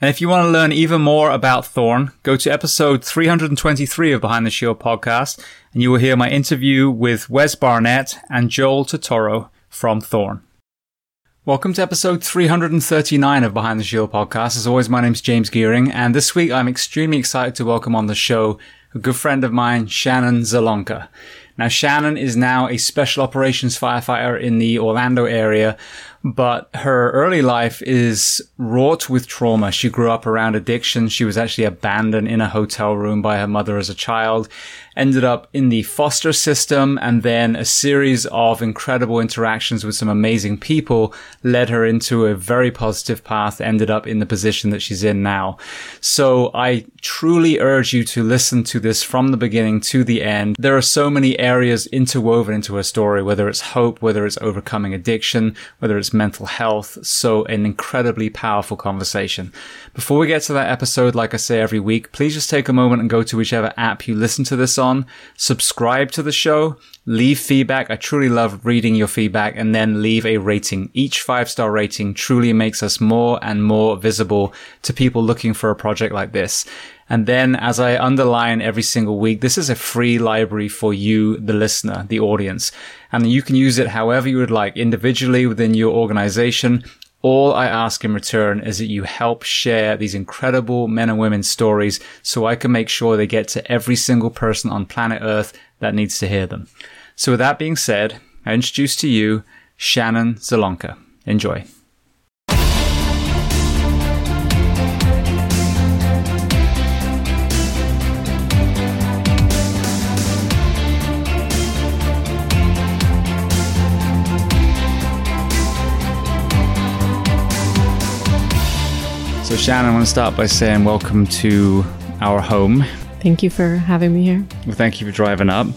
And if you want to learn even more about Thorne, go to episode 323 of Behind the Shield podcast, and you will hear my interview with Wes Barnett and Joel Totoro from Thorne. Welcome to episode 339 of Behind the Shield podcast. As always, my name is James Geering, and this week I'm extremely excited to welcome on the show a good friend of mine, Shannon Zalonka. Now, Shannon is now a special operations firefighter in the Orlando area, but her early life is wrought with trauma. She grew up around addiction. She was actually abandoned in a hotel room by her mother as a child ended up in the foster system and then a series of incredible interactions with some amazing people led her into a very positive path, ended up in the position that she's in now. So I truly urge you to listen to this from the beginning to the end. There are so many areas interwoven into her story, whether it's hope, whether it's overcoming addiction, whether it's mental health. So an incredibly powerful conversation. Before we get to that episode, like I say every week, please just take a moment and go to whichever app you listen to this on subscribe to the show, leave feedback. I truly love reading your feedback and then leave a rating. Each five star rating truly makes us more and more visible to people looking for a project like this. And then as I underline every single week, this is a free library for you, the listener, the audience. And you can use it however you would like individually within your organization all I ask in return is that you help share these incredible men and women stories so I can make sure they get to every single person on planet Earth that needs to hear them. So with that being said, I introduce to you Shannon Zalonka. Enjoy. So, Shannon, I want to start by saying welcome to our home. Thank you for having me here. Well, thank you for driving up.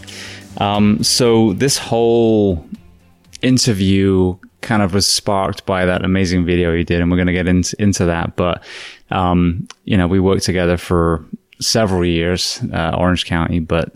Um, so, this whole interview kind of was sparked by that amazing video you did, and we're going to get into, into that. But, um, you know, we worked together for several years, uh, Orange County, but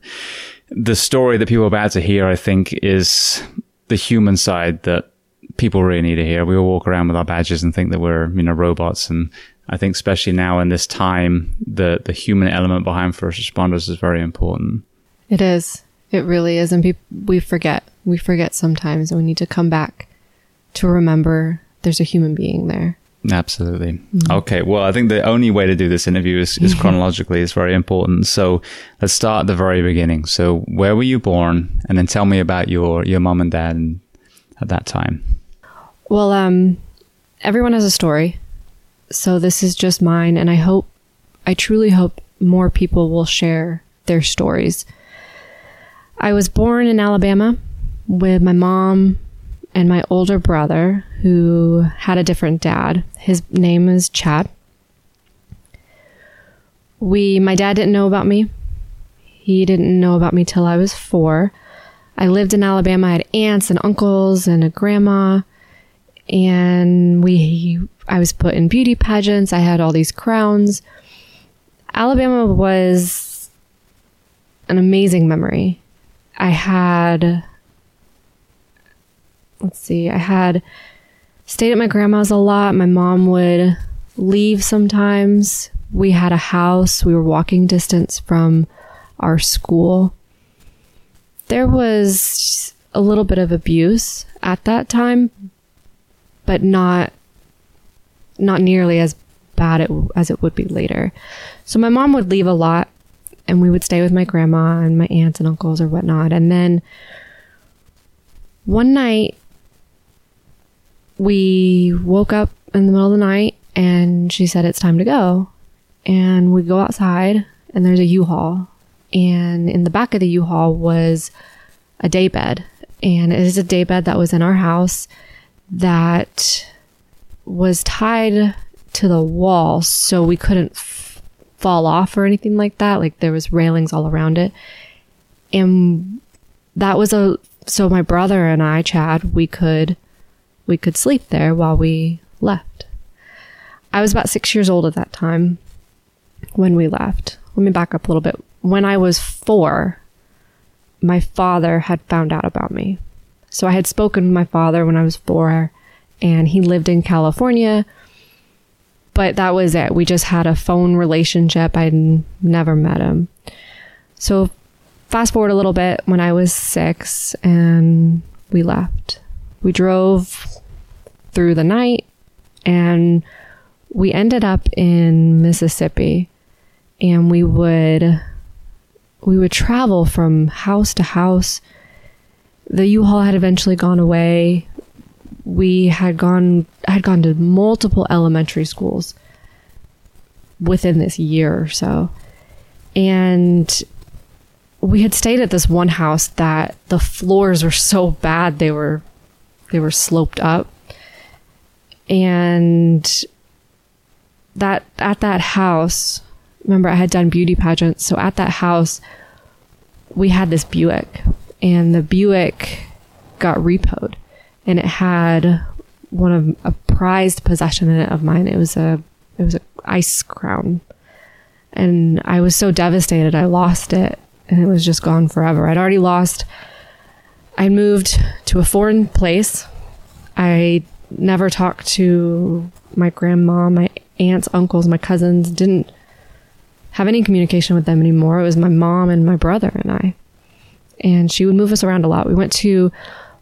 the story that people are about to hear, I think, is the human side that people really need to hear. We all walk around with our badges and think that we're, you know, robots and I think especially now in this time, the the human element behind first responders is very important. It is. It really is, and pe- we forget. We forget sometimes, and we need to come back to remember there's a human being there. Absolutely. Mm-hmm. Okay. Well, I think the only way to do this interview is, is chronologically is very important. So let's start at the very beginning. So where were you born? And then tell me about your, your mom and dad at that time. Well, um, everyone has a story. So this is just mine, and I hope, I truly hope more people will share their stories. I was born in Alabama with my mom and my older brother, who had a different dad. His name is Chad. We, my dad didn't know about me. He didn't know about me till I was four. I lived in Alabama. I had aunts and uncles and a grandma. And we, I was put in beauty pageants. I had all these crowns. Alabama was an amazing memory. I had, let's see, I had stayed at my grandma's a lot. My mom would leave sometimes. We had a house. We were walking distance from our school. There was a little bit of abuse at that time, but not not nearly as bad it, as it would be later. So my mom would leave a lot and we would stay with my grandma and my aunts and uncles or whatnot. And then one night we woke up in the middle of the night and she said it's time to go. And we go outside and there's a U-Haul. And in the back of the U-Haul was a day bed. And it is a day bed that was in our house that was tied to the wall so we couldn't f- fall off or anything like that. Like there was railings all around it. And that was a so my brother and I, Chad, we could we could sleep there while we left. I was about 6 years old at that time when we left. Let me back up a little bit. When I was 4, my father had found out about me. So I had spoken to my father when I was 4 and he lived in California but that was it. We just had a phone relationship. I'd never met him. So fast forward a little bit when I was six and we left. We drove through the night and we ended up in Mississippi and we would we would travel from house to house. The U-Haul had eventually gone away we had gone had gone to multiple elementary schools within this year or so. And we had stayed at this one house that the floors were so bad they were they were sloped up. And that at that house, remember I had done beauty pageants, so at that house we had this Buick and the Buick got repoed and it had one of a prized possession in it of mine. It was a it was a ice crown, and I was so devastated. I lost it, and it was just gone forever. I'd already lost. I moved to a foreign place. I never talked to my grandma, my aunts, uncles, my cousins. Didn't have any communication with them anymore. It was my mom and my brother and I. And she would move us around a lot. We went to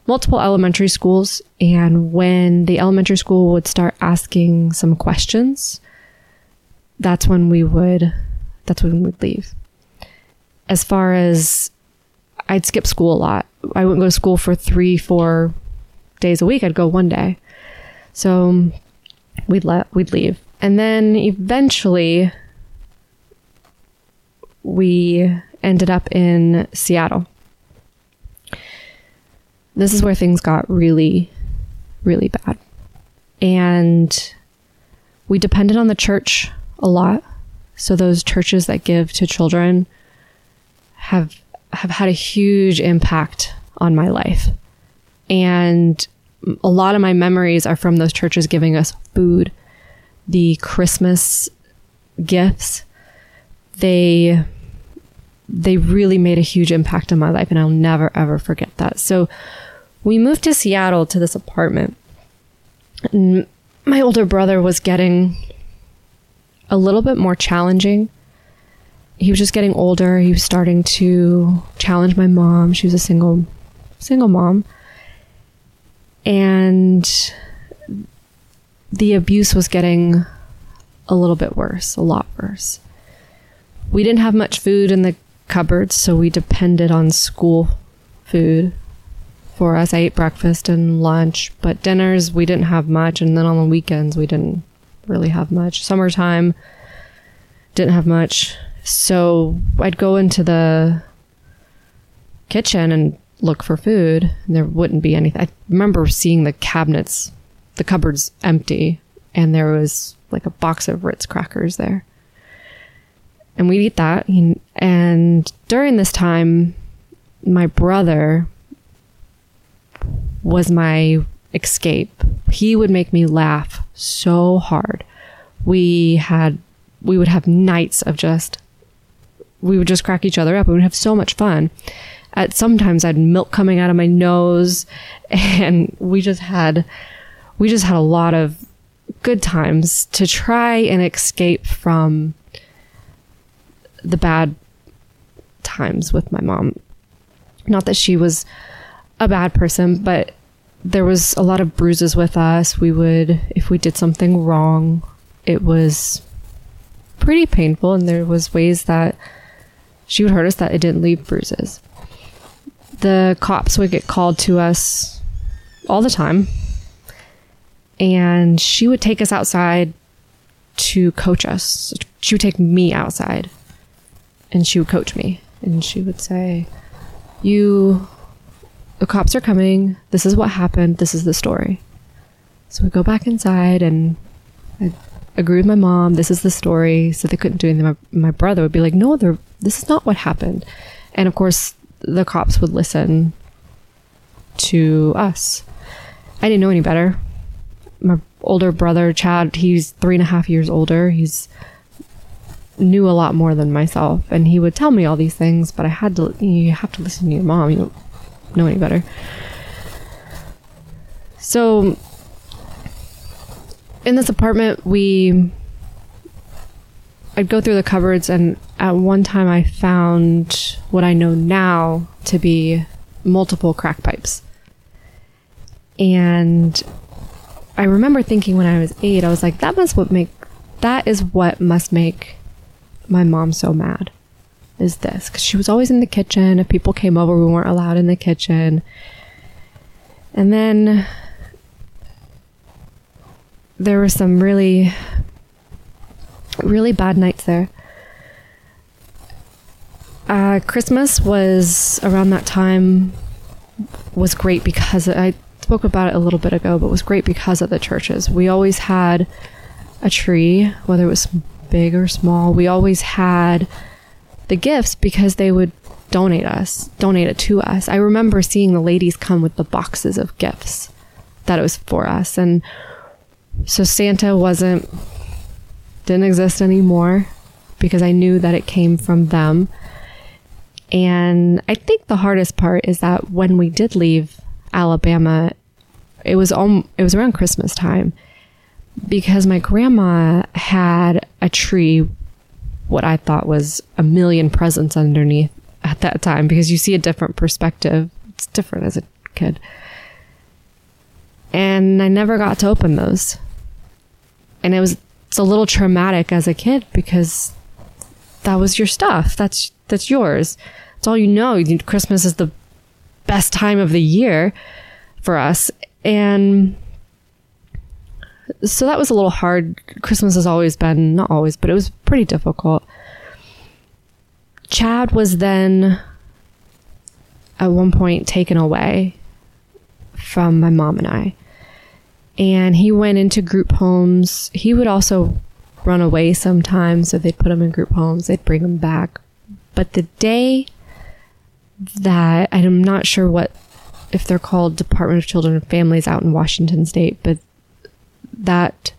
multiple elementary schools. And when the elementary school would start asking some questions, that's when we would, that's when we'd leave. As far as I'd skip school a lot. I wouldn't go to school for three, four days a week. I'd go one day. So we'd let, we'd leave. And then eventually we ended up in Seattle this is where things got really, really bad. And we depended on the church a lot. So those churches that give to children have have had a huge impact on my life. And a lot of my memories are from those churches giving us food, the Christmas gifts. They they really made a huge impact on my life and I'll never ever forget that. So we moved to Seattle to this apartment. And my older brother was getting a little bit more challenging. He was just getting older. He was starting to challenge my mom. She was a single single mom. And the abuse was getting a little bit worse, a lot worse. We didn't have much food in the cupboards, so we depended on school food for us. I ate breakfast and lunch, but dinners we didn't have much, and then on the weekends we didn't really have much. Summertime didn't have much, so I'd go into the kitchen and look for food and there wouldn't be anything. I remember seeing the cabinets, the cupboards empty, and there was like a box of Ritz crackers there. And we'd eat that. And during this time, my brother was my escape. He would make me laugh so hard. We had, we would have nights of just, we would just crack each other up. We would have so much fun. At sometimes I had milk coming out of my nose and we just had, we just had a lot of good times to try and escape from the bad times with my mom. Not that she was a bad person, but there was a lot of bruises with us. We would, if we did something wrong, it was pretty painful, and there was ways that she would hurt us that it didn't leave bruises. The cops would get called to us all the time, and she would take us outside to coach us. She would take me outside, and she would coach me, and she would say, "You the cops are coming. This is what happened. This is the story. So we go back inside and I agree with my mom. This is the story. So they couldn't do anything. My, my brother would be like, no, this is not what happened. And of course, the cops would listen to us. I didn't know any better. My older brother, Chad, he's three and a half years older. He's knew a lot more than myself and he would tell me all these things but i had to you have to listen to your mom you don't know any better. So, in this apartment, we. I'd go through the cupboards, and at one time, I found what I know now to be multiple crack pipes. And I remember thinking when I was eight, I was like, that must what make that is what must make my mom so mad is this because she was always in the kitchen. If people came over, we weren't allowed in the kitchen. And then there were some really, really bad nights there. Uh, Christmas was around that time was great because I spoke about it a little bit ago, but was great because of the churches. We always had a tree, whether it was big or small. We always had the gifts because they would donate us, donate it to us. I remember seeing the ladies come with the boxes of gifts that it was for us. And so Santa wasn't, didn't exist anymore because I knew that it came from them. And I think the hardest part is that when we did leave Alabama, it was om- it was around Christmas time because my grandma had a tree what I thought was a million presents underneath at that time because you see a different perspective. It's different as a kid. And I never got to open those. And it was it's a little traumatic as a kid because that was your stuff. That's that's yours. It's all you know. Christmas is the best time of the year for us. And so that was a little hard. Christmas has always been, not always, but it was pretty difficult. Chad was then at one point taken away from my mom and I. And he went into group homes. He would also run away sometimes, so they'd put him in group homes, they'd bring him back. But the day that I'm not sure what if they're called Department of Children and Families out in Washington State, but that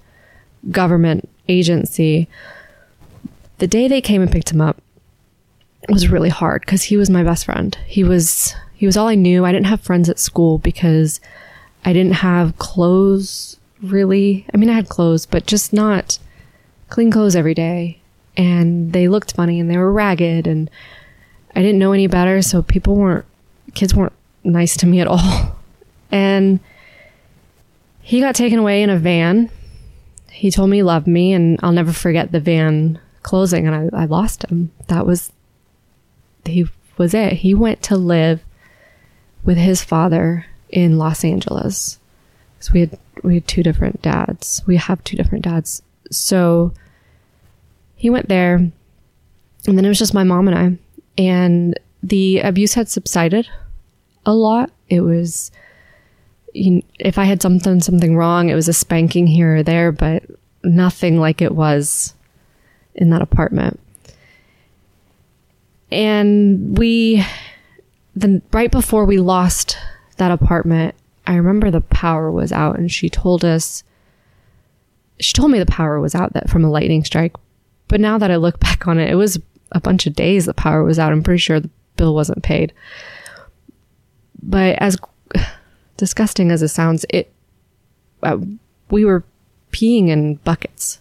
government agency, the day they came and picked him up was really hard because he was my best friend. He was he was all I knew. I didn't have friends at school because I didn't have clothes really. I mean, I had clothes, but just not clean clothes every day. And they looked funny and they were ragged and I didn't know any better, so people weren't kids weren't nice to me at all. And he got taken away in a van. He told me he loved me, and I'll never forget the van closing, and I, I lost him. That was, he was it. He went to live with his father in Los Angeles. So we had we had two different dads. We have two different dads. So he went there and then it was just my mom and I. And the abuse had subsided a lot. It was, you, if I had something something wrong, it was a spanking here or there, but nothing like it was in that apartment. And we, the right before we lost that apartment, I remember the power was out, and she told us. She told me the power was out that from a lightning strike, but now that I look back on it, it was a bunch of days the power was out. I'm pretty sure the bill wasn't paid. But as disgusting as it sounds, it uh, we were peeing in buckets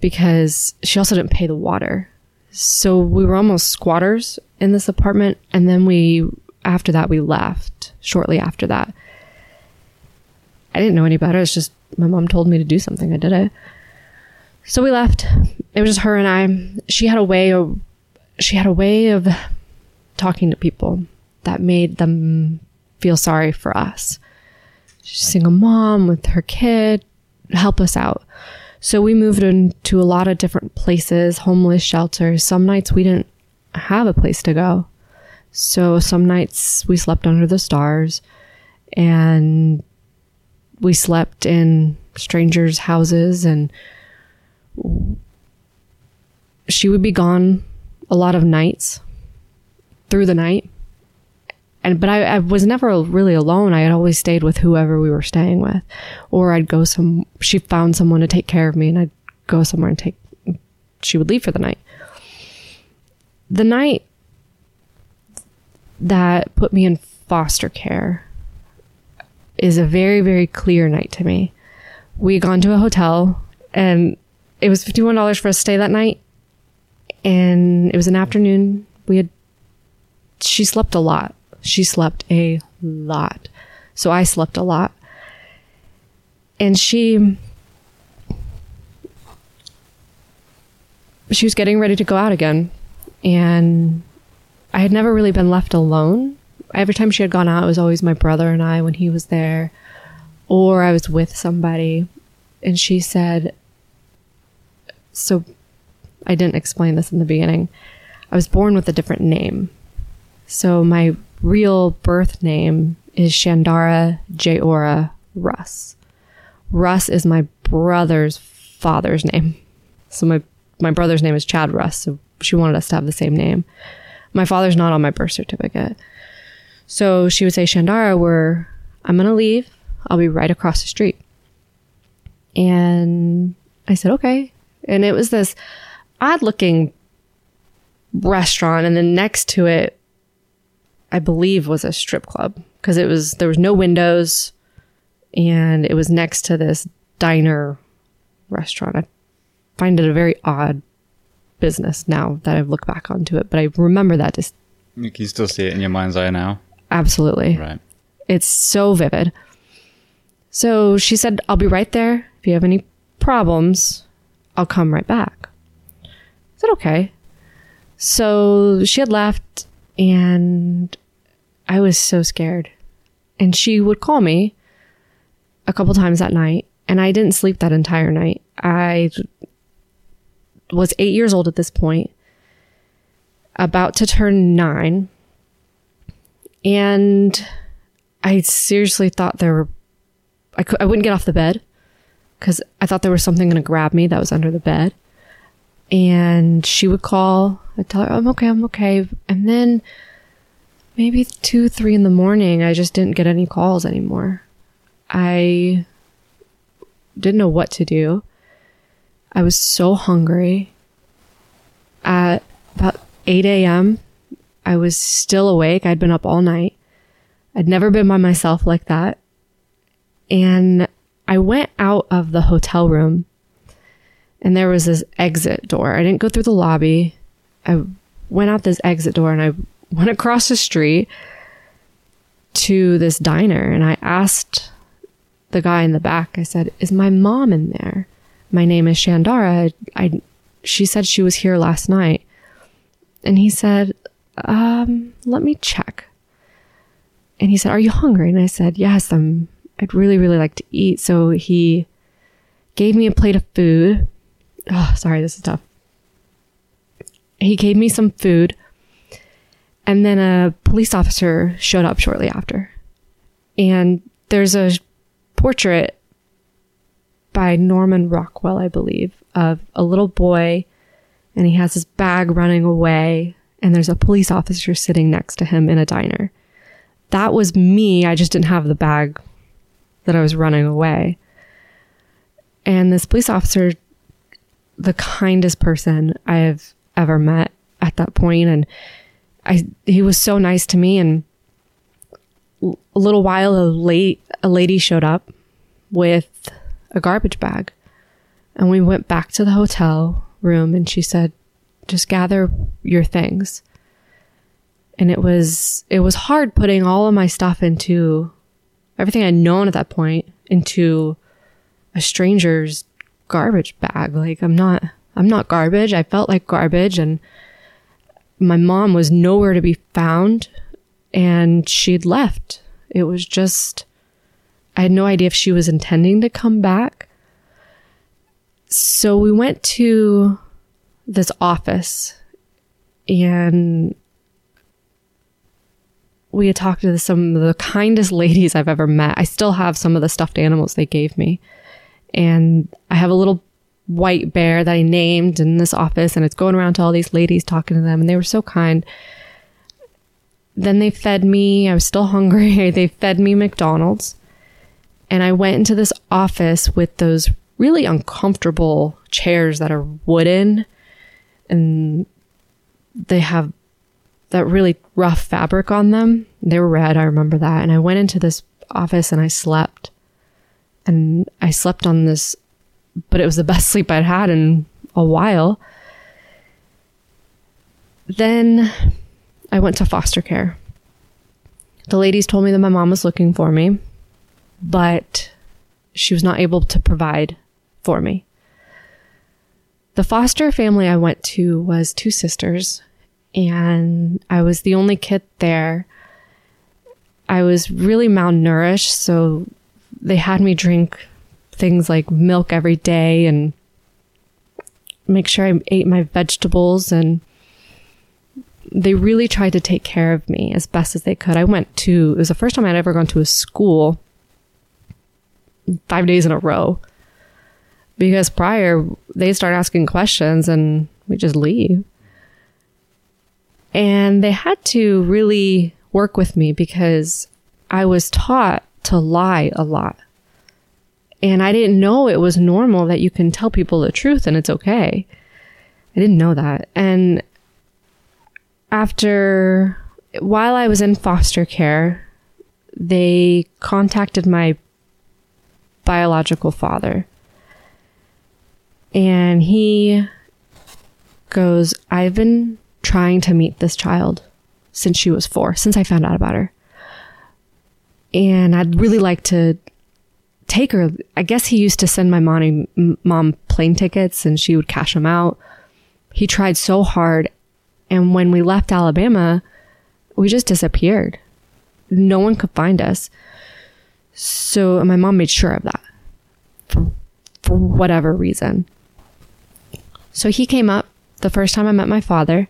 because she also didn't pay the water. So we were almost squatters in this apartment and then we after that we left shortly after that. I didn't know any better. It's just my mom told me to do something. I did it. So we left. It was just her and I. She had a way of she had a way of talking to people that made them feel sorry for us. Single mom with her kid, help us out. So we moved into a lot of different places, homeless shelters. Some nights we didn't have a place to go. So some nights we slept under the stars and we slept in strangers' houses and she would be gone a lot of nights through the night. And but I, I, was never really alone. I had always stayed with whoever we were staying with, or I'd go some. She found someone to take care of me, and I'd go somewhere and take. She would leave for the night. The night that put me in foster care is a very very clear night to me. We had gone to a hotel, and it was fifty one dollars for to stay that night, and it was an afternoon. We had she slept a lot. She slept a lot. So I slept a lot. And she she was getting ready to go out again and I had never really been left alone. Every time she had gone out, it was always my brother and I when he was there, or I was with somebody. And she said, So I didn't explain this in the beginning. I was born with a different name. So my real birth name is Shandara Jayora Russ. Russ is my brother's father's name. So my my brother's name is Chad Russ. So she wanted us to have the same name. My father's not on my birth certificate. So she would say, Shandara, we're I'm gonna leave. I'll be right across the street. And I said, okay. And it was this odd looking restaurant, and then next to it I believe was a strip club because it was there was no windows and it was next to this diner restaurant. I find it a very odd business now that I've looked back onto it, but I remember that just you can still see it in your mind's eye now. Absolutely. Right. It's so vivid. So she said, I'll be right there. If you have any problems, I'll come right back. I said, okay. So she had left and I was so scared. And she would call me a couple times that night, and I didn't sleep that entire night. I was eight years old at this point, about to turn nine. And I seriously thought there were, I, could, I wouldn't get off the bed because I thought there was something going to grab me that was under the bed. And she would call, I'd tell her, I'm okay, I'm okay. And then maybe two, three in the morning, I just didn't get any calls anymore. I didn't know what to do. I was so hungry. At about 8 a.m., I was still awake. I'd been up all night. I'd never been by myself like that. And I went out of the hotel room and there was this exit door. I didn't go through the lobby. I went out this exit door and I went across the street to this diner and I asked the guy in the back, I said, Is my mom in there? My name is Shandara. I, she said she was here last night. And he said, um, let me check. And he said, Are you hungry? And I said, Yes, I'm I'd really, really like to eat. So he gave me a plate of food. Oh, sorry, this is tough. He gave me some food and then a police officer showed up shortly after. And there's a portrait by Norman Rockwell, I believe, of a little boy and he has his bag running away and there's a police officer sitting next to him in a diner. That was me. I just didn't have the bag that I was running away. And this police officer, the kindest person I have ever met at that point, and I he was so nice to me. And a little while a late a lady showed up with a garbage bag, and we went back to the hotel room, and she said, "Just gather your things." And it was it was hard putting all of my stuff into everything I'd known at that point into a stranger's garbage bag. Like I'm not I'm not garbage. I felt like garbage and my mom was nowhere to be found and she'd left. It was just I had no idea if she was intending to come back. So we went to this office and we had talked to some of the kindest ladies I've ever met. I still have some of the stuffed animals they gave me. And I have a little white bear that I named in this office, and it's going around to all these ladies talking to them, and they were so kind. Then they fed me. I was still hungry. they fed me McDonald's. And I went into this office with those really uncomfortable chairs that are wooden and they have that really rough fabric on them. They were red. I remember that. And I went into this office and I slept. And I slept on this, but it was the best sleep I'd had in a while. Then I went to foster care. The ladies told me that my mom was looking for me, but she was not able to provide for me. The foster family I went to was two sisters and I was the only kid there. I was really malnourished, so they had me drink things like milk every day and make sure I ate my vegetables and they really tried to take care of me as best as they could. I went to it was the first time I'd ever gone to a school 5 days in a row. Because prior they start asking questions and we just leave. And they had to really work with me because I was taught to lie a lot. And I didn't know it was normal that you can tell people the truth and it's okay. I didn't know that. And after, while I was in foster care, they contacted my biological father. And he goes, I've been trying to meet this child since she was four, since I found out about her. And I'd really like to take her. I guess he used to send my mom, mom plane tickets and she would cash them out. He tried so hard. And when we left Alabama, we just disappeared. No one could find us. So my mom made sure of that for, for whatever reason. So he came up the first time I met my father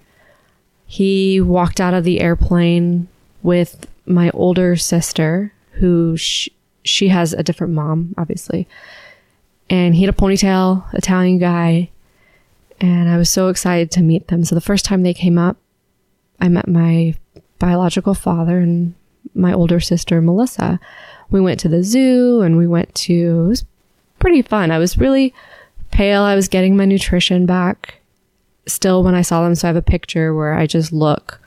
he walked out of the airplane with my older sister, who sh- she has a different mom, obviously. And he had a ponytail, Italian guy. And I was so excited to meet them. So the first time they came up, I met my biological father and my older sister, Melissa. We went to the zoo and we went to, it was pretty fun. I was really pale. I was getting my nutrition back still when I saw them. So I have a picture where I just look.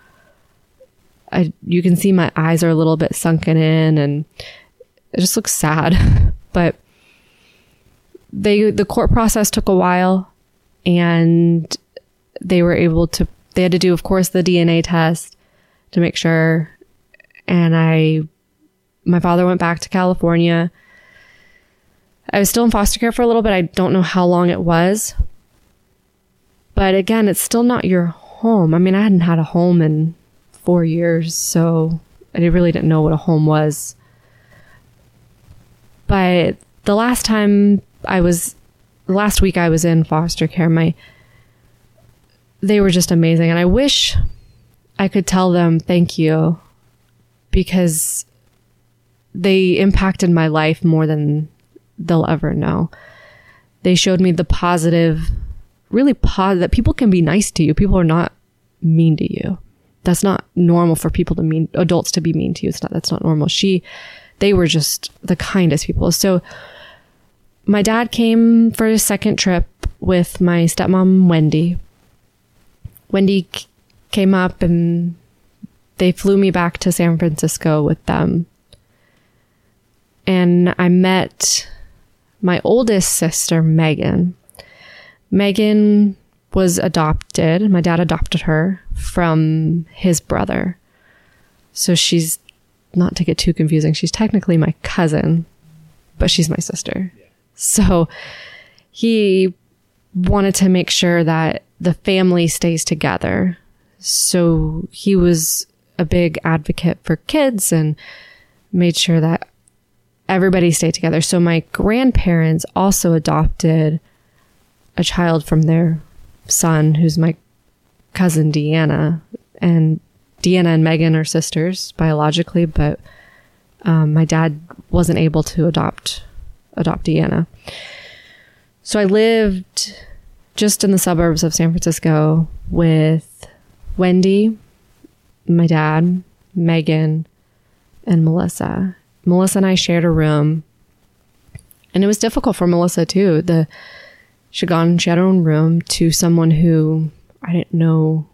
I you can see my eyes are a little bit sunken in, and it just looks sad. but they the court process took a while, and they were able to. They had to do, of course, the DNA test to make sure. And I, my father went back to California. I was still in foster care for a little bit. I don't know how long it was, but again, it's still not your home. I mean, I hadn't had a home in four years, so I really didn't know what a home was. But the last time I was, last week I was in foster care, my, they were just amazing. And I wish I could tell them thank you because they impacted my life more than they'll ever know. They showed me the positive, really positive, that people can be nice to you. People are not mean to you. That's not normal for people to mean, adults to be mean to you. It's not, that's not normal. She, they were just the kindest people. So my dad came for a second trip with my stepmom, Wendy. Wendy c- came up and they flew me back to San Francisco with them. And I met my oldest sister, Megan. Megan was adopted. My dad adopted her from his brother. So she's not to get too confusing. She's technically my cousin, but she's my sister. So he wanted to make sure that the family stays together. So he was a big advocate for kids and made sure that everybody stayed together. So my grandparents also adopted a child from their son, who's my cousin Deanna. And Deanna and Megan are sisters biologically, but um, my dad wasn't able to adopt adopt Deanna. So I lived just in the suburbs of San Francisco with Wendy, my dad, Megan, and Melissa. Melissa and I shared a room. And it was difficult for Melissa too. The she'd gone, she had her own room to someone who I didn't know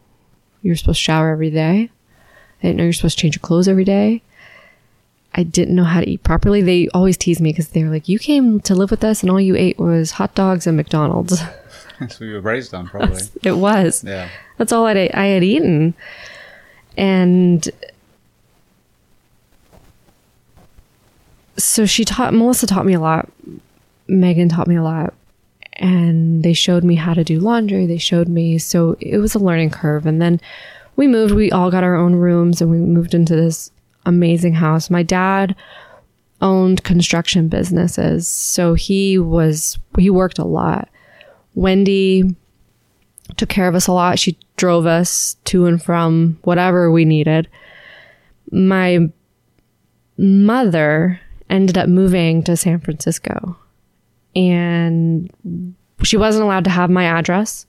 you're supposed to shower every day. I didn't know you're supposed to change your clothes every day. I didn't know how to eat properly. They always tease me because they were like, You came to live with us and all you ate was hot dogs and McDonald's. That's what you were raised on, probably. it was. Yeah. That's all I, I had eaten. And so she taught, Melissa taught me a lot. Megan taught me a lot. And they showed me how to do laundry. They showed me. So it was a learning curve. And then we moved. We all got our own rooms and we moved into this amazing house. My dad owned construction businesses. So he was, he worked a lot. Wendy took care of us a lot. She drove us to and from whatever we needed. My mother ended up moving to San Francisco and she wasn't allowed to have my address.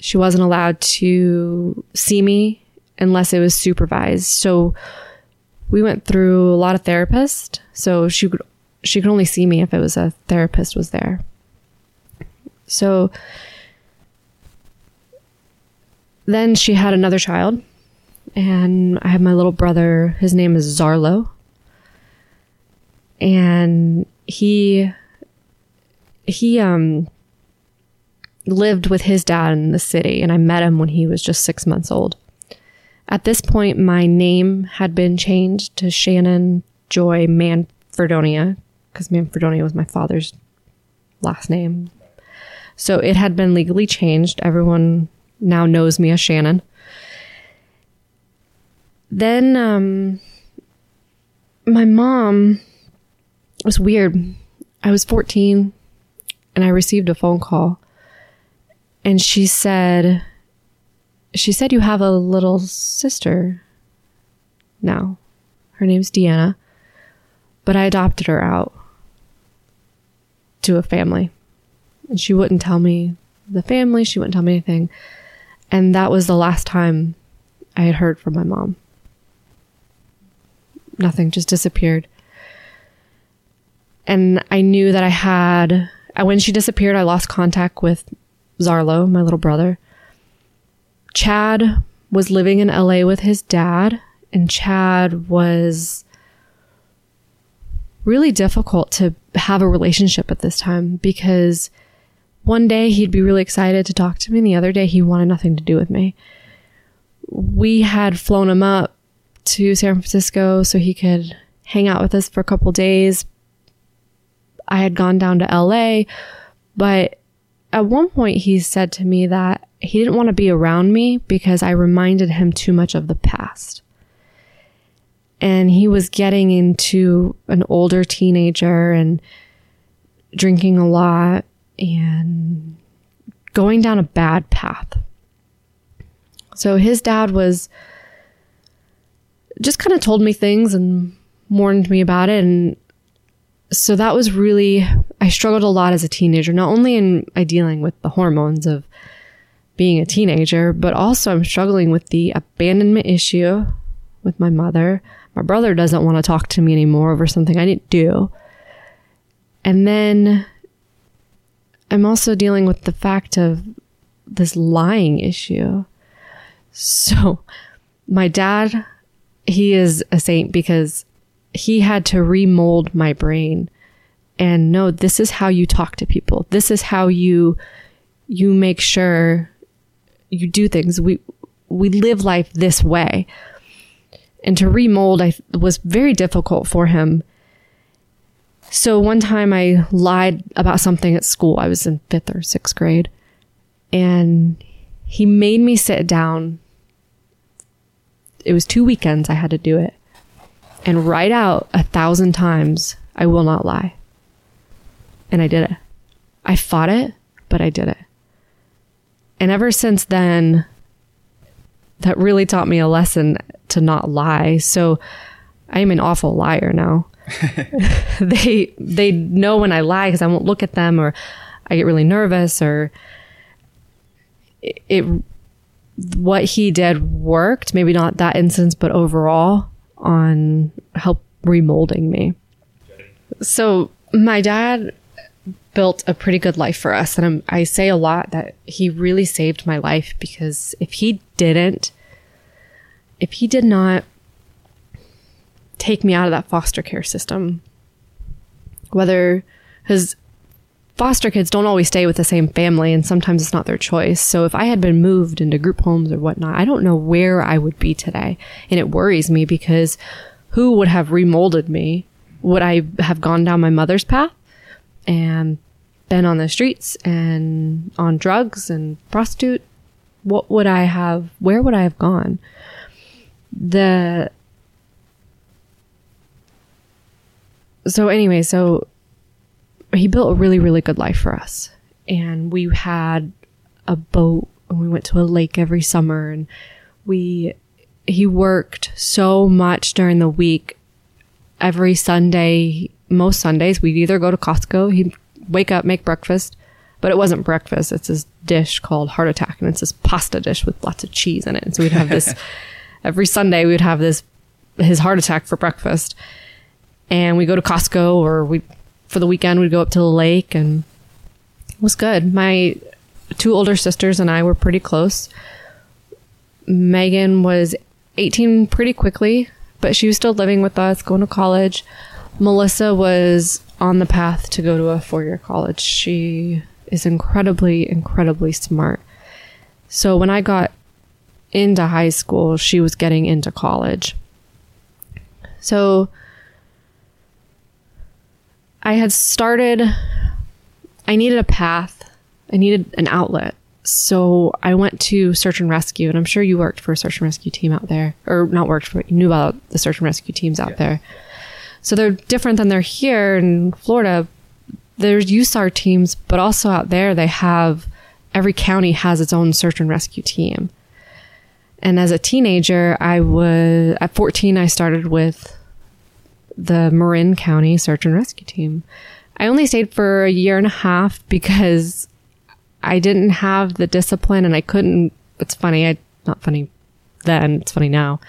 She wasn't allowed to see me unless it was supervised. So we went through a lot of therapists. So she could she could only see me if it was a therapist was there. So then she had another child, and I have my little brother. His name is Zarlo, and he he um lived with his dad in the city, and I met him when he was just six months old. At this point, my name had been changed to Shannon Joy Manfredonia because Manfredonia was my father's last name. So it had been legally changed. Everyone now knows me as Shannon. Then um, my mom was weird. I was 14 and I received a phone call and she said she said you have a little sister now. Her name's Deanna, but I adopted her out to a family. And she wouldn't tell me the family, she wouldn't tell me anything. And that was the last time I had heard from my mom. Nothing just disappeared. And I knew that I had, when she disappeared, I lost contact with Zarlo, my little brother. Chad was living in LA with his dad, and Chad was really difficult to have a relationship at this time because one day he'd be really excited to talk to me, and the other day he wanted nothing to do with me. We had flown him up to San Francisco so he could hang out with us for a couple days. I had gone down to LA, but at one point he said to me that he didn't want to be around me because I reminded him too much of the past. And he was getting into an older teenager and drinking a lot and going down a bad path. So his dad was just kind of told me things and warned me about it. And so that was really, I struggled a lot as a teenager, not only in I dealing with the hormones of being a teenager, but also I'm struggling with the abandonment issue with my mother. My brother doesn't want to talk to me anymore over something I didn't do. And then I'm also dealing with the fact of this lying issue. So, my dad, he is a saint because he had to remold my brain and no, this is how you talk to people. This is how you you make sure you do things. We we live life this way. And to remold I was very difficult for him. So one time I lied about something at school. I was in 5th or 6th grade. And he made me sit down. It was two weekends I had to do it. And write out a thousand times, I will not lie. And I did it. I fought it, but I did it. And ever since then, that really taught me a lesson to not lie. So I am an awful liar now. they they know when I lie because I won't look at them or I get really nervous or it, it what he did worked. Maybe not that instance, but overall on help remolding me. So my dad built a pretty good life for us. And I'm, I say a lot that he really saved my life because if he didn't, if he did not take me out of that foster care system, whether his foster kids don't always stay with the same family and sometimes it's not their choice. So if I had been moved into group homes or whatnot, I don't know where I would be today. And it worries me because who would have remolded me? Would I have gone down my mother's path? and been on the streets and on drugs and prostitute, what would I have, where would I have gone? The, so anyway, so he built a really, really good life for us. And we had a boat and we went to a lake every summer and we, he worked so much during the week. Every Sunday, most Sundays, we'd either go to Costco, he'd wake up, make breakfast, but it wasn't breakfast. It's this dish called Heart Attack, and it's this pasta dish with lots of cheese in it. And so we'd have this every Sunday. We'd have this his heart attack for breakfast, and we go to Costco, or we for the weekend we'd go up to the lake, and it was good. My two older sisters and I were pretty close. Megan was 18 pretty quickly, but she was still living with us, going to college. Melissa was on the path to go to a four year college. She is incredibly, incredibly smart. So when I got into high school, she was getting into college. So I had started, I needed a path, I needed an outlet. So I went to search and rescue, and I'm sure you worked for a search and rescue team out there, or not worked for, you knew about the search and rescue teams out yeah. there. So they're different than they're here in Florida. There's USAR teams, but also out there they have every county has its own search and rescue team. And as a teenager, I was at 14 I started with the Marin County Search and Rescue Team. I only stayed for a year and a half because I didn't have the discipline and I couldn't it's funny, I not funny then, it's funny now.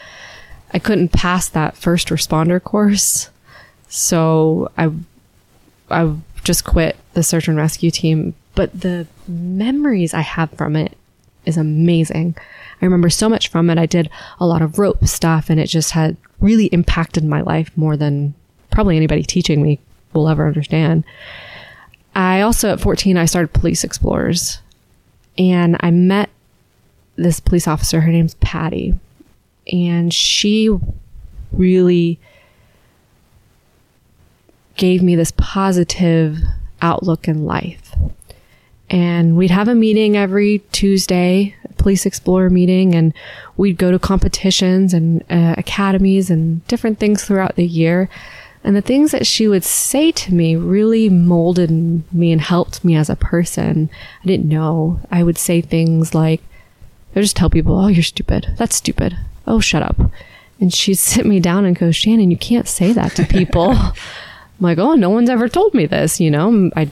I couldn't pass that first responder course. So I, I just quit the search and rescue team. But the memories I have from it is amazing. I remember so much from it. I did a lot of rope stuff and it just had really impacted my life more than probably anybody teaching me will ever understand. I also, at 14, I started Police Explorers and I met this police officer. Her name's Patty. And she really gave me this positive outlook in life. And we'd have a meeting every Tuesday, Police Explorer meeting, and we'd go to competitions and uh, academies and different things throughout the year. And the things that she would say to me really molded me and helped me as a person. I didn't know. I would say things like, I just tell people, oh, you're stupid. That's stupid. Oh, shut up. And she'd sit me down and go, Shannon, you can't say that to people. I'm like, oh, no one's ever told me this, you know? I,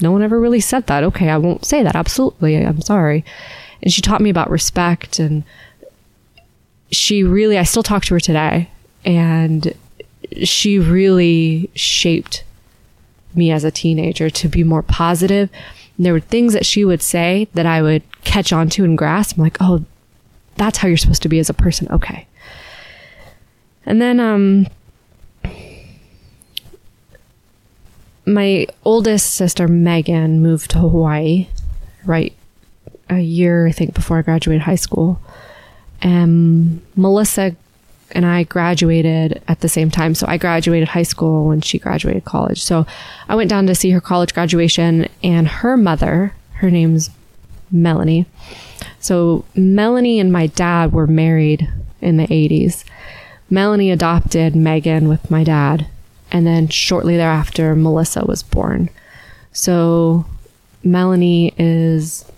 no one ever really said that. Okay, I won't say that. Absolutely. I'm sorry. And she taught me about respect and she really, I still talk to her today. And she really shaped me as a teenager to be more positive. And there were things that she would say that I would catch on to and grasp. I'm like, oh, that's how you're supposed to be as a person. Okay. And then um my oldest sister Megan moved to Hawaii right a year I think before I graduated high school. And Melissa and I graduated at the same time. So I graduated high school when she graduated college. So I went down to see her college graduation and her mother, her name's Melanie. So Melanie and my dad were married in the 80s. Melanie adopted Megan with my dad. And then shortly thereafter, Melissa was born. So Melanie is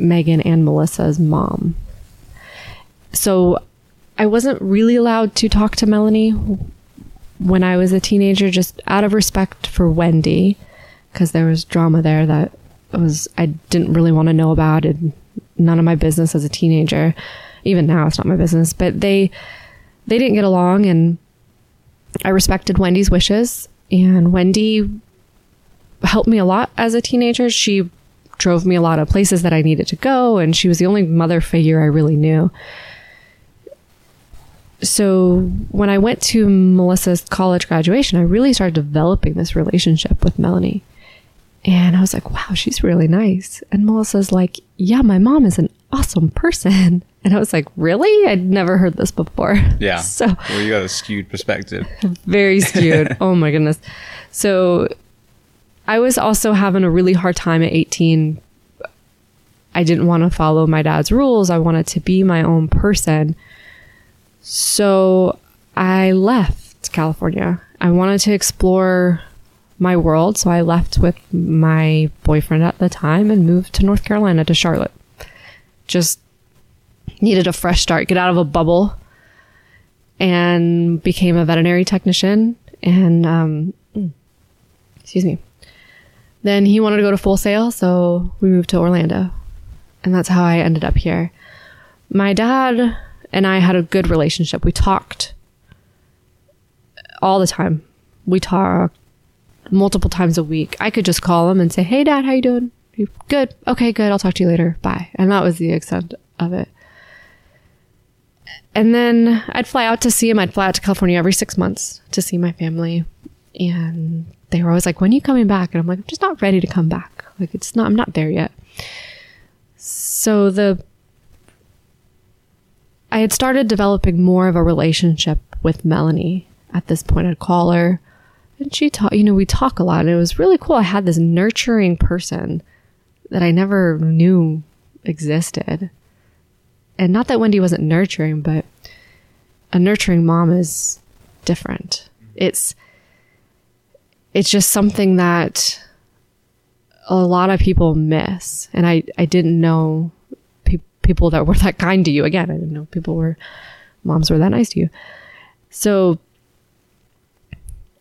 Megan and Melissa's mom. So I wasn't really allowed to talk to Melanie when I was a teenager, just out of respect for Wendy, because there was drama there that was I didn't really want to know about and none of my business as a teenager. Even now, it's not my business. But they they didn't get along, and I respected Wendy's wishes. And Wendy helped me a lot as a teenager. She drove me a lot of places that I needed to go, and she was the only mother figure I really knew so when I went to Melissa's college graduation, I really started developing this relationship with Melanie. And I was like, wow, she's really nice. And Melissa's like, yeah, my mom is an awesome person. And I was like, really? I'd never heard this before. Yeah. So well, you got a skewed perspective. Very skewed. oh my goodness. So I was also having a really hard time at 18. I didn't want to follow my dad's rules. I wanted to be my own person. So I left California. I wanted to explore my world, so I left with my boyfriend at the time and moved to North Carolina to Charlotte. Just needed a fresh start, get out of a bubble, and became a veterinary technician. And um, excuse me. Then he wanted to go to Full Sail, so we moved to Orlando, and that's how I ended up here. My dad and I had a good relationship. We talked all the time. We talked multiple times a week. I could just call him and say, "Hey, Dad, how you doing? Good? Okay, good. I'll talk to you later. Bye." And that was the extent of it. And then I'd fly out to see him. I'd fly out to California every six months to see my family, and they were always like, "When are you coming back?" And I'm like, "I'm just not ready to come back. Like, it's not. I'm not there yet." So the I had started developing more of a relationship with Melanie at this point. I'd call her and she talk, you know, we talk a lot and it was really cool. I had this nurturing person that I never knew existed. And not that Wendy wasn't nurturing, but a nurturing mom is different. It's, it's just something that a lot of people miss. And I, I didn't know people that were that kind to you. Again, I didn't know people were, moms were that nice to you. So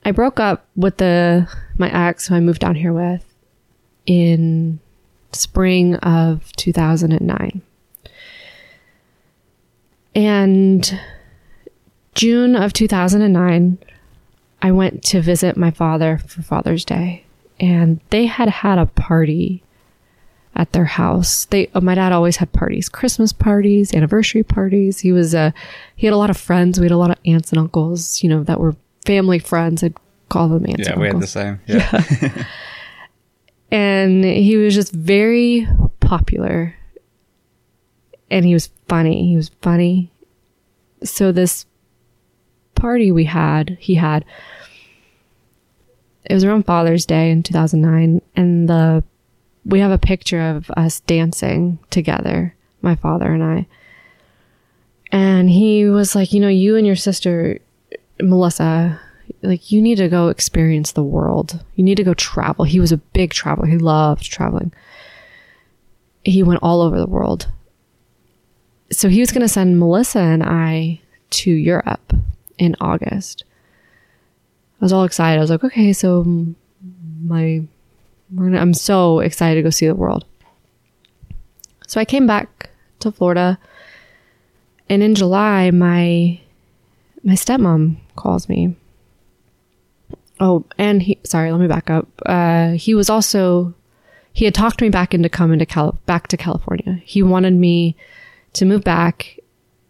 I broke up with the, my ex who I moved down here with in spring of 2009. And June of 2009, I went to visit my father for Father's Day, and they had had a party at their house. They, uh, my dad always had parties, Christmas parties, anniversary parties. He was a, uh, he had a lot of friends. We had a lot of aunts and uncles, you know, that were family friends. I'd call them aunts. Yeah, and we uncles. had the same. Yeah. yeah. and he was just very popular. And he was funny. He was funny. So this party we had, he had, it was around Father's Day in 2009, and the we have a picture of us dancing together, my father and I. And he was like, you know, you and your sister, Melissa, like, you need to go experience the world. You need to go travel. He was a big traveler. He loved traveling. He went all over the world. So he was going to send Melissa and I to Europe in August. I was all excited. I was like, okay, so my, we're gonna, I'm so excited to go see the world. So I came back to Florida, and in July, my my stepmom calls me. Oh, and he sorry, let me back up. Uh, he was also he had talked me back into coming to Cal- back to California. He wanted me to move back,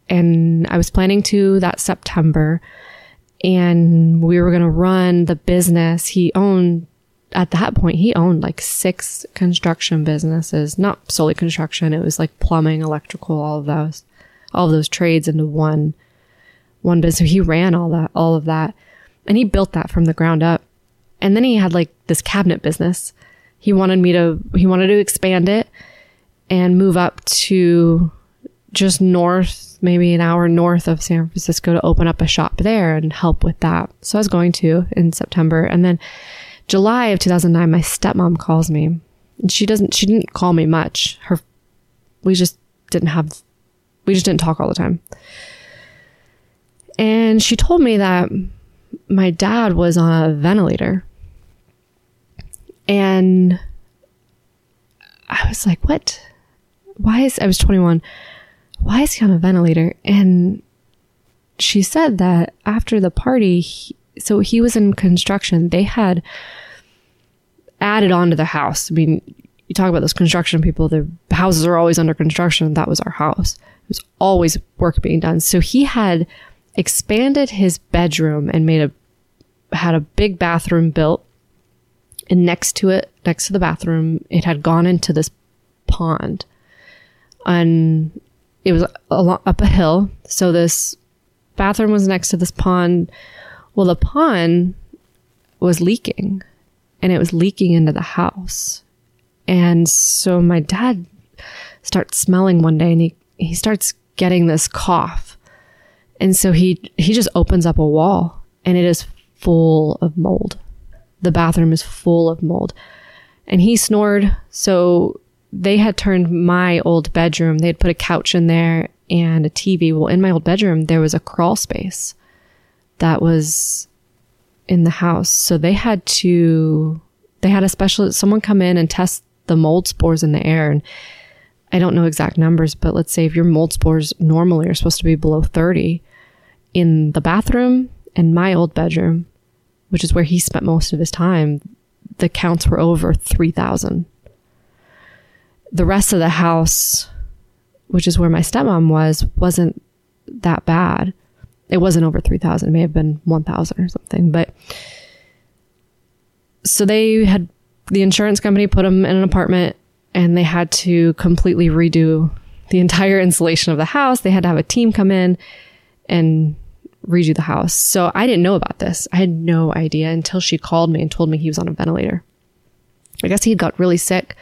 and I was planning to that September, and we were going to run the business. He owned at that point he owned like six construction businesses, not solely construction. It was like plumbing, electrical, all of those, all of those trades into one one business. He ran all that, all of that, and he built that from the ground up. And then he had like this cabinet business. He wanted me to, he wanted to expand it and move up to just north, maybe an hour north of San Francisco to open up a shop there and help with that. So I was going to in September. And then July of 2009, my stepmom calls me and she doesn't, she didn't call me much. Her, we just didn't have, we just didn't talk all the time. And she told me that my dad was on a ventilator. And I was like, what? Why is, I was 21. Why is he on a ventilator? And she said that after the party, he, so he was in construction, they had added on to the house. I mean, you talk about those construction people, the houses are always under construction. That was our house. It was always work being done. So he had expanded his bedroom and made a had a big bathroom built and next to it next to the bathroom it had gone into this pond and it was a lo- up a hill so this bathroom was next to this pond well the pond was leaking and it was leaking into the house and so my dad starts smelling one day and he, he starts getting this cough and so he he just opens up a wall and it is full of mold. The bathroom is full of mold. And he snored, so they had turned my old bedroom, they had put a couch in there and a TV. Well, in my old bedroom, there was a crawl space that was in the house. So they had to, they had a special, someone come in and test the mold spores in the air. And I don't know exact numbers, but let's say if your mold spores normally are supposed to be below 30, in the bathroom and my old bedroom, which is where he spent most of his time, the counts were over 3,000. The rest of the house, which is where my stepmom was, wasn't that bad. It wasn't over 3,000. It may have been 1,000 or something. But so they had the insurance company put them in an apartment and they had to completely redo the entire insulation of the house. They had to have a team come in and redo the house. So I didn't know about this. I had no idea until she called me and told me he was on a ventilator. I guess he got really sick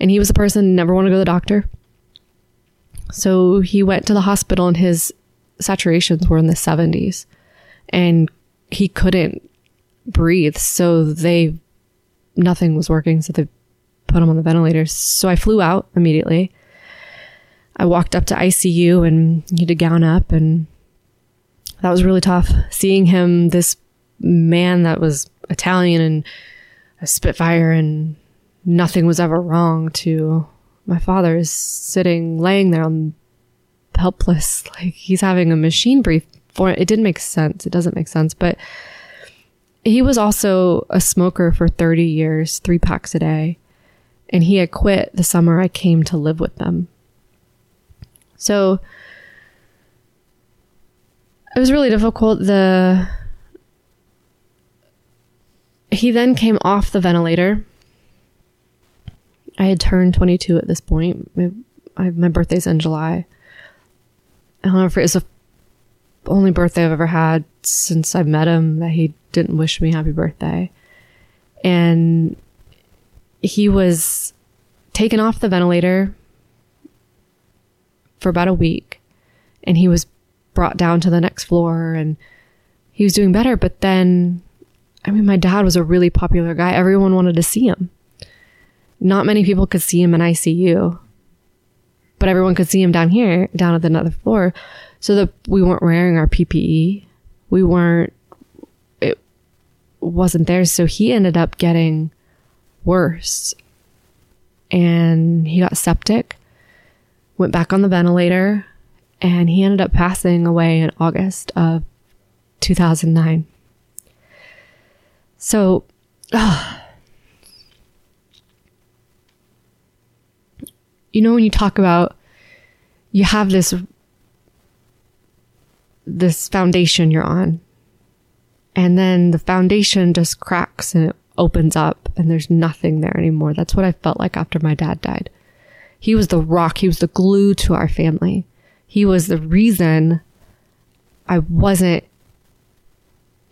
and he was a person never want to go to the doctor. So he went to the hospital and his saturations were in the 70s and he couldn't breathe. So they, nothing was working. So they put him on the ventilator. So I flew out immediately. I walked up to ICU and he had to gown up and that was really tough. Seeing him, this man that was Italian and a Spitfire and nothing was ever wrong to my father is sitting, laying there on helpless, like he's having a machine brief for it. Didn't make sense. It doesn't make sense. But he was also a smoker for 30 years, three packs a day. And he had quit the summer I came to live with them. So it was really difficult. The he then came off the ventilator. I had turned 22 at this point. My, I, my birthday's in July. However, it's the only birthday I've ever had since I met him that he didn't wish me happy birthday. And he was taken off the ventilator for about a week and he was brought down to the next floor and he was doing better. But then, I mean, my dad was a really popular guy. Everyone wanted to see him. Not many people could see him in ICU. but everyone could see him down here, down at the another floor. So that we weren't wearing our PPE. We weren't, it wasn't there. So he ended up getting worse and he got septic, went back on the ventilator, and he ended up passing away in August of 2009. So, you know, when you talk about you have this this foundation you're on, and then the foundation just cracks and it opens up, and there's nothing there anymore. That's what I felt like after my dad died. He was the rock. He was the glue to our family. He was the reason I wasn't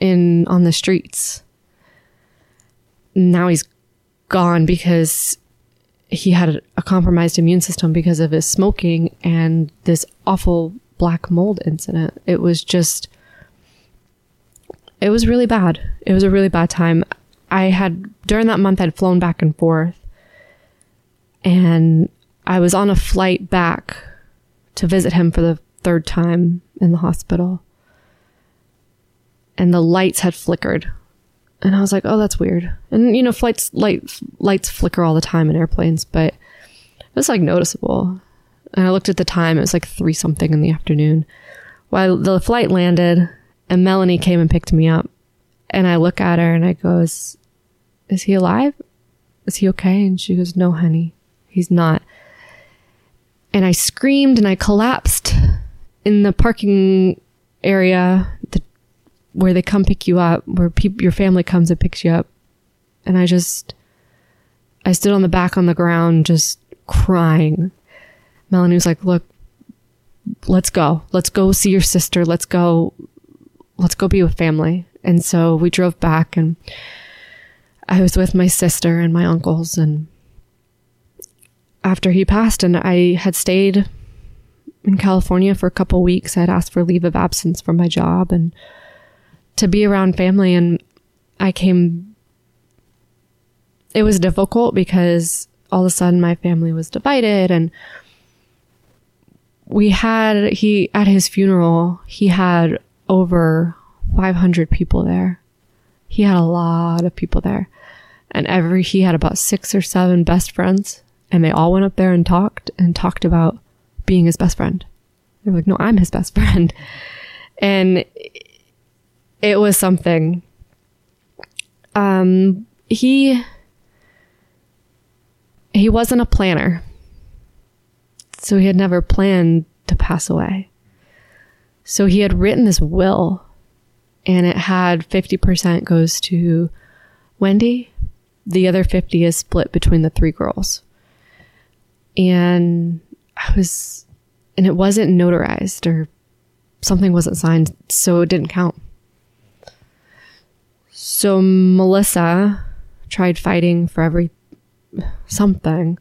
in on the streets. Now he's gone because he had a compromised immune system because of his smoking and this awful black mold incident. It was just it was really bad. It was a really bad time. I had during that month I'd flown back and forth and I was on a flight back to visit him for the third time in the hospital and the lights had flickered. And I was like, "Oh, that's weird." And you know, flights light lights flicker all the time in airplanes, but it was like noticeable. And I looked at the time; it was like three something in the afternoon. While the flight landed, and Melanie came and picked me up, and I look at her and I go, "Is, he alive? Is he okay?" And she goes, "No, honey, he's not." And I screamed and I collapsed in the parking area, where they come pick you up, where peop your family comes and picks you up. And I just, I stood on the back on the ground, just crying. Melanie was like, look, let's go. Let's go see your sister. Let's go, let's go be with family. And so we drove back and I was with my sister and my uncles. And after he passed and I had stayed in California for a couple weeks, I had asked for leave of absence from my job and to be around family and I came it was difficult because all of a sudden my family was divided and we had he at his funeral he had over 500 people there. He had a lot of people there. And every he had about six or seven best friends and they all went up there and talked and talked about being his best friend. They were like no i'm his best friend. And it was something. Um, he he wasn't a planner, so he had never planned to pass away. So he had written this will, and it had fifty percent goes to Wendy, the other fifty is split between the three girls. And I was, and it wasn't notarized or something wasn't signed, so it didn't count. So Melissa tried fighting for every something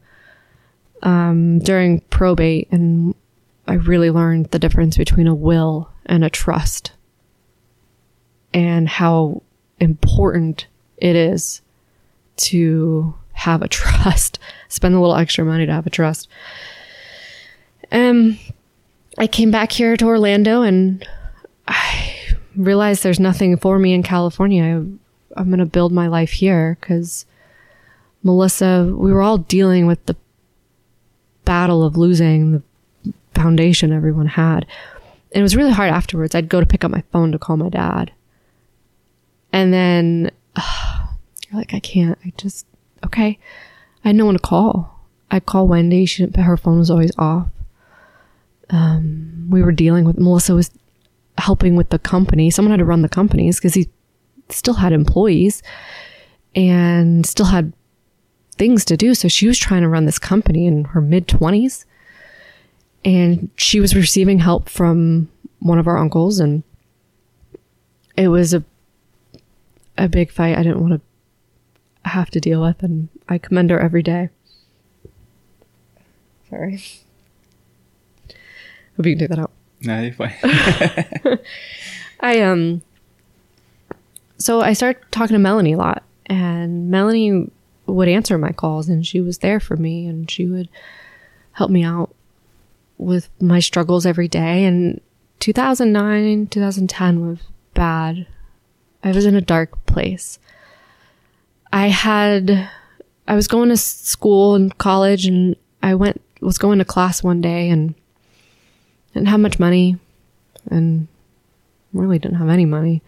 um, during probate, and I really learned the difference between a will and a trust, and how important it is to have a trust. Spend a little extra money to have a trust. Um, I came back here to Orlando, and I realized there's nothing for me in California. I, I'm going to build my life here because Melissa, we were all dealing with the battle of losing the foundation everyone had. And it was really hard afterwards. I'd go to pick up my phone to call my dad. And then uh, you're like, I can't. I just, okay. I had no one to call. I'd call Wendy. She her phone was always off. Um, we were dealing with, Melissa was helping with the company. Someone had to run the companies because he still had employees and still had things to do. So she was trying to run this company in her mid 20s. And she was receiving help from one of our uncles. And it was a, a big fight I didn't want to have to deal with. And I commend her every day. Sorry. Hope you can take that out. No, you're fine. I um so I started talking to Melanie a lot and Melanie would answer my calls and she was there for me and she would help me out with my struggles every day. And 2009, 2010 was bad. I was in a dark place. I had, I was going to school and college and I went, was going to class one day and didn't have much money and really didn't have any money.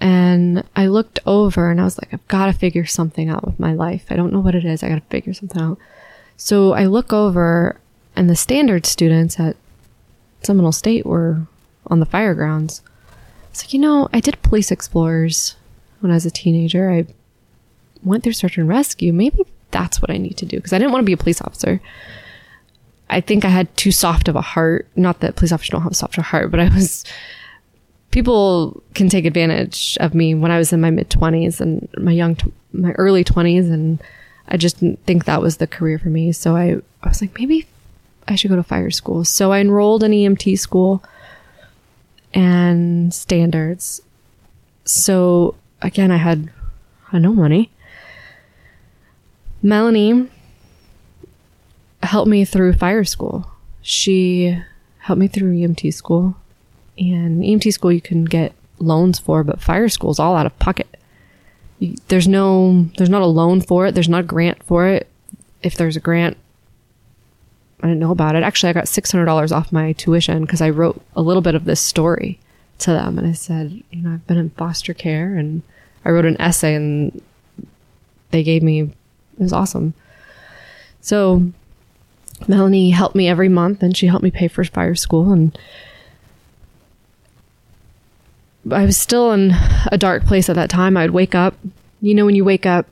And I looked over and I was like, I've got to figure something out with my life. I don't know what it is. I got to figure something out. So I look over and the standard students at Seminole State were on the fire grounds. It's like, you know, I did police explorers when I was a teenager. I went through search and rescue. Maybe that's what I need to do because I didn't want to be a police officer. I think I had too soft of a heart. Not that police officers don't have a softer heart, but I was. People can take advantage of me when I was in my mid twenties and my young, my early twenties, and I just didn't think that was the career for me. So I, I was like, maybe I should go to fire school. So I enrolled in EMT school and standards. So again, I had, I had no money. Melanie helped me through fire school. She helped me through EMT school. And EMT school you can get loans for, but fire school is all out of pocket. There's no, there's not a loan for it. There's not a grant for it. If there's a grant, I didn't know about it. Actually, I got $600 off my tuition because I wrote a little bit of this story to them. And I said, you know, I've been in foster care and I wrote an essay and they gave me, it was awesome. So Melanie helped me every month and she helped me pay for fire school and I was still in a dark place at that time. I'd wake up, you know when you wake up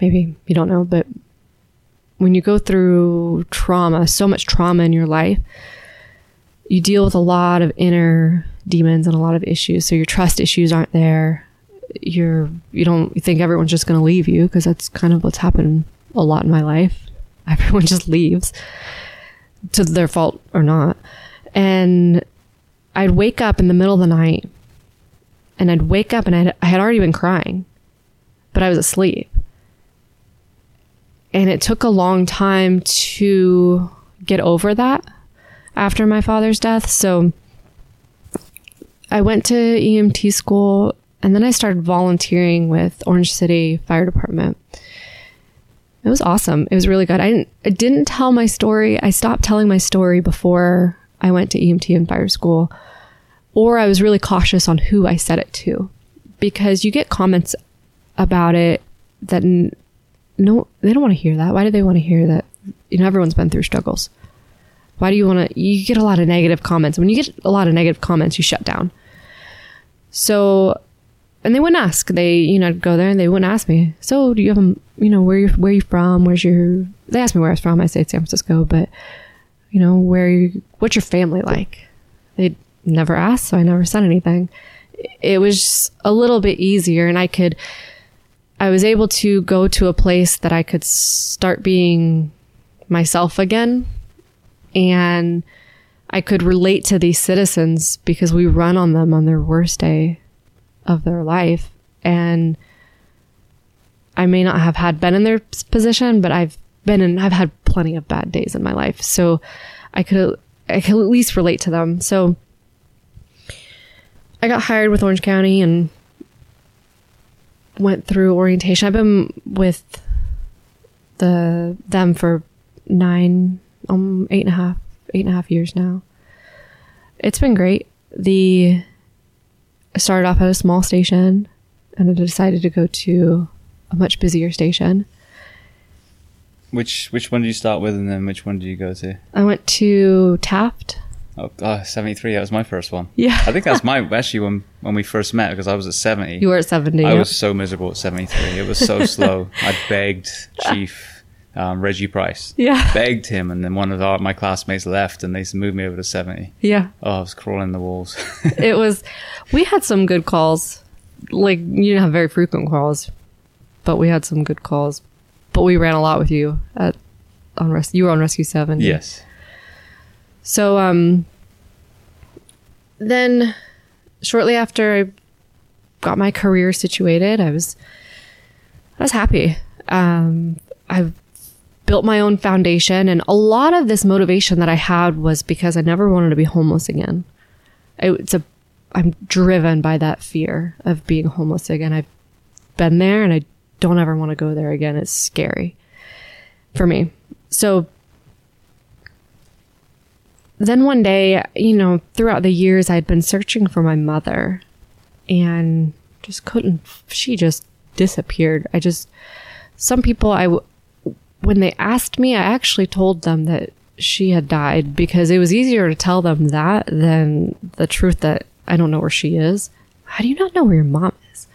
maybe you don't know, but when you go through trauma, so much trauma in your life, you deal with a lot of inner demons and a lot of issues. So your trust issues aren't there. You're you don't think everyone's just going to leave you because that's kind of what's happened a lot in my life. Everyone just leaves to their fault or not. And I'd wake up in the middle of the night and I'd wake up and I'd, I had already been crying, but I was asleep. And it took a long time to get over that after my father's death. So I went to EMT school and then I started volunteering with Orange City Fire Department. It was awesome. It was really good. I didn't I didn't tell my story. I stopped telling my story before I went to EMT and fire school. Or I was really cautious on who I said it to because you get comments about it that n- no they don't want to hear that. Why do they want to hear that you know everyone's been through struggles? Why do you want to you get a lot of negative comments. When you get a lot of negative comments, you shut down. So and they wouldn't ask. They, you know, I'd go there and they wouldn't ask me. So, do you have a, you know, where you where you from? Where's your? They asked me where I was from. I say San Francisco, but you know, where you? What's your family like? They never asked, so I never said anything. It was a little bit easier, and I could. I was able to go to a place that I could start being myself again, and I could relate to these citizens because we run on them on their worst day of their life. And I may not have had been in their position but I've been in I've had plenty of bad days in my life. So I could I could at least relate to them. So I got hired with Orange County and went through orientation. I've been with the them for nine um eight and a half eight and a half years now. It's been great. The I started off at a small station and I decided to go to a much busier station. Which which one did you start with, and then which one did you go to? I went to Taft. Oh, oh 73, That was my first one. Yeah. I think that's my actually when when we first met because I was at seventy. You were at 70. I yeah. was so miserable at seventy three. It was so slow. I begged Chief um, Reggie Price. Yeah. Begged him, and then one of our, my classmates left, and they moved me over to seventy. Yeah. Oh, I was crawling the walls. It was, we had some good calls. Like, you didn't have very frequent calls, but we had some good calls. But we ran a lot with you at, on res- you were on Rescue 7. yes. So, um, then shortly after I got my career situated, I was, I was happy. Um, I built my own foundation. And a lot of this motivation that I had was because I never wanted to be homeless again. It's a, I'm driven by that fear of being homeless again. I've been there and I don't ever want to go there again. It's scary for me. So then one day, you know, throughout the years, I'd been searching for my mother and just couldn't, she just disappeared. I just, some people, I, when they asked me, I actually told them that she had died because it was easier to tell them that than the truth that I don't know where she is. How do you not know where your mom is?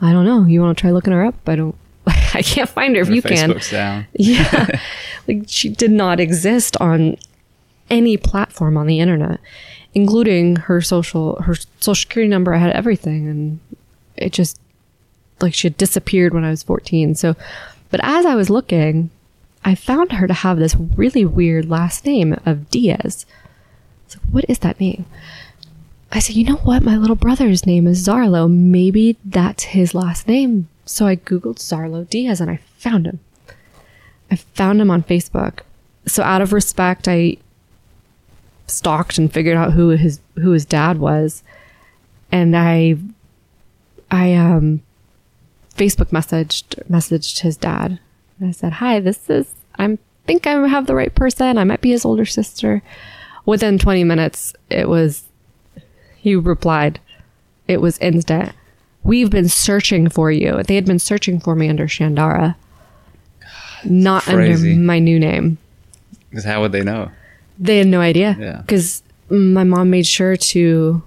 I don't know. You want to try looking her up? I don't. I can't find her if Her you can. Facebook's down. Yeah. like she did not exist on any platform on the internet, including her social her social security number. I had everything and it just like she had disappeared when I was 14. So but as I was looking, I found her to have this really weird last name of Diaz. So what is that name? I said, you know what? My little brother's name is Zarlo. Maybe that's his last name. So I Googled Zarlo Diaz and I found him. I found him on Facebook. So out of respect, I stalked and figured out who his who his dad was, and I I um Facebook messaged messaged his dad. And I said, "Hi, this is I think I have the right person. I might be his older sister." Within 20 minutes, it was he replied. It was instant. We've been searching for you. They had been searching for me under Shandara, not crazy. under my new name. Because how would they know? They had no idea Yeah. because my mom made sure to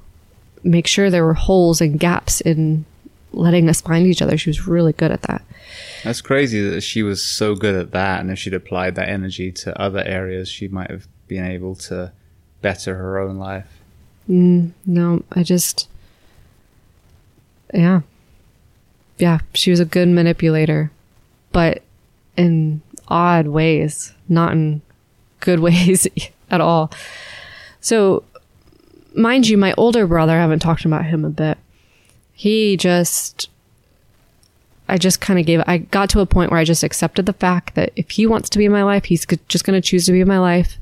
make sure there were holes and gaps in letting us find each other. She was really good at that. That's crazy that she was so good at that, and if she'd applied that energy to other areas, she might have been able to better her own life. Mm, no, I just, yeah, yeah. She was a good manipulator, but in odd ways, not in good ways at all. So, mind you, my older brother, I haven't talked about him a bit. He just, I just kind of gave, I got to a point where I just accepted the fact that if he wants to be in my life, he's just going to choose to be in my life.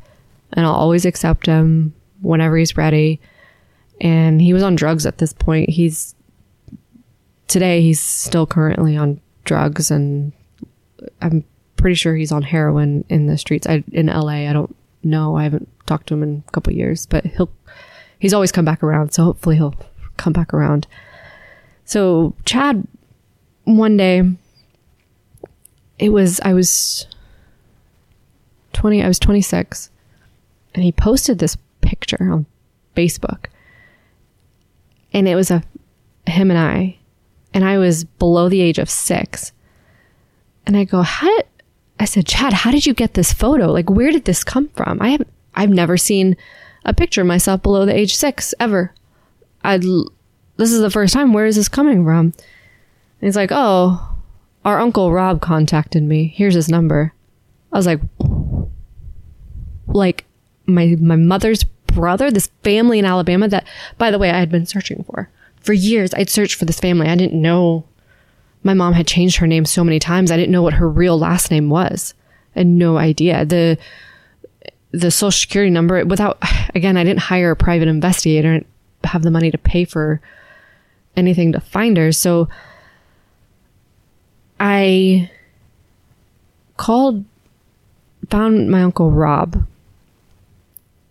And I'll always accept him whenever he's ready. And he was on drugs at this point. He's, today, he's still currently on drugs and I'm pretty sure he's on heroin in the streets I, in LA. I don't know. I haven't talked to him in a couple years, but he'll he's always come back around. So hopefully he'll come back around. So Chad, one day, it was I was twenty. I was twenty six, and he posted this picture on Facebook, and it was a him and I, and I was below the age of six. And I go, how did, I said, Chad, how did you get this photo? Like, where did this come from? I have, I've never seen a picture of myself below the age six ever. I, this is the first time. Where is this coming from? And he's like, oh, our uncle Rob contacted me. Here's his number. I was like, like my, my mother's brother, this family in Alabama that, by the way, I had been searching for. For years, I'd searched for this family. I didn't know my mom had changed her name so many times. I didn't know what her real last name was. I had no idea. The the social security number without again, I didn't hire a private investigator and have the money to pay for anything to find her. So I called found my uncle Rob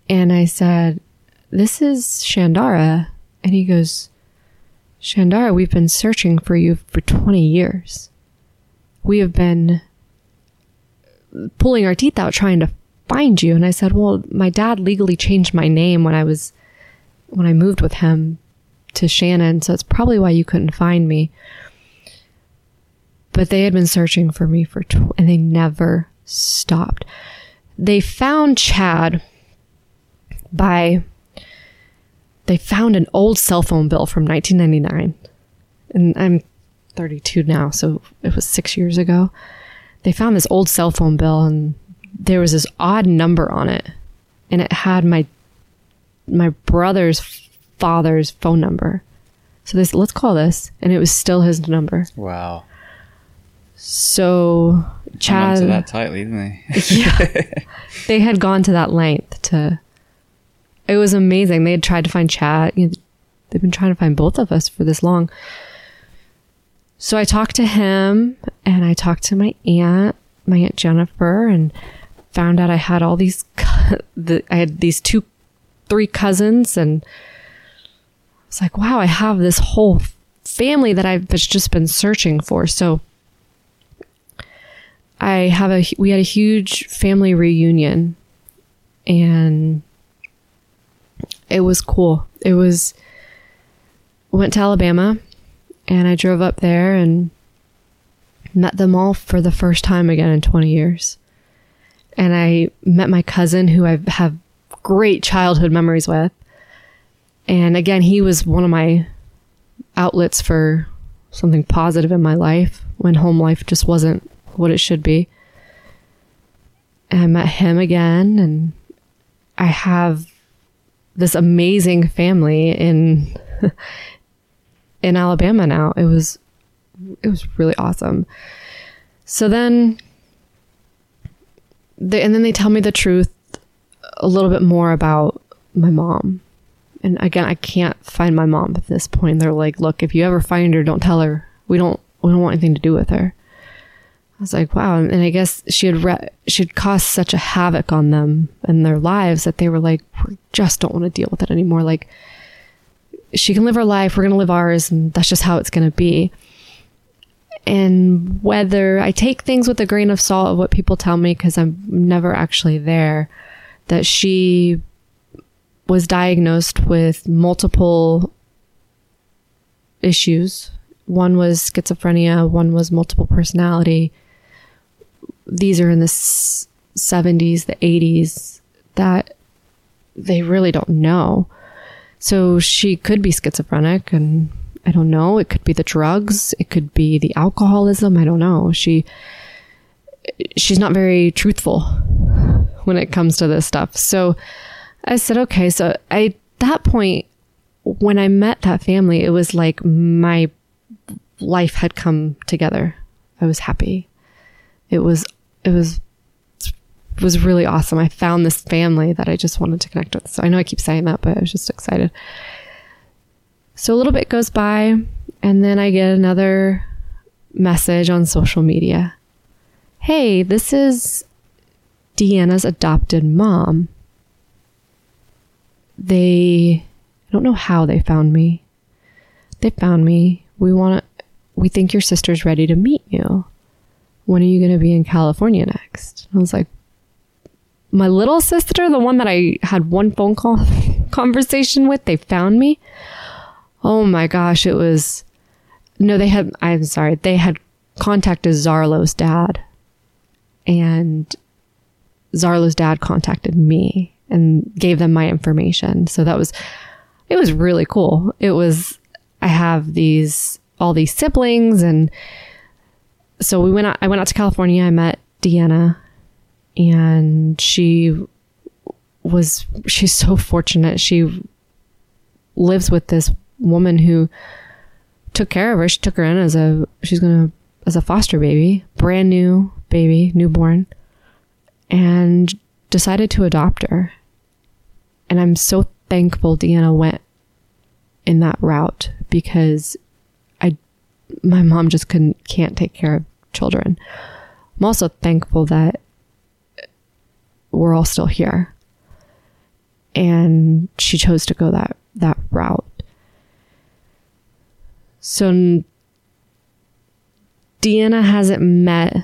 and I said, This is Shandara. And he goes, Shandara, we've been searching for you for 20 years. We have been pulling our teeth out trying to find you. And I said, Well, my dad legally changed my name when I was, when I moved with him to Shannon. So it's probably why you couldn't find me. But they had been searching for me for, tw- and they never stopped. They found Chad by they found an old cell phone bill from 1999 and i'm 32 now so it was six years ago they found this old cell phone bill and there was this odd number on it and it had my my brother's father's phone number so this let's call this and it was still his number Wow. so on to that tightly, didn't they? yeah, they had gone to that length to. It was amazing. They had tried to find Chad. You know, they've been trying to find both of us for this long. So I talked to him, and I talked to my aunt, my aunt Jennifer, and found out I had all these. The, I had these two, three cousins, and it's like, wow, I have this whole family that I've just been searching for. So I have a we had a huge family reunion and it was cool. It was went to Alabama and I drove up there and met them all for the first time again in 20 years. And I met my cousin who I have great childhood memories with. And again, he was one of my outlets for something positive in my life when home life just wasn't what it should be. And I met him again, and I have this amazing family in in Alabama now. It was it was really awesome. So then, they, and then they tell me the truth a little bit more about my mom. And again, I can't find my mom at this point. They're like, "Look, if you ever find her, don't tell her. We don't we don't want anything to do with her." I was like, wow. And I guess she had re- she had caused such a havoc on them and their lives that they were like, we just don't want to deal with it anymore. Like, she can live her life, we're going to live ours, and that's just how it's going to be. And whether I take things with a grain of salt of what people tell me, because I'm never actually there, that she was diagnosed with multiple issues. One was schizophrenia, one was multiple personality, these are in the 70s, the 80s, that they really don't know. So she could be schizophrenic, and I don't know. It could be the drugs, it could be the alcoholism. I don't know. She she's not very truthful when it comes to this stuff. So I said, okay. So at that point when I met that family, it was like my life had come together. I was happy it was it was it was really awesome. I found this family that I just wanted to connect with. So I know I keep saying that, but I was just excited. So a little bit goes by, and then I get another message on social media. Hey, this is Deanna's adopted mom. They I don't know how they found me. They found me. We want to we think your sister's ready to meet you when are you going to be in California next? I was like, my little sister, the one that I had one phone call conversation with, they found me. Oh my gosh, it was no, they had, I'm sorry, they had contacted Zarlo's dad and Zarlo's dad contacted me and gave them my information. So that was, it was really cool. It was, I have these, all these siblings and, so we went out, I went out to California. I met Deanna and she was, she's so fortunate. She lives with this woman who took care of her. She took her in as a, she's going to, as a foster baby, brand new baby, newborn, and decided to adopt her. And I'm so thankful Deanna went in that route because I, my mom just couldn't, can't take care of children. I'm also thankful that we're all still here. And she chose to go that that route. So Deanna hasn't met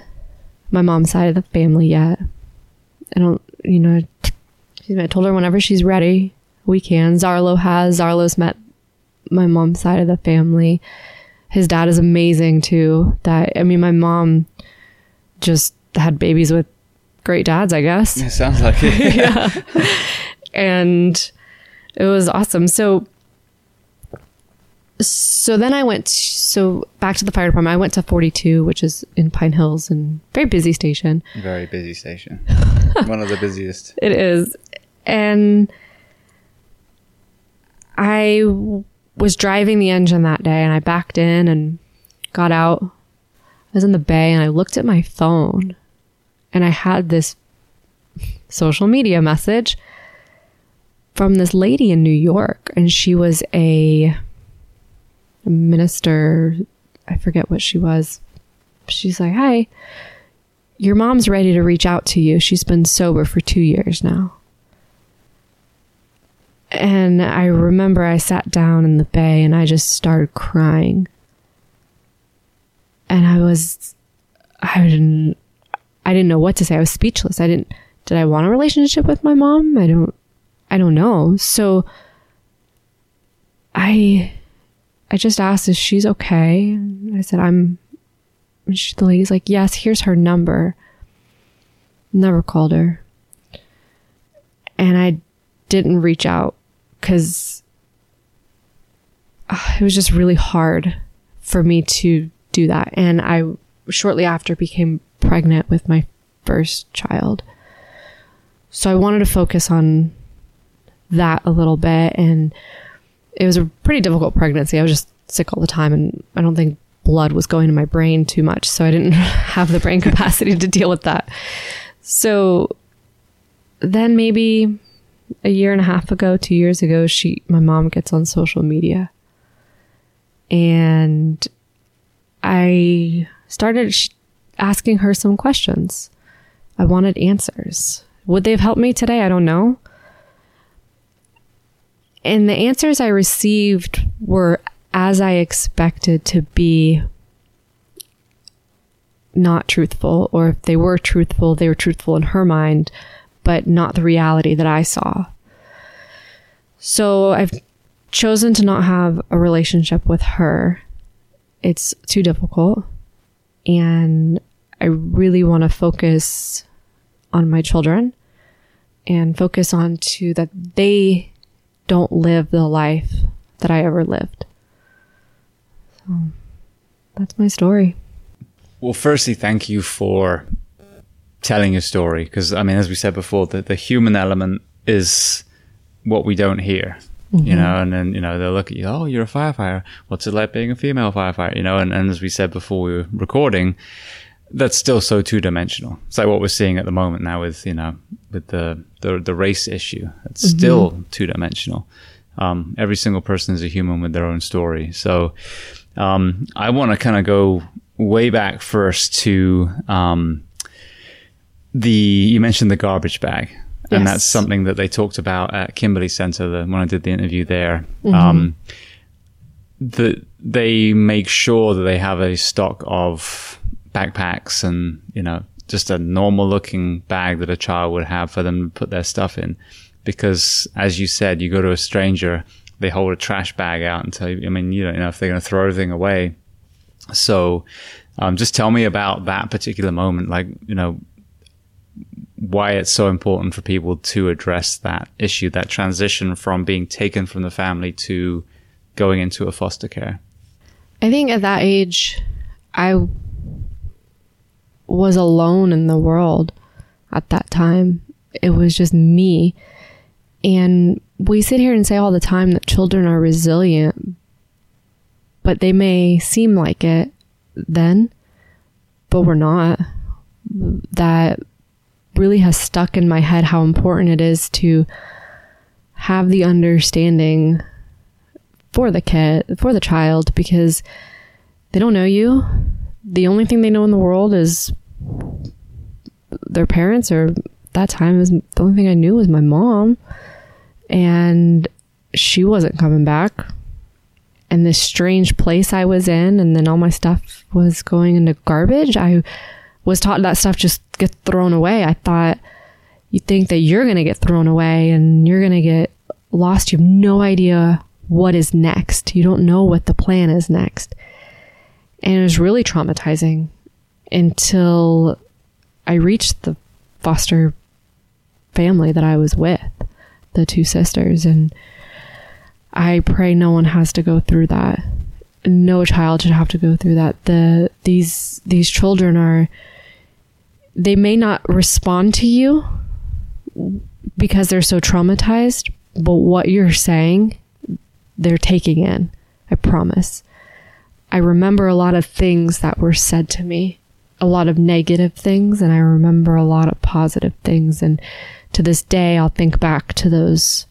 my mom's side of the family yet. I don't, you know, I told her whenever she's ready, we can. Zarlo has. Zarlo's met my mom's side of the family his dad is amazing too. That I mean, my mom just had babies with great dads, I guess. It sounds like it. yeah. And it was awesome. So so then I went so back to the fire department. I went to 42, which is in Pine Hills and very busy station. Very busy station. One of the busiest. It is. And I was driving the engine that day and I backed in and got out. I was in the bay and I looked at my phone And I had this social media message from this lady in New York, and she was a minister. I forget what she was. She's like, Hi, your mom's ready to reach out to you. She's been sober for two years now. And I remember I sat down in the bay and I just started crying. And I was, I didn't, I didn't know what to say. I was speechless. I didn't, did I want a relationship with my mom? I don't, I don't know. So I, I just asked if she's okay. I said, I'm, she, the lady's like, yes, here's her number. Never called her. And I didn't reach out because uh, it was just really hard for me to do that. And I shortly after became pregnant with my first child. So I wanted to focus on that a little bit. And it was a pretty difficult pregnancy. I was just sick all the time. And I don't think blood was going to my brain too much. So I didn't have the brain capacity to deal with that. So then maybe a year and a half ago, two years ago, she, my mom gets on social media and I started asking her some questions. I wanted answers. Would they have helped me today? I don't know. And the answers I received were as I expected to be not truthful, or if they were truthful, they were truthful in her mind, but not the reality that I saw. So I've chosen to not have a relationship with her. It's too difficult. And I really want to focus on my children and focus on to that they don't live the life that I ever lived. So that's my story. Well, firstly, thank you for telling your story because, I mean, as we said before, the, the human element is what we don't hear. Mm-hmm. You know, and then, you know, they'll look at you, oh, you're a firefighter. What's it like being a female firefighter? You know, and, and as we said before we were recording, that's still so two dimensional. It's like what we're seeing at the moment now with, you know, with the, the, the race issue. It's mm-hmm. still two dimensional. Um, every single person is a human with their own story. So, um, I want to kind of go way back first to, um, the, you mentioned the garbage bag and that's something that they talked about at Kimberly Center the, when I did the interview there. Mm-hmm. Um, that they make sure that they have a stock of backpacks and you know just a normal looking bag that a child would have for them to put their stuff in, because as you said, you go to a stranger, they hold a trash bag out and tell you. I mean, you don't know if they're going to throw everything away. So, um, just tell me about that particular moment. Like, you know, why it's so important for people to address that issue, that transition from being taken from the family to going into a foster care? I think at that age, I was alone in the world at that time. It was just me. And we sit here and say all the time that children are resilient, but they may seem like it then, but we're not. That really has stuck in my head how important it is to have the understanding for the kid, for the child, because they don't know you. The only thing they know in the world is their parents, or that time was the only thing I knew was my mom. And she wasn't coming back. And this strange place I was in, and then all my stuff was going into garbage. I was taught that stuff just gets thrown away. I thought you think that you're going to get thrown away and you're going to get lost. You have no idea what is next. You don't know what the plan is next. And it was really traumatizing until I reached the foster family that I was with, the two sisters. And I pray no one has to go through that. No child should have to go through that. The these these children are they may not respond to you because they're so traumatized, but what you're saying, they're taking in. I promise. I remember a lot of things that were said to me a lot of negative things and I remember a lot of positive things. And to this day I'll think back to those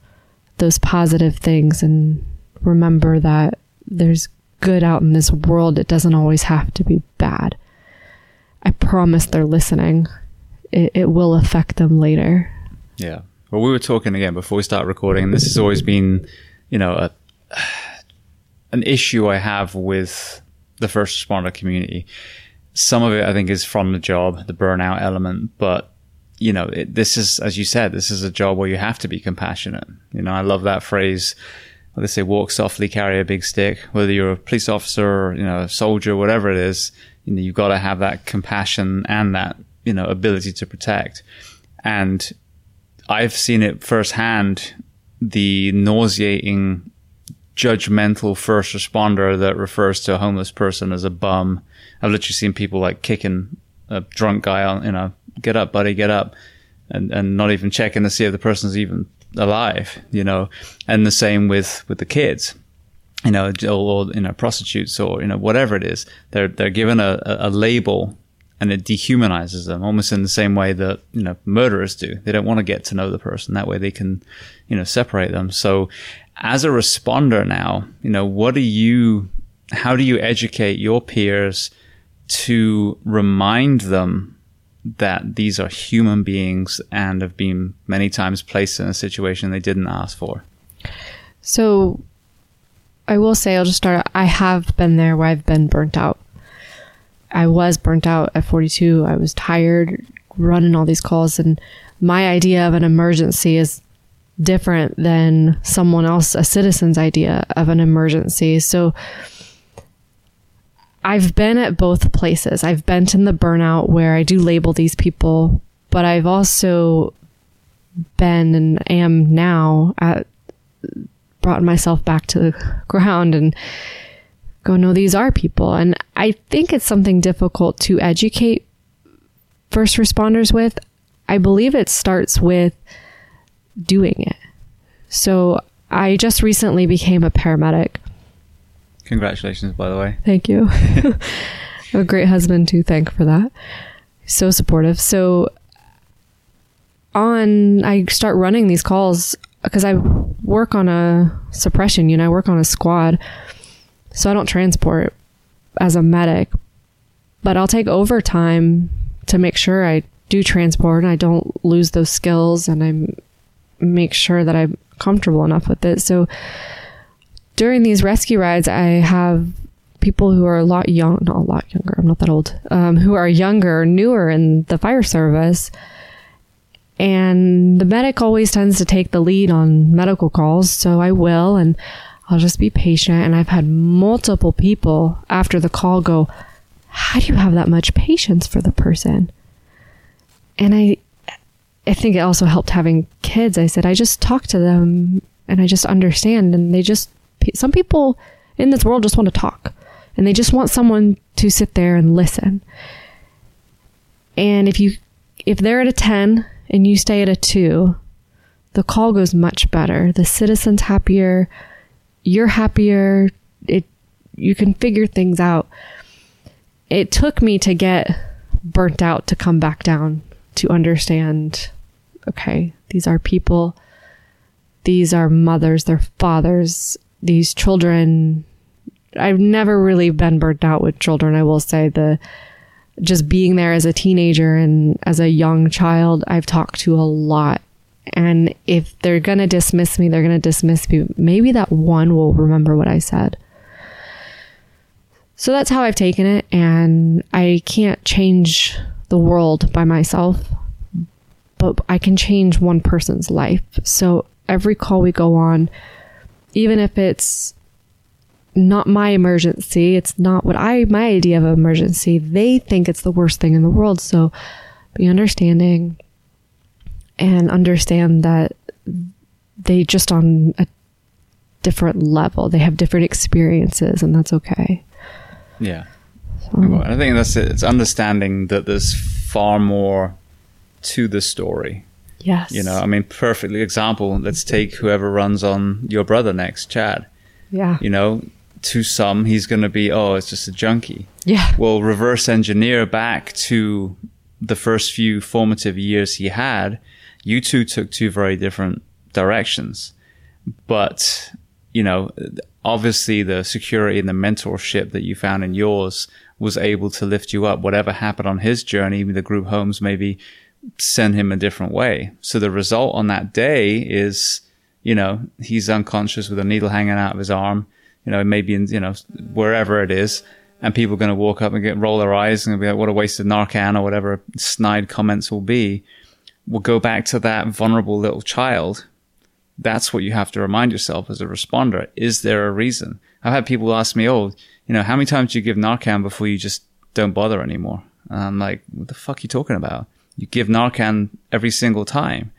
those positive things and remember that there's good out in this world. It doesn't always have to be bad. I promise they're listening. It, it will affect them later. Yeah. Well, we were talking again before we start recording, and this has always been, you know, a, an issue I have with the first responder community. Some of it, I think, is from the job, the burnout element, but you know, it, this is, as you said, this is a job where you have to be compassionate. You know, I love that phrase. They say, "Walk softly, carry a big stick." Whether you're a police officer, or, you know, a soldier, whatever it is, you know, you've got to have that compassion and that you know ability to protect. And I've seen it firsthand the nauseating, judgmental first responder that refers to a homeless person as a bum. I've literally seen people like kicking a drunk guy on, you know, get up, buddy, get up, and, and not even checking to see if the person's even alive, you know, and the same with, with the kids. You know, or, you know, prostitutes or, you know, whatever it is, they're, they're given a, a label and it dehumanizes them almost in the same way that you know murderers do they don't want to get to know the person that way they can you know separate them so as a responder now you know what do you how do you educate your peers to remind them that these are human beings and have been many times placed in a situation they didn't ask for so i will say i'll just start i have been there where i've been burnt out I was burnt out at 42. I was tired running all these calls and my idea of an emergency is different than someone else a citizen's idea of an emergency. So I've been at both places. I've been in the burnout where I do label these people, but I've also been and am now at brought myself back to the ground and go, no, these are people. And I think it's something difficult to educate first responders with. I believe it starts with doing it. So I just recently became a paramedic. Congratulations, by the way. Thank you. a great husband to thank for that. So supportive. So on, I start running these calls because I work on a suppression unit. I work on a squad so I don't transport as a medic, but I'll take overtime to make sure I do transport and I don't lose those skills and I make sure that I'm comfortable enough with it. So during these rescue rides, I have people who are a lot young, not a lot younger, I'm not that old, um, who are younger, newer in the fire service. And the medic always tends to take the lead on medical calls, so I will. And I'll just be patient. And I've had multiple people after the call go, How do you have that much patience for the person? And I, I think it also helped having kids. I said, I just talk to them and I just understand. And they just, some people in this world just want to talk and they just want someone to sit there and listen. And if you, if they're at a 10 and you stay at a two, the call goes much better. The citizen's happier you're happier. It you can figure things out. It took me to get burnt out to come back down to understand okay, these are people. These are mothers, their fathers, these children. I've never really been burnt out with children. I will say the just being there as a teenager and as a young child, I've talked to a lot and if they're going to dismiss me, they're going to dismiss me. Maybe that one will remember what I said. So that's how I've taken it. And I can't change the world by myself, but I can change one person's life. So every call we go on, even if it's not my emergency, it's not what I, my idea of emergency, they think it's the worst thing in the world. So be understanding and understand that they just on a different level. They have different experiences, and that's okay. Yeah. So. I think that's it. It's understanding that there's far more to the story. Yes. You know, I mean, perfectly example. Let's take whoever runs on your brother next, Chad. Yeah. You know, to some, he's going to be, oh, it's just a junkie. Yeah. Well, reverse engineer back to the first few formative years he had. You two took two very different directions. But, you know, obviously the security and the mentorship that you found in yours was able to lift you up. Whatever happened on his journey, the group homes maybe send him a different way. So the result on that day is, you know, he's unconscious with a needle hanging out of his arm, you know, maybe in, you know, wherever it is. And people are going to walk up and get, roll their eyes and be like, what a waste of Narcan or whatever snide comments will be. We'll go back to that vulnerable little child. That's what you have to remind yourself as a responder. Is there a reason? I've had people ask me, oh, you know, how many times do you give Narcan before you just don't bother anymore? And I'm like, what the fuck are you talking about? You give Narcan every single time.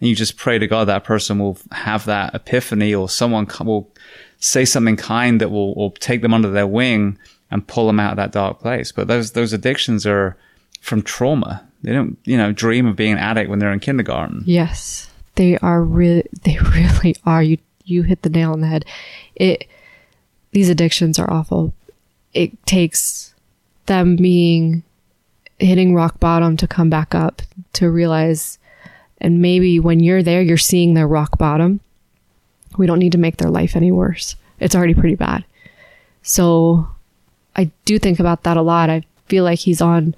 And you just pray to God that person will have that epiphany or someone will say something kind that will, will take them under their wing and pull them out of that dark place. But those, those addictions are from trauma. They don't, you know, dream of being an addict when they're in kindergarten. Yes. They are really, they really are. You, you hit the nail on the head. It, these addictions are awful. It takes them being hitting rock bottom to come back up to realize and maybe when you're there you're seeing their rock bottom. We don't need to make their life any worse. It's already pretty bad. So i do think about that a lot. I feel like he's on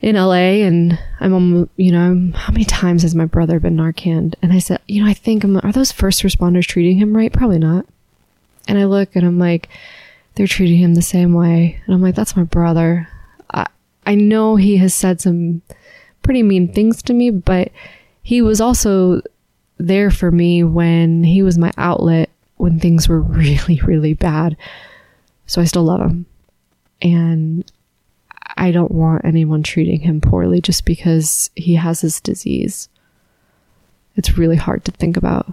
in la and i'm on you know how many times has my brother been narcaned and i said you know i think I'm, are those first responders treating him right? Probably not. And i look and i'm like they're treating him the same way. And i'm like that's my brother I know he has said some pretty mean things to me, but he was also there for me when he was my outlet when things were really, really bad. So I still love him. And I don't want anyone treating him poorly just because he has this disease. It's really hard to think about.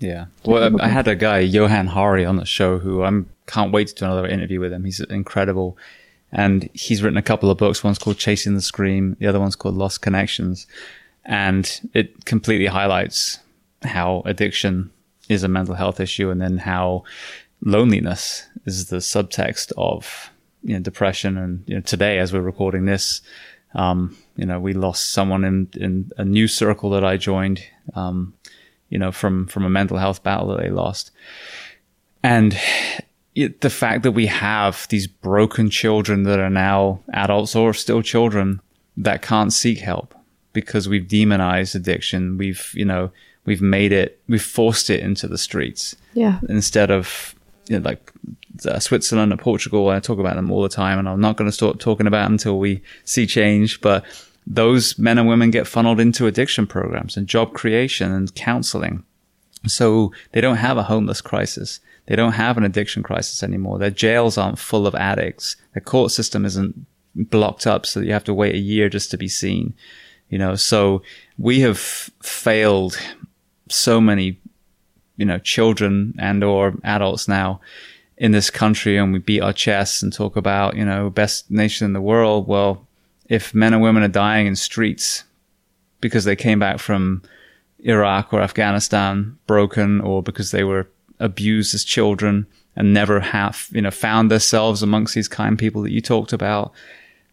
Yeah. Well, I had a guy, Johan Hari, on the show who I can't wait to do another interview with him. He's incredible. And he's written a couple of books. One's called Chasing the Scream. The other one's called Lost Connections. And it completely highlights how addiction is a mental health issue and then how loneliness is the subtext of you know, depression. And you know, today, as we're recording this, um, you know, we lost someone in, in a new circle that I joined, um, you know, from, from a mental health battle that they lost. And it, the fact that we have these broken children that are now adults or still children that can't seek help because we've demonized addiction. We've, you know, we've made it, we've forced it into the streets. Yeah. Instead of, you know, like uh, Switzerland and Portugal, I talk about them all the time and I'm not going to start talking about them until we see change. But those men and women get funneled into addiction programs and job creation and counseling. So they don't have a homeless crisis. They don't have an addiction crisis anymore. Their jails aren't full of addicts. Their court system isn't blocked up so that you have to wait a year just to be seen. You know, so we have failed so many, you know, children and or adults now in this country and we beat our chests and talk about, you know, best nation in the world. Well, if men and women are dying in streets because they came back from Iraq or Afghanistan broken or because they were abused as children and never have, you know, found themselves amongst these kind people that you talked about,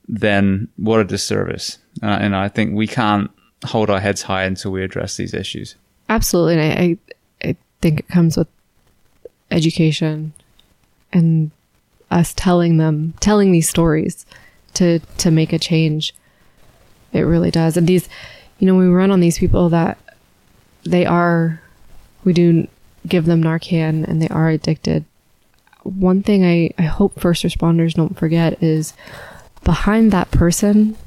then what a disservice. Uh, and I think we can't hold our heads high until we address these issues. Absolutely. And I, I, I think it comes with education and us telling them, telling these stories to, to make a change. It really does. And these, you know, we run on these people that they are, we do give them Narcan and they are addicted, one thing I, I hope first responders don't forget is behind that person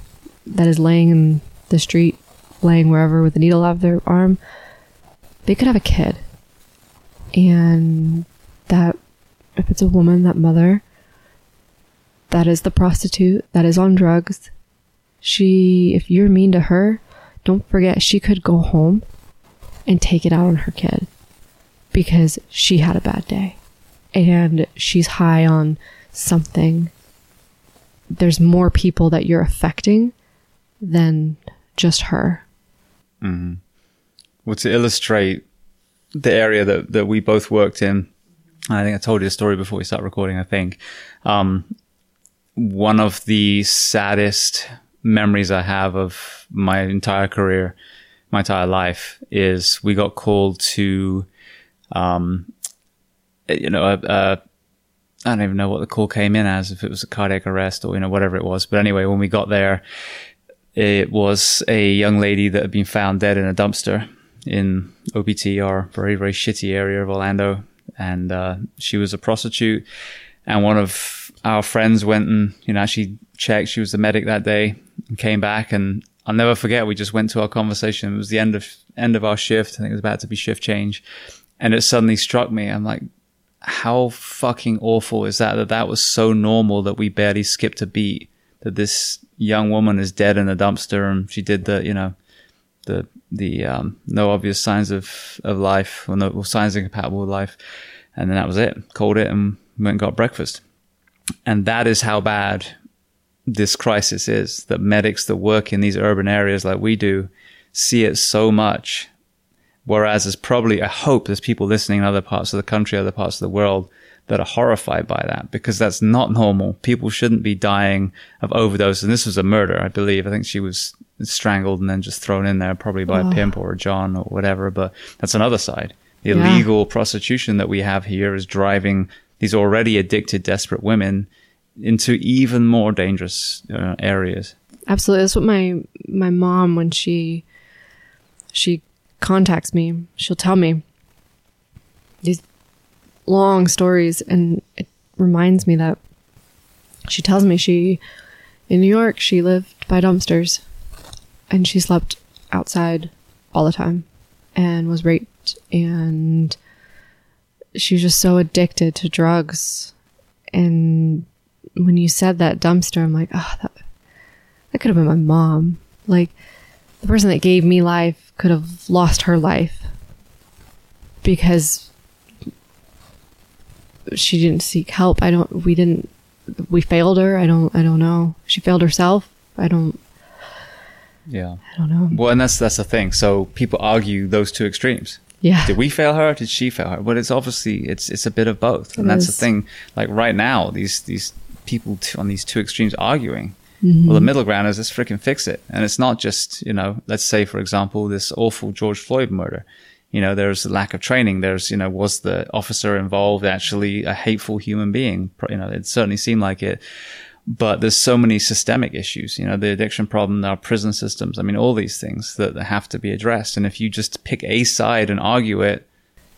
that is laying in the street, laying wherever with a needle out of their arm, they could have a kid. And that, if it's a woman, that mother, that is the prostitute, that is on drugs, she, if you're mean to her, don't forget she could go home and take it out on her kid because she had a bad day and she's high on something. There's more people that you're affecting than just her. Mm-hmm. Well, to illustrate the area that, that we both worked in, I think I told you a story before we start recording, I think. Um, one of the saddest memories I have of my entire career, my entire life, is we got called to, um, you know, a, a, I don't even know what the call came in as, if it was a cardiac arrest or, you know, whatever it was. But anyway, when we got there, it was a young lady that had been found dead in a dumpster in OBT, our very, very shitty area of Orlando. And uh, she was a prostitute. And one of our friends went and, you know, actually checked. She was the medic that day and came back. And I'll never forget, we just went to our conversation. It was the end of, end of our shift. I think it was about to be shift change. And it suddenly struck me. I'm like, how fucking awful is that? That that was so normal that we barely skipped a beat. That this young woman is dead in a dumpster and she did the, you know, the, the, um, no obvious signs of, of life or no signs incompatible with life. And then that was it. Called it and went and got breakfast. And that is how bad this crisis is that medics that work in these urban areas like we do see it so much. Whereas there's probably, I hope there's people listening in other parts of the country, other parts of the world that are horrified by that because that's not normal. People shouldn't be dying of overdose. And this was a murder, I believe. I think she was strangled and then just thrown in there probably by Oh. a pimp or a John or whatever. But that's another side. The Yeah. illegal prostitution that we have here is driving these already addicted, desperate women into even more dangerous uh, areas. Absolutely. That's what my my mom when she she contacts me, she'll tell me these long stories and it reminds me that she tells me she in New York she lived by dumpsters and she slept outside all the time and was raped and she was just so addicted to drugs and when you said that dumpster i'm like oh that that could have been my mom. Like the person that gave me life could have lost her life because she didn't seek help. I don't we didn't we failed her. I don't I don't know. She failed herself. I don't Yeah. I don't know. Well, and that's that's the thing. So people argue those two extremes. Yeah. Did we fail her? Did she fail her? But it's obviously it's it's a bit of both, and It that's is. the thing. Like right now, these these people t- on these two extremes arguing. Mm-hmm. Well, the middle ground is let's freaking fix it, and it's not just you know, let's say for example, this awful George Floyd murder. You know, there's a lack of training. There's you know, was the officer involved actually a hateful human being? You know, it certainly seemed like it. But there's so many systemic issues, you know, the addiction problem, our prison systems. I mean, all these things that have to be addressed. And if you just pick a side and argue it,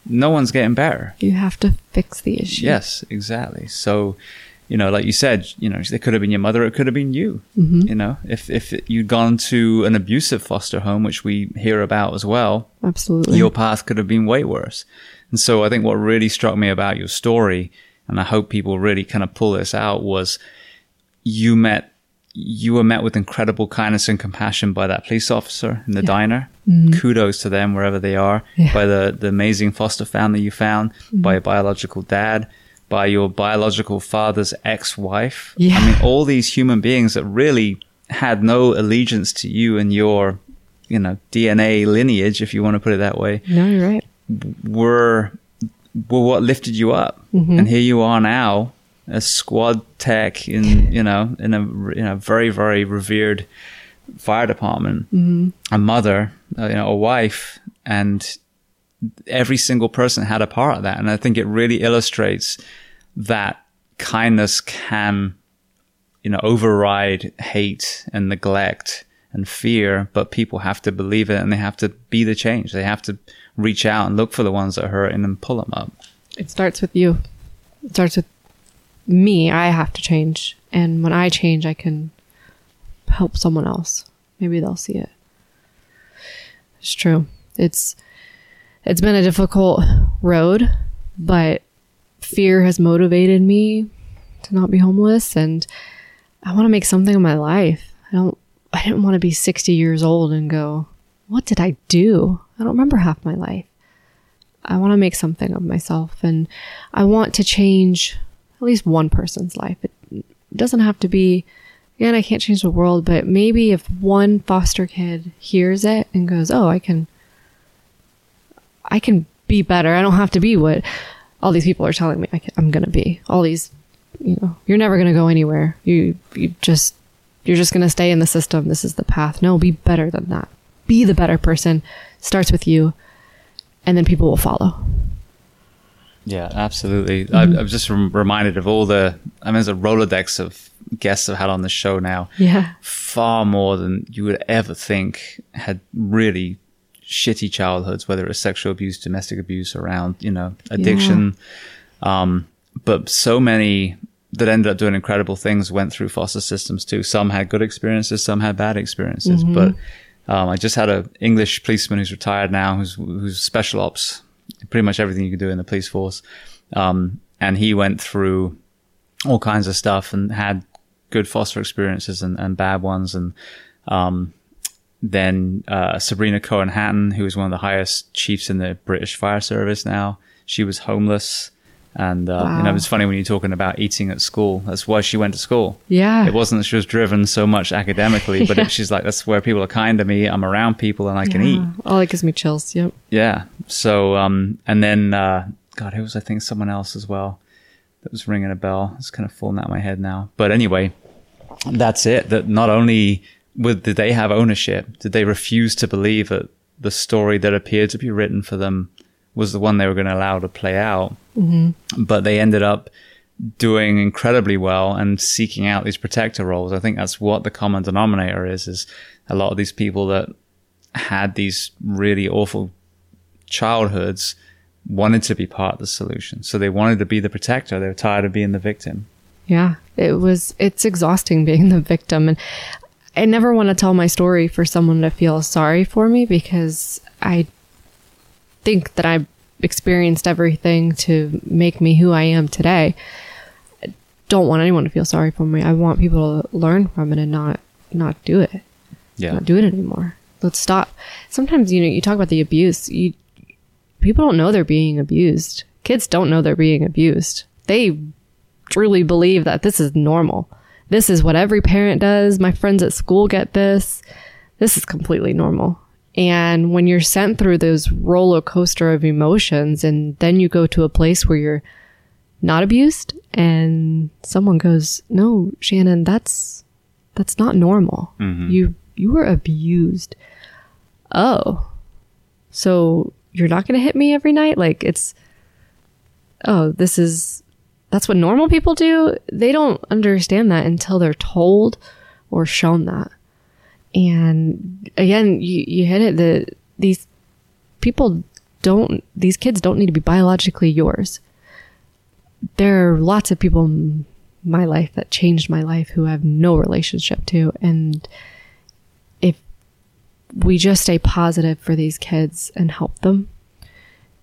no one's getting better. You have to fix the issue. Yes, exactly. So, you know, like you said, you know, it could have been your mother, it could have been you. You know, if if you'd gone to an abusive foster home, which we hear about as well, Absolutely. your path could have been way worse. And so I think what really struck me about your story, and I hope people really kind of pull this out, was you met you were met with incredible kindness and compassion by that police officer in the diner. Kudos to them wherever they are. Mm-hmm. Yeah. By the, the amazing foster family you found, by your biological dad, by your biological father's ex-wife. Yeah. I mean, all these human beings that really had no allegiance to you and your, you know, DNA lineage, if you want to put it that way, no, you're right. were were what lifted you up, and here you are now, a squad tech in you know in a in a very very revered fire department, a mother, uh, you know, a wife, and every single person had a part of that, and I think it really illustrates that kindness can you know override hate and neglect and fear but people have to believe it and they have to be the change they have to reach out and look for the ones that hurt and then pull them up It starts with you. It starts with me. I have to change. And when I change, I can help someone else. Maybe they'll see it. It's true. It's it's been a difficult road, but fear has motivated me to not be homeless and I want to make something of my life. I don't I didn't want to be 60 years old and go, "What did I do? I don't remember half my life." I want to make something of myself and I want to change at least one person's life. It doesn't have to be, again, I can't change the world, but maybe if one foster kid hears it and goes, oh, I can, I can be better. I don't have to be what, all these people are telling me I I'm going to be. All these, you know, you're never going to go anywhere. You you just you're just going to stay in the system. This is the path. No, be better than that. Be the better person. Starts with you, and then people will follow. Yeah, absolutely. I, mm-hmm. I'm just rem- reminded of all the. I mean, there's a rolodex of guests I've had on the show now. Yeah. far more than you would ever think had really shitty childhoods, whether it was sexual abuse, domestic abuse, around you know addiction. Um, but so many that ended up doing incredible things went through foster systems too. Some had good experiences, some had bad experiences. But um, I just had a English policeman who's retired now, who's who's special ops, pretty much everything you can do in the police force. Um, and he went through all kinds of stuff and had good foster experiences and, and bad ones. And um, then uh, Sabrina Cohen Hatton, who is one of the highest chiefs in the British Fire Service now, she was homeless. And uh, you know, it's funny when you're talking about eating at school. That's why she went to school. Yeah. It wasn't that she was driven so much academically, but Yeah. it, she's like, that's where people are kind to me. I'm around people and I can eat. Oh, that gives me chills. Yep. Yeah. So, um, and then, uh, God, who was, I think, someone else as well that was ringing a bell. It's kind of falling out of my head now. But anyway, that's it. That not only would, did they have ownership, did they refuse to believe that the story that appeared to be written for them was the one they were going to allow to play out, mm-hmm. but they ended up doing incredibly well and seeking out these protector roles. I think that's what the common denominator is, is a lot of these people that had these really awful childhoods wanted to be part of the solution. So they wanted to be the protector. They were tired of being the victim. Yeah. It was, it's exhausting being the victim. And I never want to tell my story for someone to feel sorry for me because I think that I've experienced everything to make me who I am today. I don't want anyone to feel sorry for me. I want people to learn from it and not, not do it. Yeah. not do it anymore. Let's stop. Sometimes, you know, you talk about the abuse. You people don't know they're being abused. Kids don't know they're being abused. They truly believe that this is normal. This is what every parent does. My friends at school get this. This is completely normal. And when you're sent through those roller coaster of emotions and then you go to a place where you're not abused and someone goes, "No, Shannon, that's that's not normal. Mm-hmm. You you were abused. Oh. So you're not going to hit me every night? Like it's Oh, this is that's what normal people do? They don't understand that until they're told or shown that. And again, you you hit it the these people don't these kids don't need to be biologically yours. There are lots of people in my life that changed my life who I have no relationship to and if we just stay positive for these kids and help them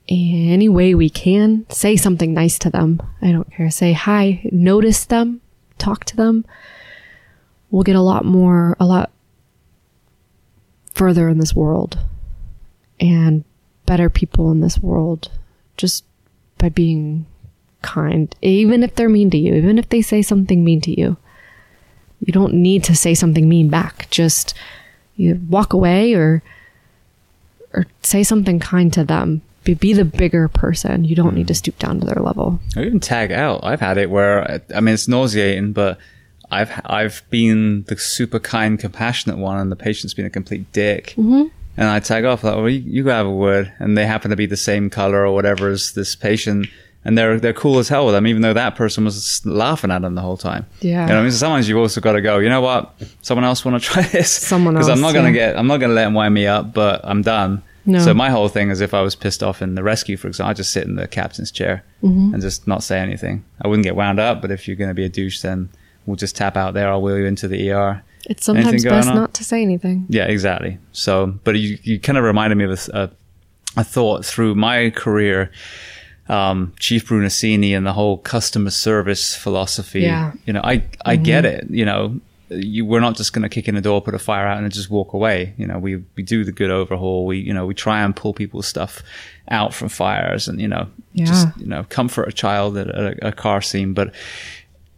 any way we can, say something nice to them. I don't care. Say hi, notice them, talk to them. We'll get a lot more, a lot further in this world and better people in this world just by being kind, even if they're mean to you, even if they say something mean to you. You don't need to say something mean back. Just you walk away or or say something kind to them. Be, be the bigger person. You don't need to stoop down to their level. Or even tag out. I've had it where, I mean, it's nauseating, but I've, I've been the super kind, compassionate one and the patient's been a complete dick. Mm-hmm. And I tag off like, well, you, you go have a word. And they happen to be the same color or whatever as this patient. And they're, they're cool as hell with them, even though that person was laughing at them the whole time. Yeah. You know I mean? So sometimes you've also got to go, you know what? Someone else want to try this? Someone else. Because I'm not going to yeah. get, I'm not going to let them wind me up, but I'm done. No. So my whole thing is if I was pissed off in the rescue, for example, I'd just sit in the captain's chair Mm-hmm. and just not say anything. I wouldn't get wound up, but if you're going to be a douche, then we'll just tap out there. I'll wheel you into the ER. It's sometimes best on? not to say anything. Yeah, exactly. So, but you, you kind of reminded me of a, a, a thought through my career. Um, Chief Brunacini and the whole customer service philosophy. Yeah. You know, I, I get it. You know, you, we're not just going to kick in the door, put a fire out and just walk away. You know, we, we do the good overhaul. We, you know, we try and pull people's stuff out from fires and, you know, just, you know, comfort a child at a, a car scene. But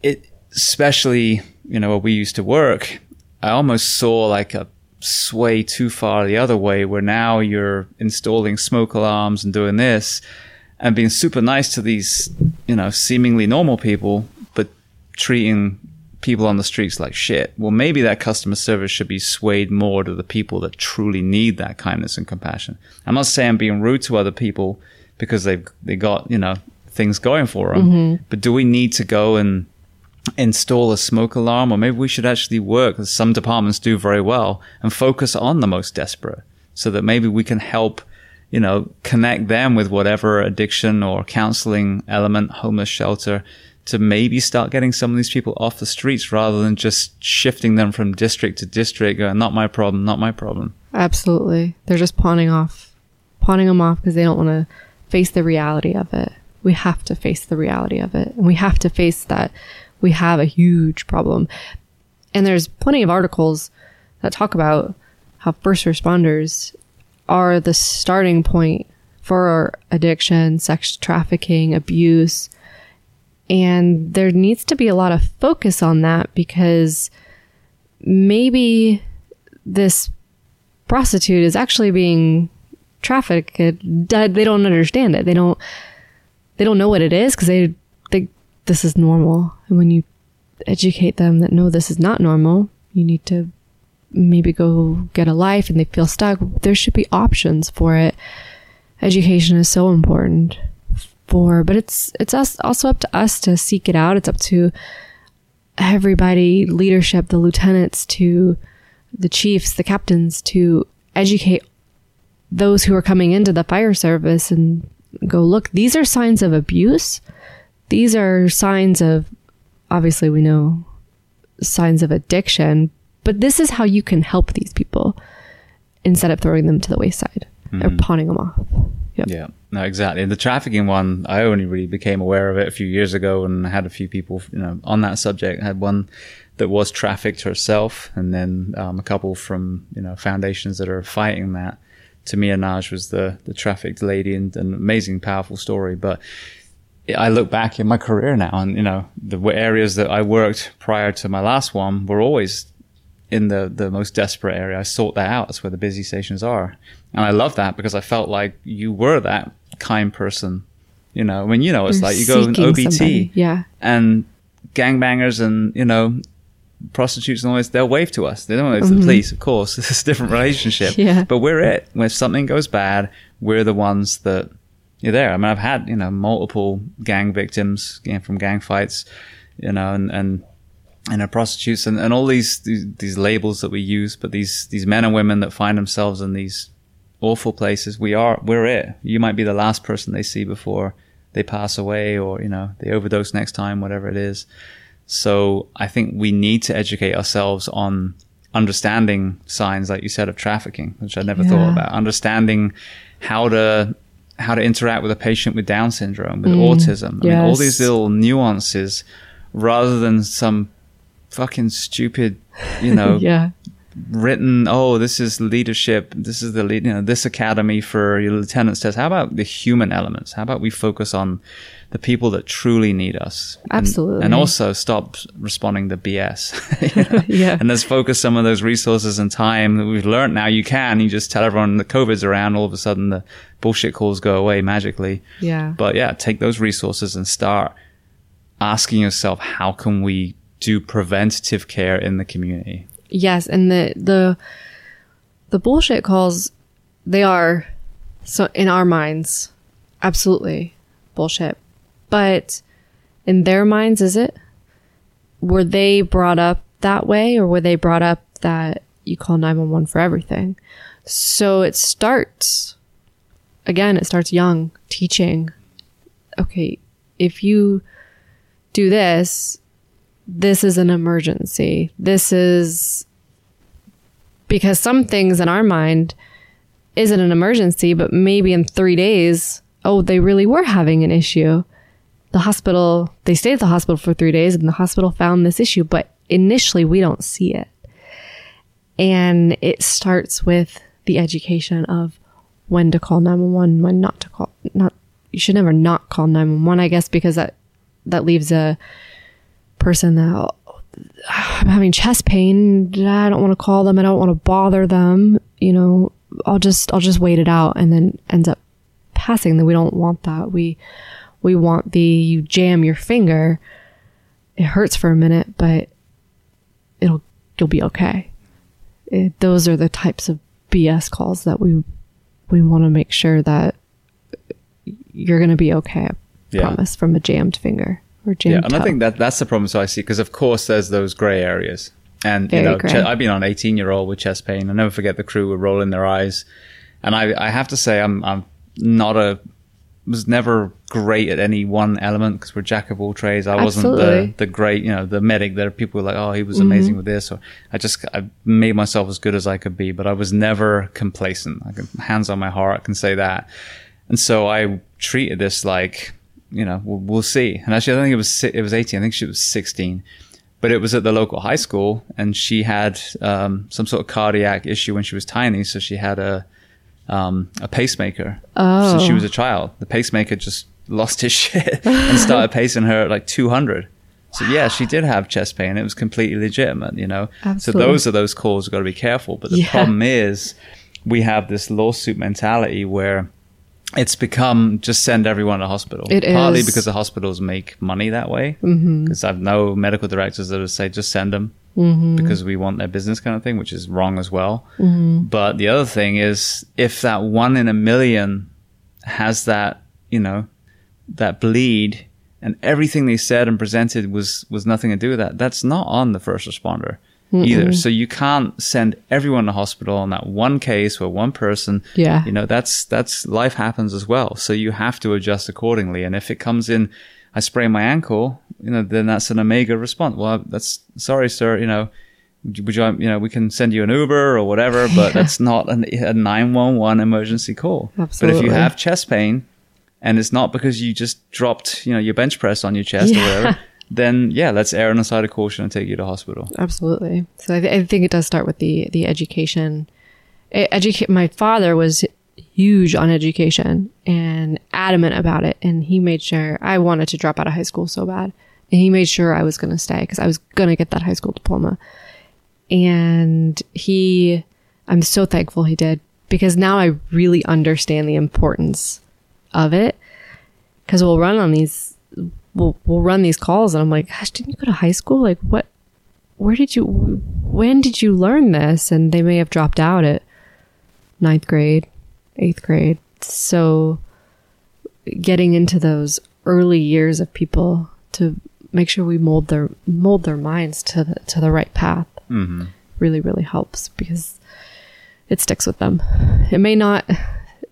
it, especially, you know, where we used to work, I almost saw like a sway too far the other way where now you're installing smoke alarms and doing this. and being super nice to these, you know, seemingly normal people, but treating people on the streets like shit. Well, maybe that customer service should be swayed more to the people that truly need that kindness and compassion. I'm not saying I'm being rude to other people because they've they got you know things going for them, mm-hmm. but do we need to go and install a smoke alarm, or maybe we should actually work, as some departments do very well, and focus on the most desperate, so that maybe we can help you know, connect them with whatever addiction or counseling element, homeless shelter, to maybe start getting some of these people off the streets rather than just shifting them from district to district. Going, not my problem, not my problem. Absolutely. They're just pawning off, pawning them off because they don't want to face the reality of it. We have to face the reality of it. And we have to face that we have a huge problem. And there's plenty of articles that talk about how first responders are the starting point for addiction, sex trafficking, abuse. And there needs to be a lot of focus on that because maybe this prostitute is actually being trafficked. They don't understand it. They don't. They don't know what it is because they think this is normal. And when you educate them that no, this is not normal, you need to maybe go get a life and they feel stuck. There should be options for it. Education is so important for, but it's it's us also up to us to seek it out. It's up to everybody, leadership, the lieutenants, to the chiefs, the captains, to educate those who are coming into the fire service and go look. These are signs of abuse. These are signs of, obviously, we know signs of addiction, but this is how you can help these people instead of throwing them to the wayside mm-hmm. or pawning them off. Yeah, no, exactly. And the trafficking one, I only really became aware of it a few years ago, and had a few people, you know, on that subject. I had one that was trafficked herself, and then um, a couple from you know foundations that are fighting that. Timea Nagy was the the trafficked lady, and an amazing, powerful story. But I look back in my career now, and you know the areas that I worked prior to my last one were always in the the most desperate area. I sought that out. That's where the busy stations are, and I love that because I felt like you were that kind person. You know, I mean, you know, it's You're like you go in OBT, somebody. yeah, and gangbangers and you know prostitutes and all this, they'll wave to us. They don't wave mm-hmm. to the mm-hmm. police, of course. It's a different relationship. yeah. But we're it. When something goes bad, we're the ones that you're there. I mean, I've had, you know, multiple gang victims you know, from gang fights, you know, and, and you know, prostitutes and, and all these, these, these labels that we use, but these these men and women that find themselves in these awful places, we are we're it. You might be the last person they see before they pass away, or you know, they overdose next time, whatever it is. So I think we need to educate ourselves on understanding signs, like you said, of trafficking, which I never yeah. thought about. Understanding how to how to interact with a patient with Down syndrome, with mm, autism. I yes. mean, all these little nuances, rather than some fucking stupid, you know, yeah. Written, oh, this is leadership. This is the lead, you know, this academy for your lieutenant's test. How about the human elements? How about we focus on the people that truly need us? Absolutely. And, and also stop responding to BS. yeah. And let's focus some of those resources and time that we've learned now. You can, you just tell everyone the COVID's around. All of a sudden the bullshit calls go away magically. Yeah. But yeah, take those resources and start asking yourself, how can we do preventative care in the community. Yes, and the the the bullshit calls they are so in our minds absolutely bullshit. But in their minds is it? Were they brought up that way or were they brought up that you call 911 for everything? So it starts again, it starts young, teaching. Okay, if you do this, this is an emergency. This is because some things in our mind isn't an emergency, but maybe in three days, oh, they really were having an issue. The hospital, they stayed at the hospital for three days and the hospital found this issue, but initially we don't see it. And it starts with the education of when to call 911, when not to call, not, you should never not call 911, I guess, because that, that leaves a, person that I'm having chest pain. I don't want to call them. I don't want to bother them. You know, I'll just I'll just wait it out, and then ends up passing, then we don't want that. We we want the you jam your finger. It hurts for a minute, but it'll you'll be okay. It, those are the types of BS calls that we we want to make sure that you're going to be okay. I Yeah. promise from a jammed finger or. Yeah, and I think that that's the problem. So I see because of course there's those grey areas, and Very you know che- I've been on 18 year old with chest pain. I never forget the crew were rolling their eyes, and I I have to say I'm I'm not a was never great at any one element because we're jack of all trades. I wasn't the the great you know the medic. There are people who are like oh he was mm-hmm. amazing with this, or I just I made myself as good as I could be, but I was never complacent. I can hands on my heart, I can say that. And so I treated this like, you know, we'll, we'll see. And actually, I don't think it was it was 18. I think she was 16. But it was at the local high school, and she had um, some sort of cardiac issue when she was tiny. So she had a um, a pacemaker Oh. since she was a child. The pacemaker just lost his shit and started pacing her at like 200. So yeah, she did have chest pain. It was completely legitimate, you know. Absolutely. So those are those calls. We've got to be careful. But the Yeah. problem is, we have this lawsuit mentality where it's become just send everyone to hospital. It Partly is. because the hospitals make money that way. Mm-hmm. Because I've no medical directors that would say just send them mm-hmm. because we want their business kind of thing, which is wrong as well. Mm-hmm. But the other thing is, if that one in a million has that, you know, that bleed, and everything they said and presented was was nothing to do with that. That's not on the first responder either. So you can't send everyone to hospital on that one case where one person. Yeah. You know, that's that's life happens as well. So you have to adjust accordingly. And if it comes in, I sprain my ankle, you know, then that's an omega response. Well, that's sorry, sir. You know. Would you, you, know, we can send you an Uber or whatever, but that's not an, a 911 emergency call. Absolutely. But if you have chest pain and it's not because you just dropped, you know, your bench press on your chest or whatever, then yeah, let's err on the side of caution and take you to hospital. Absolutely. So I, th- I think it does start with the the education. Educate. My father was huge on education and adamant about it, and he made sure I wanted to drop out of high school so bad, and he made sure I was going to stay because I was going to get that high school diploma. And he, I'm so thankful he did because now I really understand the importance of it. Because we'll run on these, we'll we'll run these calls, and I'm like, gosh, didn't you go to high school? Like, what? where did you when did you learn this and they may have dropped out at ninth grade eighth grade so getting into those early years of people to make sure we mold their mold their minds to the to the right path hmm really really helps because it sticks with them it may not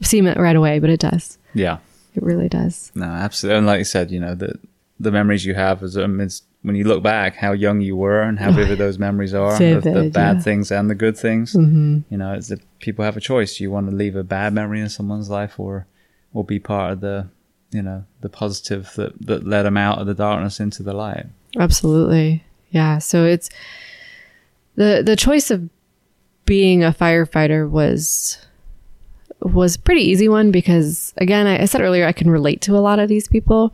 seem it right away but it does Yeah. It really does No, absolutely. And like you said, you know, the the memories you have is um, it's when you look back how young you were and how vivid those memories are of the bad yeah. things and the good things. mm-hmm. You know, it's that people have a choice. Do you want to leave a bad memory in someone's life or or be part of the you know, the positive that, that led them out of the darkness into the light. Absolutely. Yeah. So it's the the choice of being a firefighter was was pretty easy one because again, I, I said earlier I can relate to a lot of these people,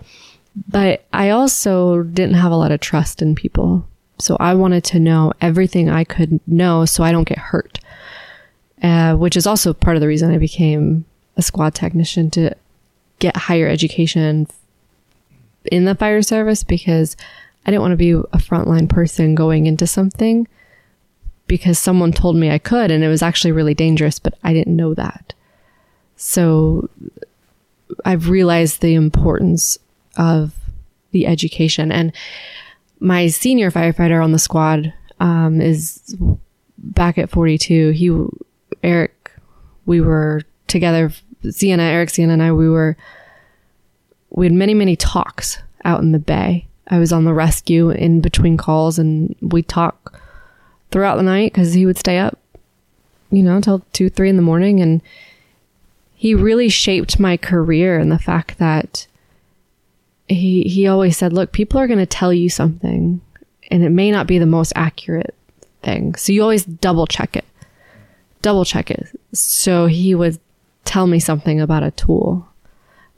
but I also didn't have a lot of trust in people. So I wanted to know everything I could know so I don't get hurt. Uh, which is also part of the reason I became a squad technician to get higher education in the fire service because I didn't want to be a frontline person going into something because someone told me I could and it was actually really dangerous, but I didn't know that. So I've realized the importance of the education and my senior firefighter on the squad um, is back at 42. He, Eric, we were together. Sienna, Eric, Sienna, and I, we were we had many many talks out in the bay i was on the rescue in between calls and we talk throughout the night because he would stay up you know until two three in the morning and he really shaped my career and the fact that he he always said look people are going to tell you something and it may not be the most accurate thing so you always double check it double check it so he would tell me something about a tool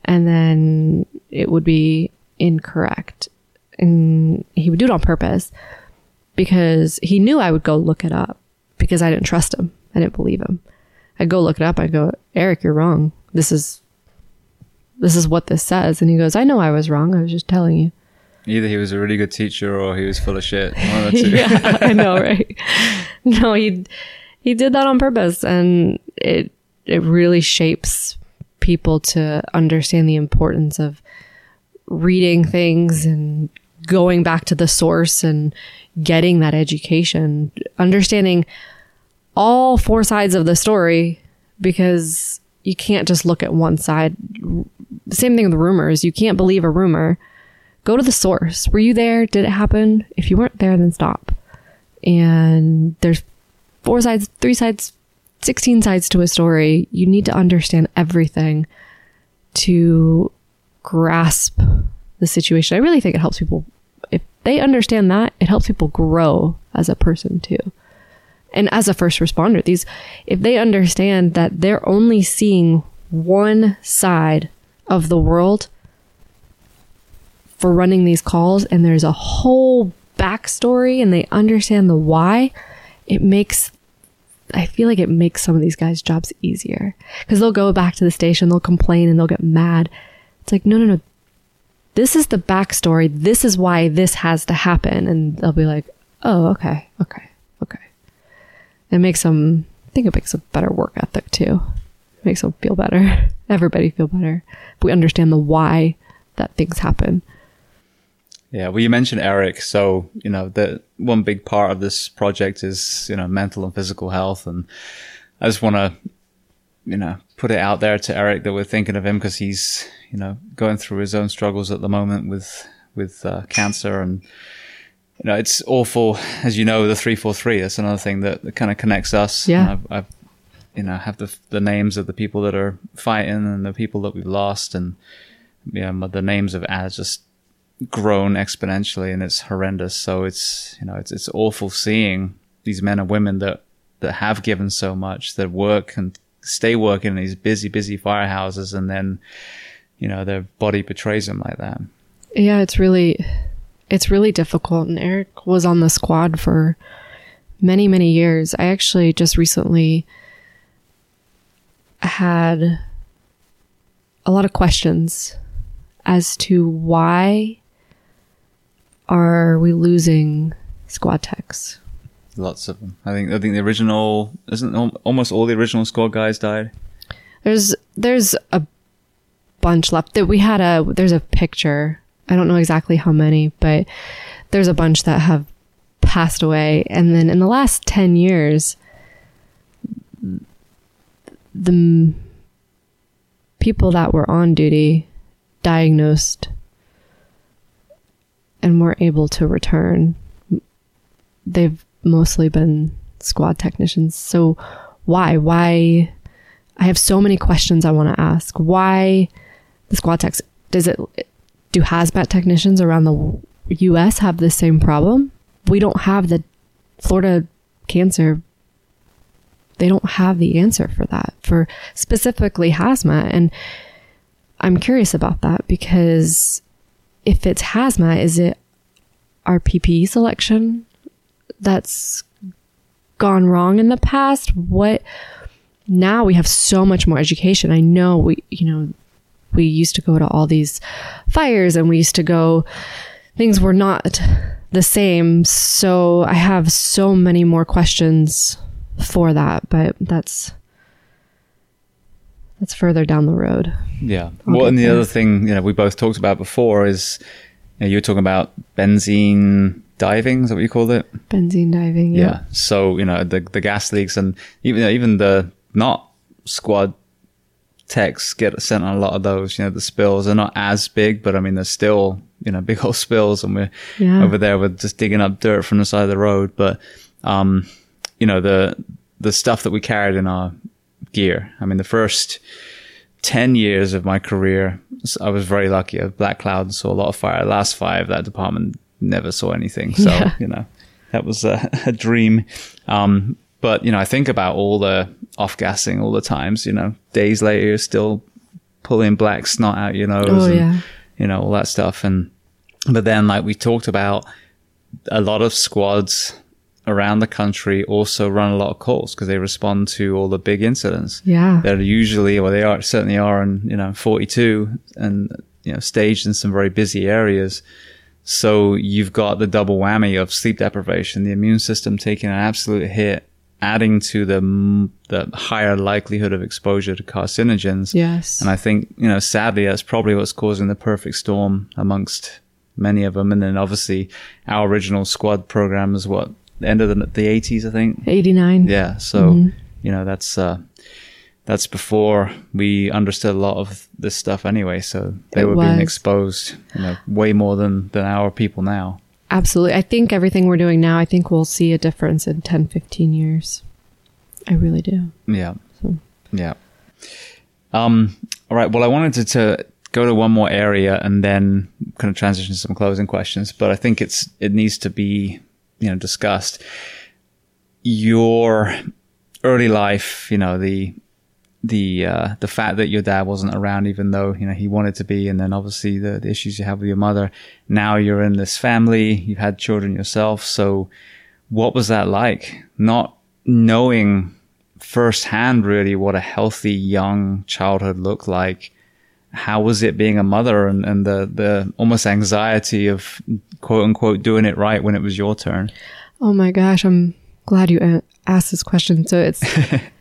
and then it would be incorrect. And he would do it on purpose because he knew I would go look it up because I didn't trust him. I didn't believe him. I'd go look it up. I'd go, Eric, you're wrong. This is, this is what this says. And he goes, I know I was wrong. I was just telling you. Either he was a really good teacher or he was full of shit. One of two. yeah, I know, right? No, he he did that on purpose, and it it really shapes people to understand the importance of reading things and going back to the source and getting that education, understanding all four sides of the story because you can't just look at one side. Same thing with rumors. You can't believe a rumor. Go to the source. Were you there? Did it happen? If you weren't there, then stop. And there's four sides, three sides, 16 sides to a story. You need to understand everything to grasp the situation. I really think it helps people. If they understand that, it helps people grow as a person too. And as a first responder, these, if they understand that they're only seeing one side of the world for running these calls and there's a whole backstory and they understand the why, it makes I feel like it makes some of these guys' jobs easier because they'll go back to the station, they'll complain and they'll get mad. It's like, no, no, no. This is the backstory. This is why this has to happen. And they'll be like, oh, okay, okay, okay. It makes them, I think it makes a better work ethic too. It makes them feel better. Everybody feel better. If we understand the why that things happen. Yeah, well, you mentioned Eric. So, you know, the one big part of this project is, you know, mental and physical health. And I just want to, you know, put it out there to Eric that we're thinking of him because he's, you know, going through his own struggles at the moment with, with uh, cancer. And, you know, it's awful. As you know, the 343, that's another thing that, that kind of connects us. Yeah. I've, I've, you know, have the, the names of the people that are fighting and the people that we've lost. And, yeah, the names of ads just grown exponentially and it's horrendous. So it's, you know, it's, it's awful seeing these men and women that, that have given so much that work and stay working in these busy, busy firehouses and then, you know, their body betrays them like that. Yeah, it's really, it's really difficult. And Eric was on the squad for many, many years. I actually just recently had a lot of questions as to why are we losing squad techs? Lots of them. I think. I think the original isn't almost all the original squad guys died. There's there's a bunch left. That we had a there's a picture. I don't know exactly how many, but there's a bunch that have passed away. And then in the last ten years, the people that were on duty diagnosed and were able to return, they've mostly been squad technicians. So why? Why? I have so many questions I want to ask. Why the squad techs? Does it, do hazmat technicians around the US have the same problem? We don't have the Florida cancer. They don't have the answer for that, for specifically hazmat. And I'm curious about that because if it's hazmat, is it our PPE selection that's gone wrong in the past? What now we have so much more education. I know we, you know, we used to go to all these fires and we used to go, things were not the same. So I have so many more questions for that, but that's that's further down the road. Yeah. well, and the other thing, you know, we both talked about before is you, know, you were talking about benzene diving. Is that what you called it? Benzene diving. Yeah. yeah. So you know the the gas leaks and even even the not squad techs get sent on a lot of those. You know the spills are not as big, but I mean they're still you know big old spills, and we're yeah. over there with just digging up dirt from the side of the road. But um, you know the the stuff that we carried in our gear. I mean, the first 10 years of my career, I was very lucky. Black Cloud saw a lot of fire. Last five, that department never saw anything. So, yeah. you know, that was a, a dream. Um, but, you know, I think about all the off gassing all the times, you know, days later, you're still pulling black snot out your nose oh, and, yeah. you know, all that stuff. And, but then, like we talked about, a lot of squads around the country also run a lot of calls because they respond to all the big incidents. Yeah. They're usually, well, they are certainly are in, you know, 42 and, you know, staged in some very busy areas. So you've got the double whammy of sleep deprivation, the immune system taking an absolute hit, adding to the, the higher likelihood of exposure to carcinogens. Yes. And I think, you know, sadly, that's probably what's causing the perfect storm amongst many of them. And then obviously our original squad program is what the end of the, the 80s, I think. 89. Yeah. So, you know, that's, uh, that's before we understood a lot of this stuff anyway. So they It were being exposed, you know, way more than, than our people now. Absolutely. I think everything we're doing now, I think we'll see a difference in 10, 15 years. I really do. Yeah. Yeah. Um, all right. Well, I wanted to, to go to one more area and then kind of transition to some closing questions, but I think it's, it needs to be, you know, discussed. Your early life, you know, the, the, uh, the fact that your dad wasn't around, even though, you know, he wanted to be. And then obviously the, the issues you have with your mother. Now you're in this family, you've had children yourself. So what was that like? Not knowing firsthand really what a healthy young childhood looked like. How was it being a mother and, and the, the almost anxiety of quote unquote doing it right when it was your turn? Oh my gosh, I'm glad you asked this question. So it's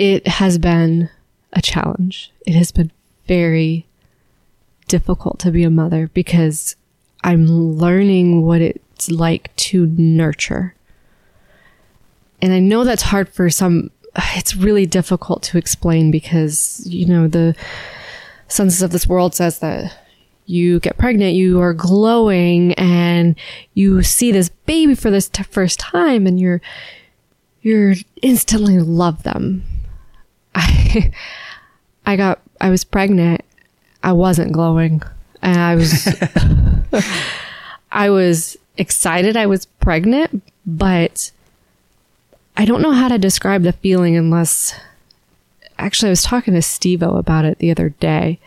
it has been a challenge. It has been very difficult to be a mother because I'm learning what it's like to nurture. And I know that's hard for some it's really difficult to explain because you know the census of this world says that you get pregnant, you are glowing, and you see this baby for this t- first time, and you're you're instantly love them. I I got I was pregnant. I wasn't glowing, and I was I was excited. I was pregnant, but I don't know how to describe the feeling unless. Actually, I was talking to Steve about it the other day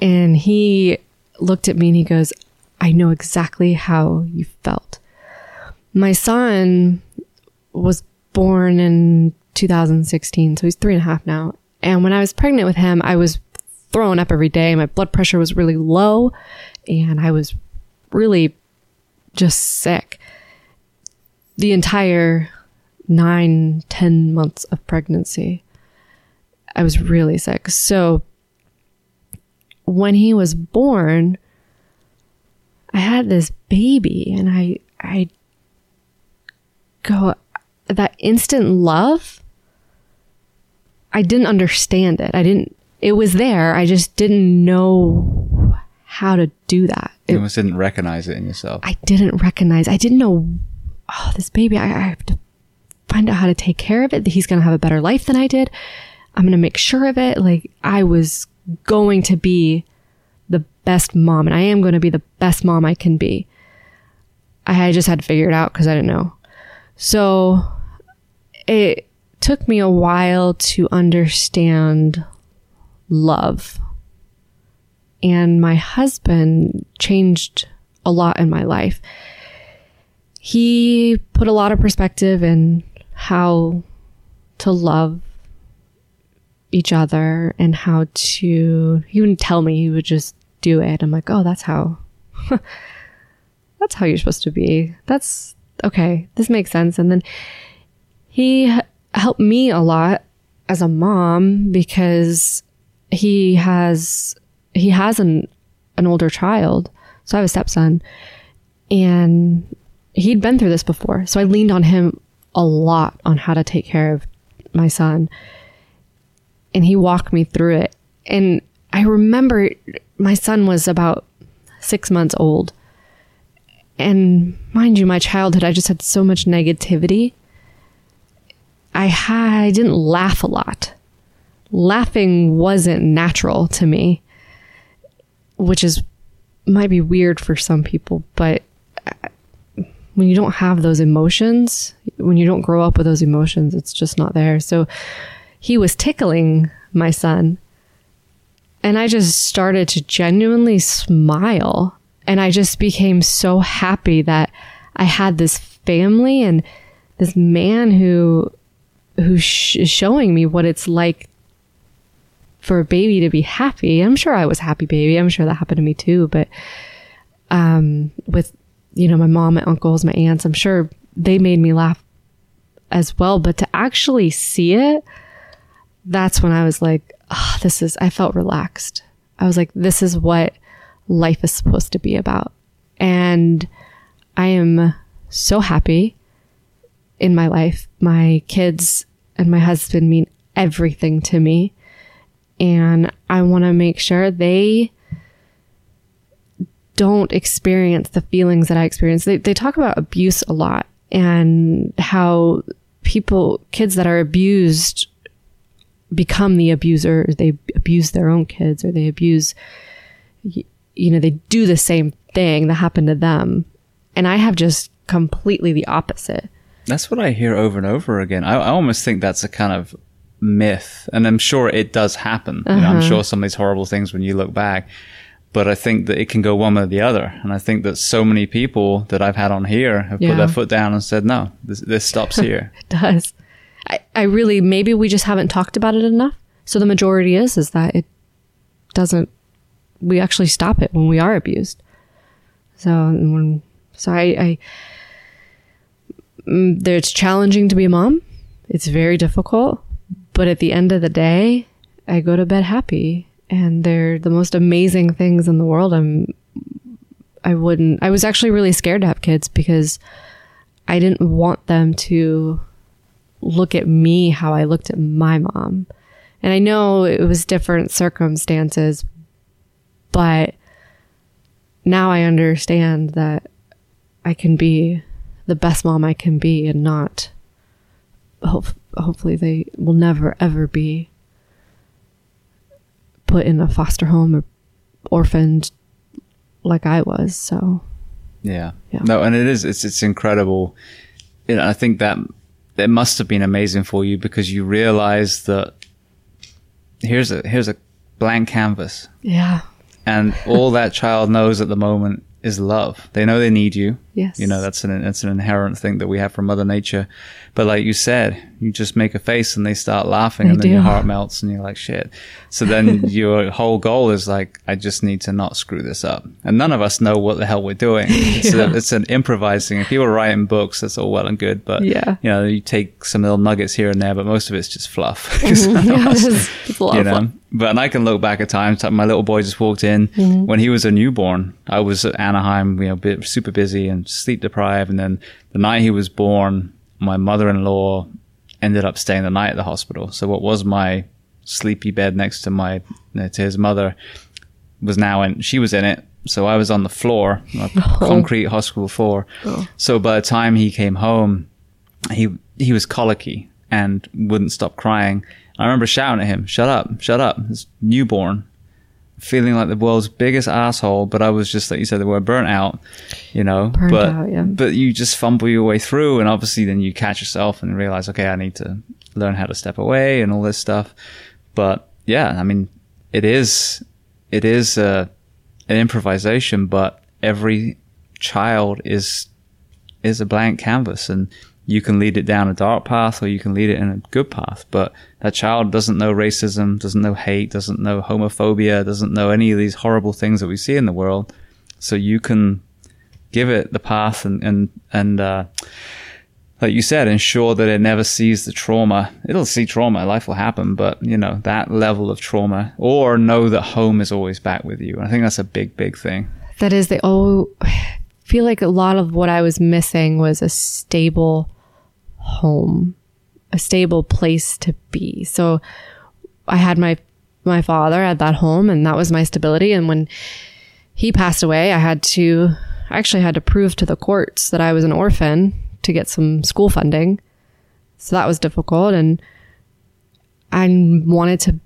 and he looked at me and he goes, I know exactly how you felt. My son was born in 2016, so he's three and a half now. And when I was pregnant with him, I was throwing up every day. My blood pressure was really low and I was really just sick. The entire nine, ten months of pregnancy, I was really sick. So when he was born, I had this baby and I I go that instant love I didn't understand it. I didn't it was there. I just didn't know how to do that. You It, almost didn't recognize it in yourself. I didn't recognize. I didn't know oh this baby I, I have to find out how to take care of it. That he's going to have a better life than I did. I'm going to make sure of it. Like I was going to be the best mom and I am going to be the best mom I can be. I just had to figure it out because I didn't know. So it took me a while to understand love. And my husband changed a lot in my life. He put a lot of perspective in how to love each other and how to he wouldn't tell me he would just do it i'm like oh that's how that's how you're supposed to be that's okay this makes sense and then he helped me a lot as a mom because he has he has an an older child so i have a stepson and he'd been through this before so i leaned on him a lot on how to take care of my son and he walked me through it. And I remember my son was about six months old. And mind you, my childhood, I just had so much negativity. I I didn't laugh a lot. Laughing wasn't natural to me, which is, might be weird for some people, but uh, when you don't have those emotions, when you don't grow up with those emotions, it's just not there. So, he was tickling my son. And I just started to genuinely smile. And I just became so happy that I had this family and this man who who sh- is showing me what it's like for a baby to be happy. I'm sure I was happy baby. I'm sure that happened to me too. But um, with you know my mom, my uncles, my aunts, I'm sure they made me laugh as well. But to actually see it, that's when I was like, oh, this is. I felt relaxed. I was like, this is what life is supposed to be about, and I am so happy in my life. My kids and my husband mean everything to me. And I want to make sure they don't experience the feelings that I experience. They, they talk about abuse a lot and how people, kids that are abused, become the abuser. They abuse their own kids or they abuse, you know, they do the same thing that happened to them. And I have just completely the opposite. That's what I hear over and over again. I, I almost think that's a kind of myth, and I'm sure it does happen. Uh-huh. You know, I'm uh-huh. sure some of these horrible things when you look back, but I think that it can go one way or the other. And I think that so many people that I've had on here have yeah. put their foot down and said, "No, this, this stops here." it does. I, I really maybe we just haven't talked about it enough. So the majority is is that it doesn't. We actually stop it when we are abused. So when so I, I Mm, it's challenging to be a mom. It's very difficult, but at the end of the day, I go to bed happy, and they're the most amazing things in the world. I'm I wouldn't. I was actually really scared to have kids because I didn't want them to look at me how I looked at my mom. And I know it was different circumstances, but now I understand that I can be the best mom I can be and not hope, hopefully they will never ever be put in a foster home or orphaned like I was. So yeah. yeah. No, and it is it's it's incredible. You know, I think that it must have been amazing for you because you realize that here's a here's a blank canvas. Yeah. And all that child knows at the moment is love. They know they need you. Yes. You know, that's an, that's an inherent thing that we have from Mother Nature. But like you said, you just make a face and they start laughing they and then do. your heart melts and you're like, shit. So then your whole goal is like, I just need to not screw this up. And none of us know what the hell we're doing. It's, yeah. a, it's an improvising. If people writing books, that's all well and good. But, yeah. you know, you take some little nuggets here and there, but most of it's just fluff. Mm-hmm. yeah, us, it's a lot you know? Fun. But and I can look back at times. My little boy just walked in mm-hmm. when he was a newborn. I was at Anaheim, you know, super busy and sleep deprived. And then the night he was born, my mother-in-law ended up staying the night at the hospital. So what was my sleepy bed next to my to his mother was now in. She was in it. So I was on the floor, a oh. concrete hospital floor. Oh. So by the time he came home, he he was colicky and wouldn't stop crying. I remember shouting at him, "Shut up! Shut up!" It's newborn, feeling like the world's biggest asshole. But I was just like you said, the word burnt out, you know. Burnt but out, yeah. but you just fumble your way through, and obviously then you catch yourself and realize, okay, I need to learn how to step away and all this stuff. But yeah, I mean, it is it is uh, an improvisation, but every child is is a blank canvas, and you can lead it down a dark path or you can lead it in a good path. But that child doesn't know racism, doesn't know hate, doesn't know homophobia, doesn't know any of these horrible things that we see in the world. So you can give it the path and, and, and, uh, like you said, ensure that it never sees the trauma. It'll see trauma, life will happen, but you know, that level of trauma or know that home is always back with you. I think that's a big, big thing. That is the, oh, feel like a lot of what I was missing was a stable home, a stable place to be. So I had my my father at that home and that was my stability and when he passed away, I had to I actually had to prove to the courts that I was an orphan to get some school funding. So that was difficult and I wanted to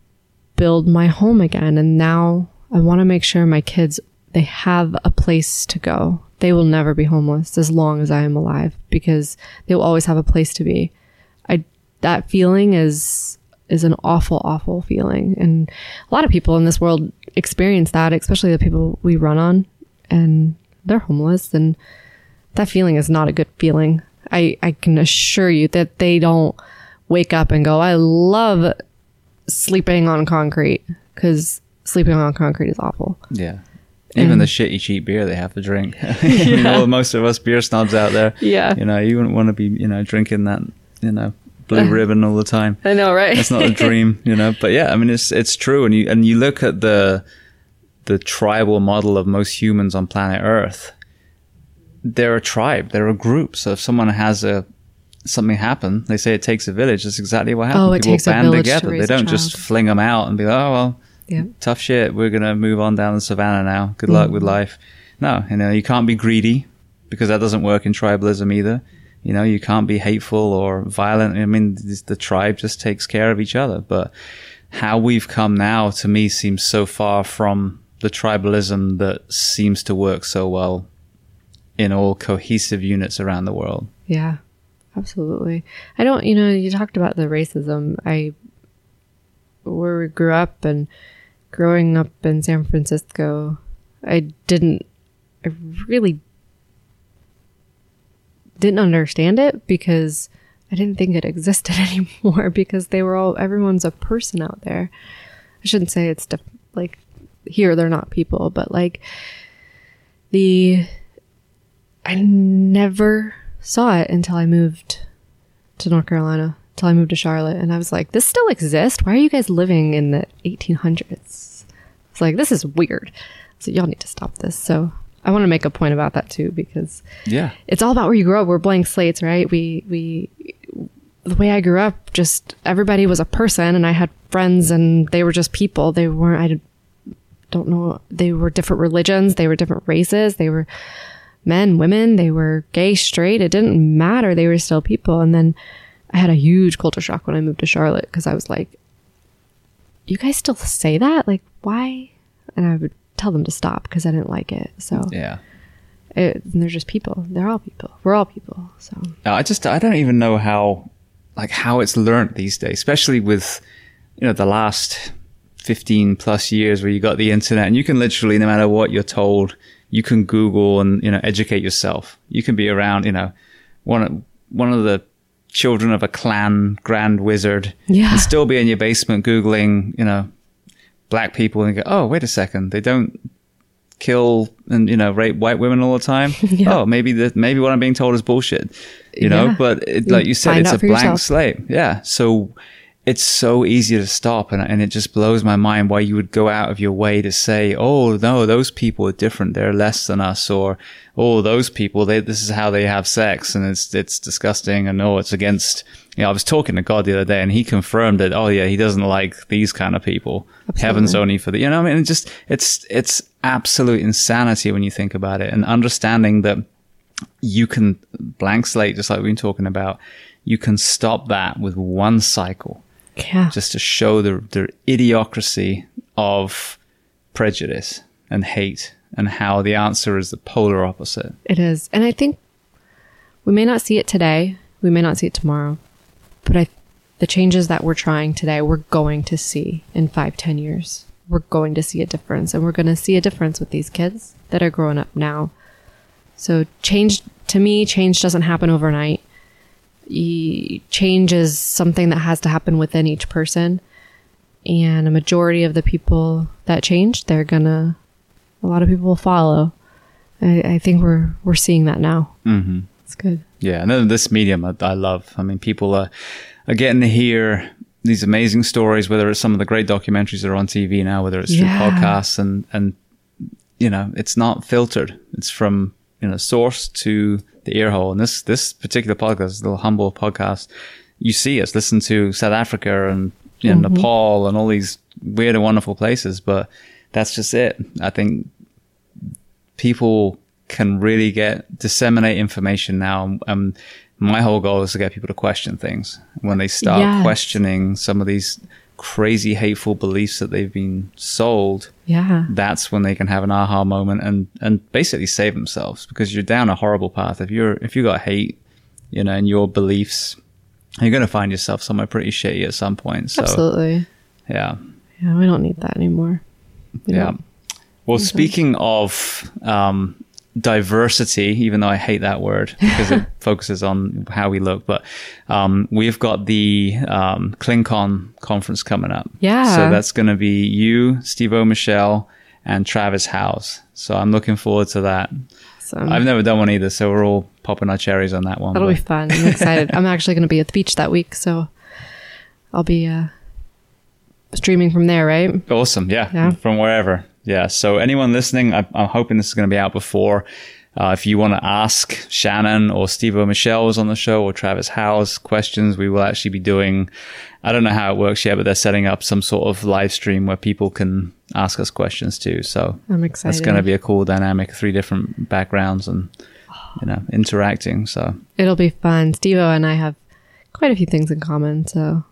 build my home again and now I want to make sure my kids they have a place to go they will never be homeless as long as I am alive because they will always have a place to be. I that feeling is is an awful awful feeling and a lot of people in this world experience that, especially the people we run on and they're homeless and that feeling is not a good feeling. I, I can assure you that they don't wake up and go, I love sleeping on concrete because sleeping on concrete is awful. Yeah. Even the mm. shitty cheap beer they have to drink. you know, most of us beer snobs out there. Yeah. You know, you wouldn't want to be, you know, drinking that, you know, blue ribbon all the time. I know, right? That's not a dream, you know. But yeah, I mean, it's it's true, and you and you look at the the tribal model of most humans on planet Earth. They're a tribe. They're a group. So if someone has a something happen, they say it takes a village. That's exactly what happens. Oh, it People takes a band village to together. they don't just fling them out and be like, oh well, yeah. tough shit. We're gonna move on down the savannah now. Good luck Mm. with life. No, you know, you can't be greedy because that doesn't work in tribalism either. You know, you can't be hateful or violent. I mean, the tribe just takes care of each other. But how we've come now to me seems so far from the tribalism that seems to work so well in all cohesive units around the world. Yeah, absolutely. I don't, you know, you talked about the racism. I, where we grew up and growing up in San Francisco, I didn't, I really didn't understand it because I didn't think it existed anymore because they were all, everyone's a person out there. I shouldn't say it's def- like here they're not people, but like the, I never saw it until I moved to North Carolina, until I moved to Charlotte. And I was like, this still exists? Why are you guys living in the 1800s? It's like, this is weird. So y'all need to stop this. So I want to make a point about that too, because Yeah. it's all about where you grow up. We're blank slates, right? We, we, the way I grew up, just everybody was a person and I had friends and they were just people. They weren't, I don't know, they were different religions, they were different races, they were men, women, they were gay, straight. It didn't matter. They were still people. And then I had a huge culture shock when I moved to Charlotte because I was like, you guys still say that? Like, why? And I would tell them to stop because I didn't like it. So Yeah. it, and they're just people. They're all people. We're all people. So I just I don't even know how like how it's learned these days, especially with you know the last fifteen plus years where you got the internet and you can literally no matter what you're told, you can Google and you know educate yourself. You can be around you know one of one of the children of a Klan grand wizard Yeah. and still be in your basement googling you know black people and go oh wait a second they don't kill and you know rape white women all the time Yeah. oh maybe the maybe what i'm being told is bullshit you know Yeah. but it, like you said find it's a blank yourself. slate yeah so it's so easy to stop and, and it just blows my mind why you would go out of your way to say oh no those people are different. They're less than us or oh those people they this is how they have sex and it's it's disgusting and oh it's against you know i was talking to god the other day and he confirmed that oh yeah he doesn't like these kind of people. Heaven's only for the you know what i mean it just it's it's absolute insanity when you think about it and understanding that you can blank slate just like we've been talking about you can stop that with one cycle yeah, just to show the, the idiocracy of prejudice and hate and how the answer is the polar opposite it is. And I think we may not see it today. We may not see it tomorrow. But I, the changes that we're trying today, we're going to see in five, ten years. We're going to see a difference, and we're going to see a difference with these kids that are growing up now. So change to me, change doesn't happen overnight. E- Change is something that has to happen within each person. And a majority of the people that change, they're gonna, a lot of people will follow. I, I think we're we're seeing that now. mm-hmm. It's good. Yeah, and then this medium I, I love. I mean, people are, are getting to hear these amazing stories, whether it's some of the great documentaries that are on TV now, whether it's through Yeah. podcasts, and and you know, it's not filtered. It's from you know source to the ear hole. And this this particular podcast, little humble podcast, you see us listen to South Africa and you know Nepal and all these weird and wonderful places, but that's just it. I think people can really get disseminate information now. Um, my whole goal is to get people to question things when they start Yes. questioning some of these crazy hateful beliefs that they've been sold. Yeah. That's when they can have an aha moment and and basically save themselves because you're down a horrible path. If you're if you got hate, you know, and your beliefs, you're going to find yourself somewhere pretty shitty at some point. So Absolutely. yeah. Yeah, we don't need that anymore. We Yeah. don't- Well, speaking of um, diversity, even though I hate that word because it focuses on how we look. But um, we've got the um, ClinCon conference coming up. Yeah. So that's going to be you, Steve O. Michelle, and Travis House. So I'm looking forward to that. Awesome. I've never done one either, so we're all popping our cherries on that one. That'll but- be fun. I'm excited. I'm actually going to be at the beach that week, so I'll be uh, streaming from there, right? Awesome. Yeah. Yeah. From wherever. Yeah. So anyone listening, I, I'm hoping this is going to be out before. Uh, if you want to ask Shannon or Steve or Michelle was on the show or Travis Howe's questions, we will actually be doing, I don't know how it works yet, but they're setting up some sort of live stream where people can ask us questions too. So I'm excited. that's going to be a cool dynamic, three different backgrounds and, you know, interacting. So It'll be fun. Steve and I have quite a few things in common, so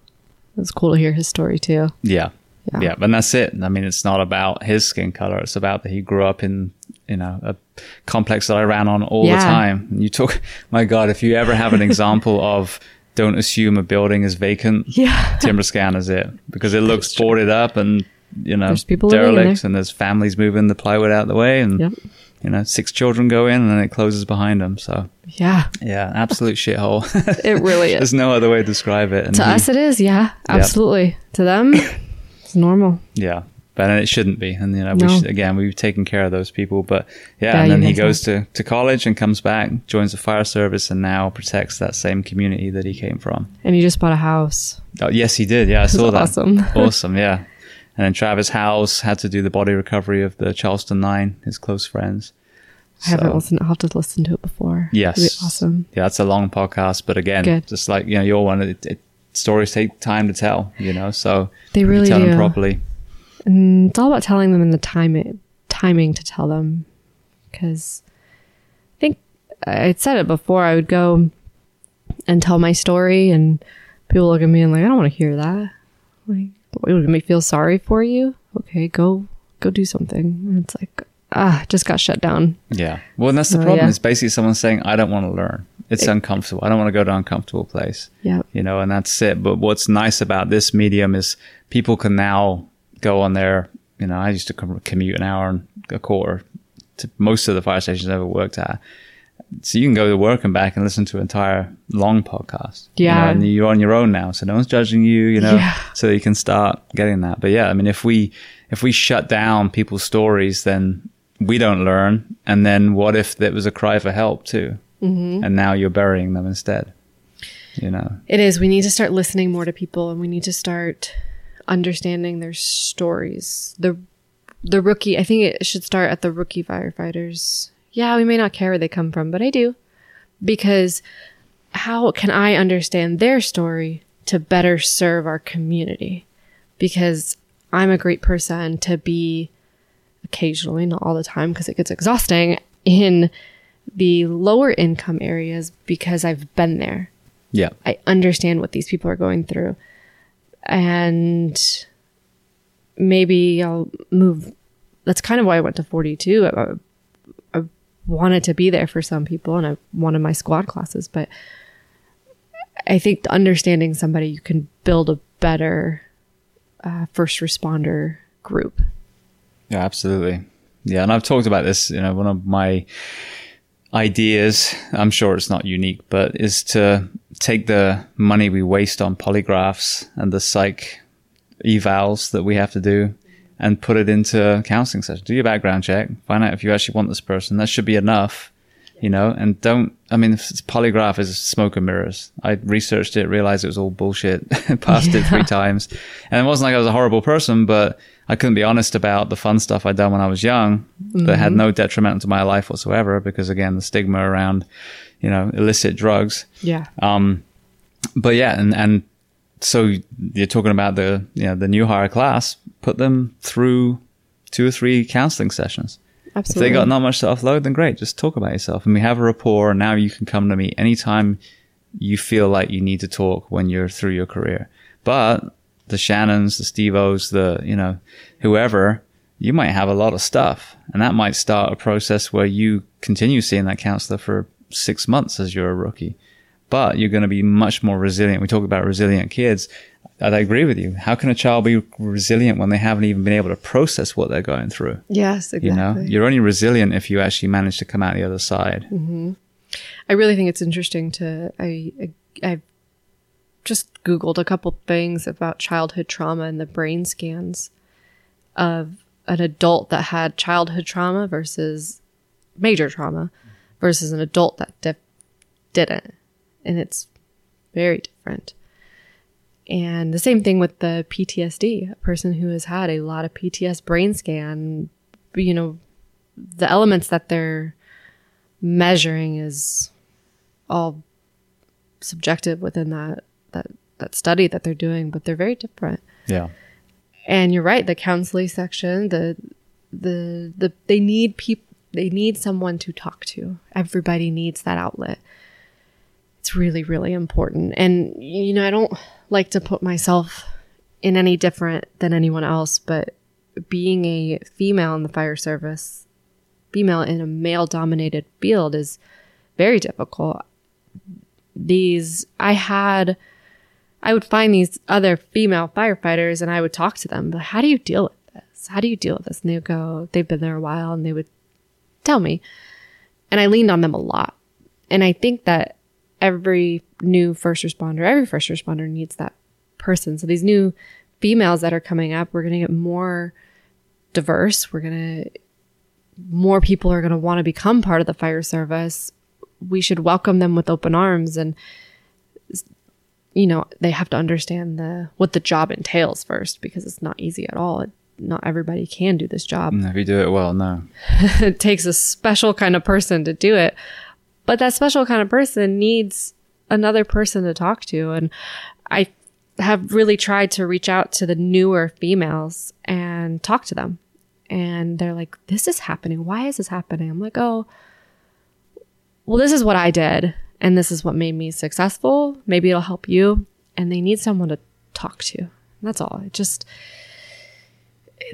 it's cool to hear his story too. Yeah. Yeah. Yeah. And that's it. I mean, it's not about his skin color. It's about that he grew up in, you know, a complex that I ran on all the time. And you talk, my God, if you ever have an example of don't assume a building is vacant, Yeah. timber scan is it because it looks boarded up and, you know, There's people in there. and there's families moving the plywood out the way and, Yep. you know, six children go in and then it closes behind them. So Yeah. yeah, absolute shithole. It really is. There's no other way to describe it. And to he- us, it is. Yeah. Absolutely. To them, it's normal. Yeah. But it shouldn't be. And, you know, we No. should, again, we've taken care of those people. But yeah, Yeah, and then he goes to, to college and comes back, joins the fire service, and now protects that same community that he came from. And he just bought a house. Oh, yes, he did. Yeah, I saw that. awesome. awesome. Yeah. And then Travis Howes had to do the body recovery of the Charleston Nine, his close friends. I haven't So- listened. I'll have to listen to it before. Yes. Awesome. Yeah, that's a long podcast, but again, Good. just like you know, your one, it, it, stories take time to tell. You know, so They really tell do. them properly. And it's all about telling them in the time timing to tell them. Because I think I said it before. I would go and tell my story, and people look at me and like, I don't want to hear that. Like, would it make me feel sorry for you? Okay, go go do something. And it's like, ah, just got shut down. Yeah. Well, and that's the problem. yeah. It's basically someone saying, "I don't want to learn. It's It- uncomfortable. I don't want to go to an uncomfortable place." Yeah, You know, and that's it. But what's nice about this medium is people can now go on there. You know, I used to commute an hour and a quarter to most of the fire stations I ever worked at. So you can go to work and back and listen to an entire long podcast. you know, Yeah. and you're on your own now, so no one's judging you. You know, Yeah. so you can start getting that. But yeah, I mean, if we if we shut down people's stories, then we don't learn. And then what if there was a cry for help too? Mm-hmm. And now you're burying them instead. You know, it is. We need to start listening more to people, and we need to start understanding their stories. The the rookie. I think it should start at the rookie firefighters. Yeah, we may not care where they come from, but I do because how can I understand their story to better serve our community? Because I'm a great person to be occasionally, not all the time, because it gets exhausting in the lower income areas because I've been there. yeah, I understand what these people are going through. And maybe I'll move. That's kind of why I went to 42. I, I wanted to be there for some people and I wanted my squad classes, but I think understanding somebody, you can build a better uh, first responder group. yeah, absolutely. Yeah, and I've talked about this. You know, one of my ideas, I'm sure it's not unique, but is to take the money we waste on polygraphs and the psych evals that we have to do and put it into counseling sessions. Do your background check, find out if you actually want this person. That should be enough, you know, and don't, I mean, polygraph is smoke and mirrors. I researched it, realized it was all bullshit, passed it three times. And it wasn't like I was a horrible person, but I couldn't be honest about the fun stuff I'd done when I was young that had no detriment to my life whatsoever because again, the stigma around, you know, illicit drugs. Yeah. Um, but yeah, and, and so you're talking about the, you know, the new hire class, put them through two or three counseling sessions. Absolutely. If they got not much to offload, then great. Just talk about yourself and we have a rapport. And now you can come to me anytime you feel like you need to talk when you're through your career. But the Shannons, the Steve-O's, the, you know, whoever, you might have a lot of stuff and that might start a process where you continue seeing that counselor for six months as you're a rookie. but you're going to be much more resilient. We talk about resilient kids. I agree with you. How can a child be resilient when they haven't even been able to process what they're going through? Yes, exactly. You know, you're only resilient if you actually manage to come out the other side. Mm-hmm. I really think it's interesting to I I I've just googled a couple things about childhood trauma and the brain scans of an adult that had childhood trauma versus major trauma versus an adult that dif- didn't. And it's very different. And the same thing with the PTSD a person who has had a lot of PTS brain scan you know the elements that they're measuring is all subjective within that that that study that they're doing, but they're very different. Yeah. And you're right, the counseling section, the the the they need people they need someone to talk to. Everybody needs that outlet. It's really really important. And you know, I don't like to put myself in any different than anyone else, but being a female in the fire service, female in a male dominated field is very difficult. These, I had, I would find these other female firefighters and I would talk to them, but how do you deal with this? How do you deal with this? And they would go, they've been there a while and they would tell me. And I leaned on them a lot. And I think that every new first responder, every first responder needs that person. So these new females that are coming up, we're going to get more diverse. We're going to, more people are going to want to become part of the fire service. We should welcome them with open arms and, you know, they have to understand the, what the job entails first because it's not easy at all. It, not everybody can do this job. Mm, if you do it well, no. it takes a special kind of person to do it. But that special kind of person needs another person to talk to. And I have really tried to reach out to the newer females and talk to them. And they're like, this is happening. Why is this happening? I'm like, oh, well, this is what I did. And this is what made me successful. Maybe it'll help you. And they need someone to talk to. That's all. It just,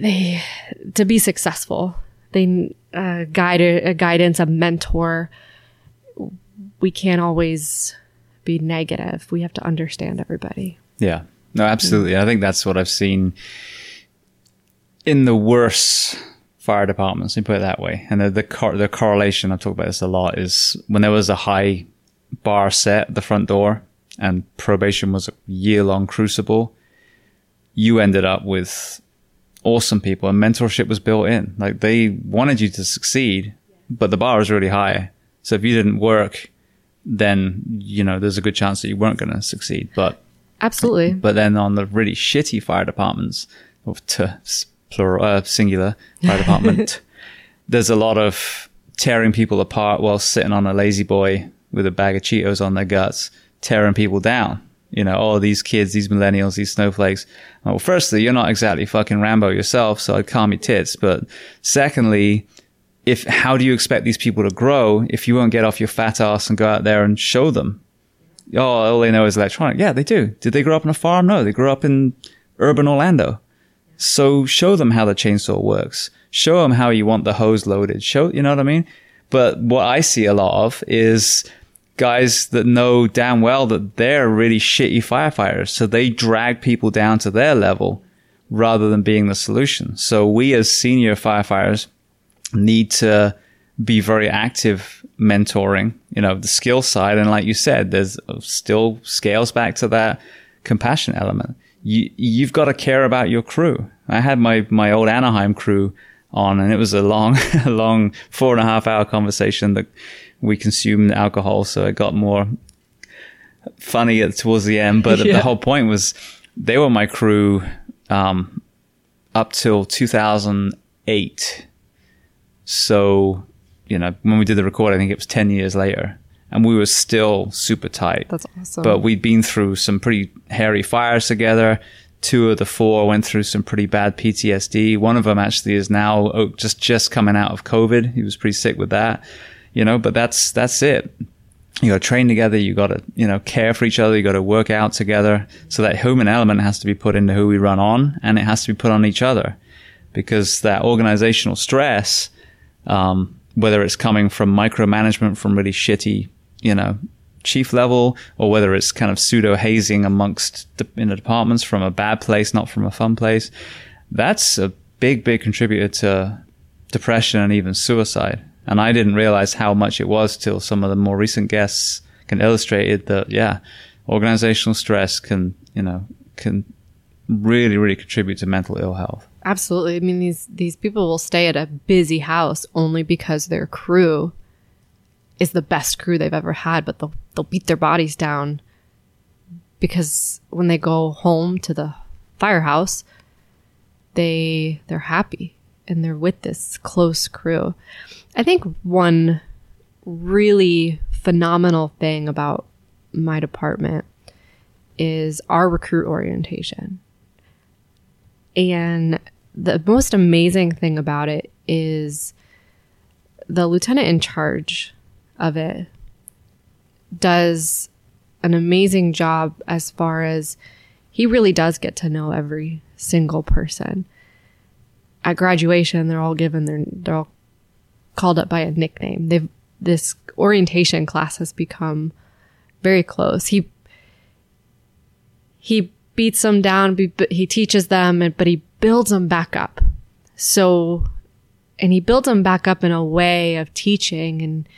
they, to be successful, they, uh, guide, a guidance, a mentor. We can't always be negative. We have to understand everybody. Yeah. No, absolutely. I think that's what I've seen in the worst fire departments, let me put it that way. And the the, cor- the correlation, I've talked about this a lot, is when there was a high bar set at the front door and probation was a year long crucible, you ended up with awesome people and mentorship was built in. Like they wanted you to succeed, but the bar was really high. So if you didn't work, then, you know, there's a good chance that you weren't going to succeed. But Absolutely. but then on the really shitty fire departments, or to plural, uh, singular fire department, there's a lot of tearing people apart while sitting on a lazy boy with a bag of Cheetos on their guts, tearing people down. You know, all these kids, these millennials, these snowflakes. Well, firstly, you're not exactly fucking Rambo yourself, so I'd calm your tits. But secondly, if how do you expect these people to grow if you won't get off your fat ass and go out there and show them? Oh, all they know is electronic. Yeah, they do. Did they grow up on a farm? No, they grew up in urban Orlando. So show them how the chainsaw works. Show them how you want the hose loaded. Show, you know what I mean? But what I see a lot of is guys that know damn well that they're really shitty firefighters. So they drag people down to their level rather than being the solution. So we as senior firefighters need to be very active mentoring, you know, the skill side. And like you said, there's uh, still scales back to that compassion element. You, you've got to care about your crew. I had my, my old Anaheim crew on and it was a long, long four and a half hour conversation that we consumed alcohol. So it got more funny towards the end. But Yeah. the whole point was they were my crew, um, up till 2008. So, you know, when we did the record, I think it was 10 years later and we were still super tight. That's awesome. But we'd been through some pretty hairy fires together. Two of the four went through some pretty bad PTSD. One of them actually is now oh, just just coming out of COVID. He was pretty sick with that, you know. But that's that's it. You got to train together. You got to you know care for each other. You got to work out together. So that human element has to be put into who we run on, and it has to be put on each other, because that organizational stress, um, whether it's coming from micromanagement from really shitty, you know, chief level or whether it's kind of pseudo hazing amongst in the departments from a bad place, not from a fun place. That's a big, big contributor to depression and even suicide. And I didn't realize how much it was till some of the more recent guests can illustrated that, yeah, organizational stress can, you know, can really, really contribute to mental ill health. Absolutely. I mean, these these people will stay at a busy house only because their crew is the best crew they've ever had, but they'll they'll beat their bodies down because when they go home to the firehouse, they they're happy and they're with this close crew. I think one really phenomenal thing about my department is our recruit orientation. And the most amazing thing about it is the lieutenant in charge of it does an amazing job as far as he really does get to know every single person. At graduation, they're all given their they're all called up by a nickname. They've this orientation class has become very close. He he beats them down, he teaches them, but he builds them back up. So, and he builds them back up in a way of teaching and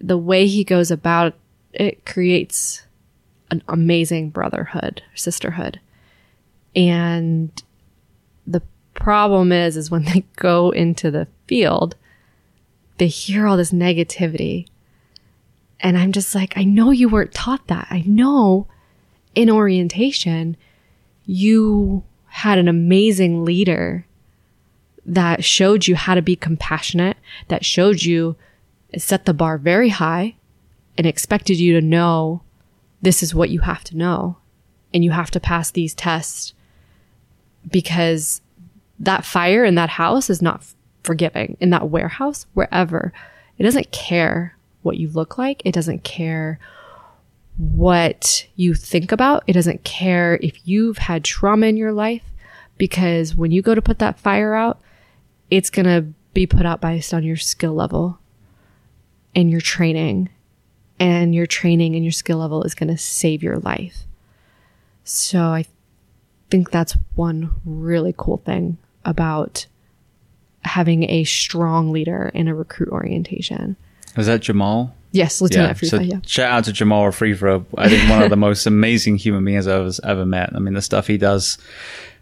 the way he goes about it creates an amazing brotherhood, sisterhood. And the problem is, is when they go into the field, they hear all this negativity. And I'm just like, I know you weren't taught that. I know in orientation, you had an amazing leader that showed you how to be compassionate, that showed you set the bar very high and expected you to know this is what you have to know and you have to pass these tests because that fire in that house is not forgiving in that warehouse wherever it doesn't care what you look like it doesn't care what you think about. It doesn't care if you've had trauma in your life because when you go to put that fire out, it's going to be put out based on your skill level and your training. And your training and your skill level is going to save your life. So I think that's one really cool thing about having a strong leader in a recruit orientation. Was that Jamal? Yes, Lieutenant yeah. Free so yeah. Shout out to Jamal Free Throw. I think one of the most amazing human beings I've ever met. I mean, the stuff he does,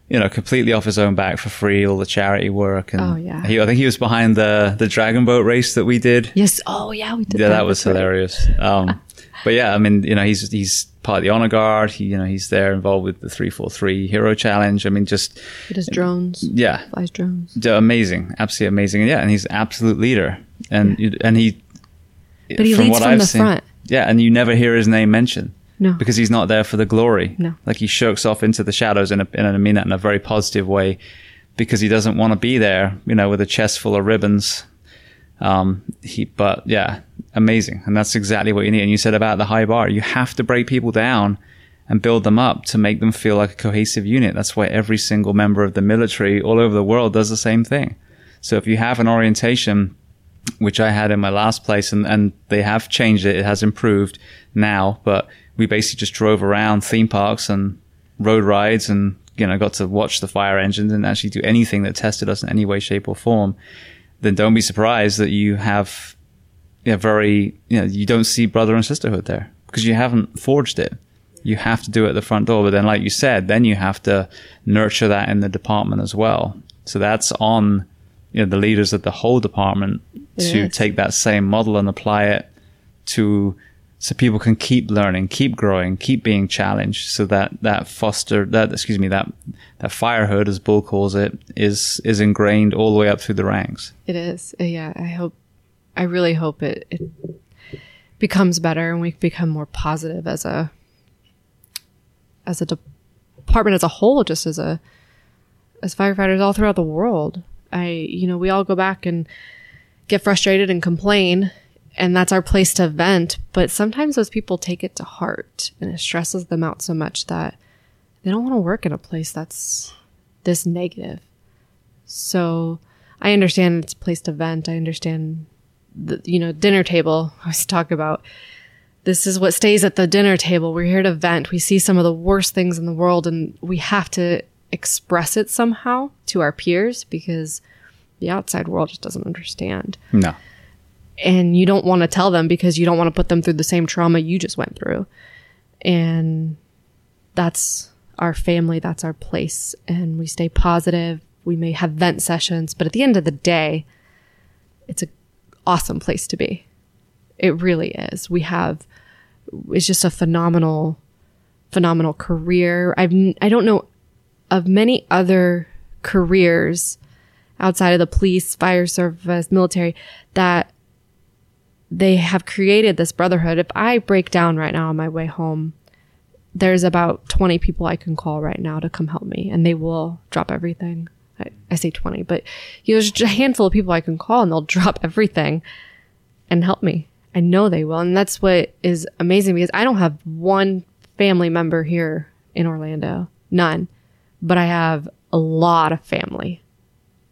you know, completely off his own back for free, all the charity work. And oh, yeah. He, I think he was behind the, the Dragon Boat race that we did. Yes. Oh, yeah, we did Yeah, that, that was hilarious. Um, but yeah, I mean, you know, he's, he's part of the honor guard. He, you know, he's there involved with the 343 hero challenge. I mean, just. He does drones. Yeah. Flies drones. Amazing. Absolutely amazing. And yeah. And he's absolute leader. And, yeah. and he, but he from leads from I've the seen, front. Yeah, and you never hear his name mentioned. No. Because he's not there for the glory. No. Like he shirks off into the shadows in a, and I mean that in a very positive way because he doesn't want to be there, you know, with a chest full of ribbons. Um, he, but yeah, amazing. And that's exactly what you need. And you said about the high bar, you have to break people down and build them up to make them feel like a cohesive unit. That's why every single member of the military all over the world does the same thing. So if you have an orientation which I had in my last place, and, and they have changed it. It has improved now, but we basically just drove around theme parks and road rides and, you know, got to watch the fire engines and actually do anything that tested us in any way, shape or form. Then don't be surprised that you have you know, very, you know, you don't see brother and sisterhood there because you haven't forged it. You have to do it at the front door. But then, like you said, then you have to nurture that in the department as well. So that's on you know, the leaders of the whole department it to is. take that same model and apply it to so people can keep learning, keep growing, keep being challenged, so that that foster that excuse me that that firehood, as Bull calls it, is is ingrained all the way up through the ranks. It is, yeah. I hope, I really hope it it becomes better and we become more positive as a as a department as a whole, just as a as firefighters all throughout the world. I, you know, we all go back and get frustrated and complain, and that's our place to vent. But sometimes those people take it to heart and it stresses them out so much that they don't want to work in a place that's this negative. So I understand it's a place to vent. I understand the, you know, dinner table. I always talk about this is what stays at the dinner table. We're here to vent. We see some of the worst things in the world and we have to express it somehow to our peers because the outside world just doesn't understand. No. And you don't want to tell them because you don't want to put them through the same trauma you just went through. And that's our family, that's our place. And we stay positive. We may have vent sessions, but at the end of the day, it's an awesome place to be. It really is. We have, it's just a phenomenal, phenomenal career. I've, I don't know of many other careers outside of the police, fire service, military that they have created this brotherhood. If I break down right now on my way home, there's about 20 people I can call right now to come help me and they will drop everything. I, I say 20, but you know, there's a handful of people I can call and they'll drop everything and help me. I know they will. And that's what is amazing because I don't have one family member here in Orlando. None. But I have a lot of family.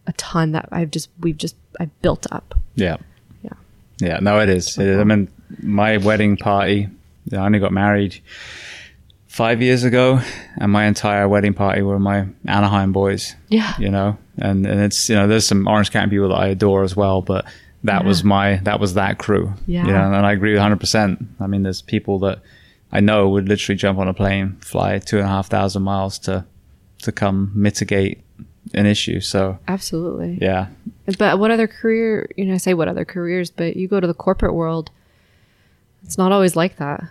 A ton that I've just we've just I've built up. Yeah. Yeah. Yeah. No, it is. It is. I mean, my wedding party, I only got married five years ago, and my entire wedding party were my Anaheim boys. Yeah. You know, and, and it's, you know, there's some Orange County people that I adore as well, but that Yeah. was my, that was that crew. Yeah. You know, and I agree 100%. I mean, there's people that I know would literally jump on a plane, fly two and a half thousand miles to, to come mitigate an issue. So, Absolutely. yeah. But what other career, you know, I say what other careers, but you go to the corporate world, it's not always like that.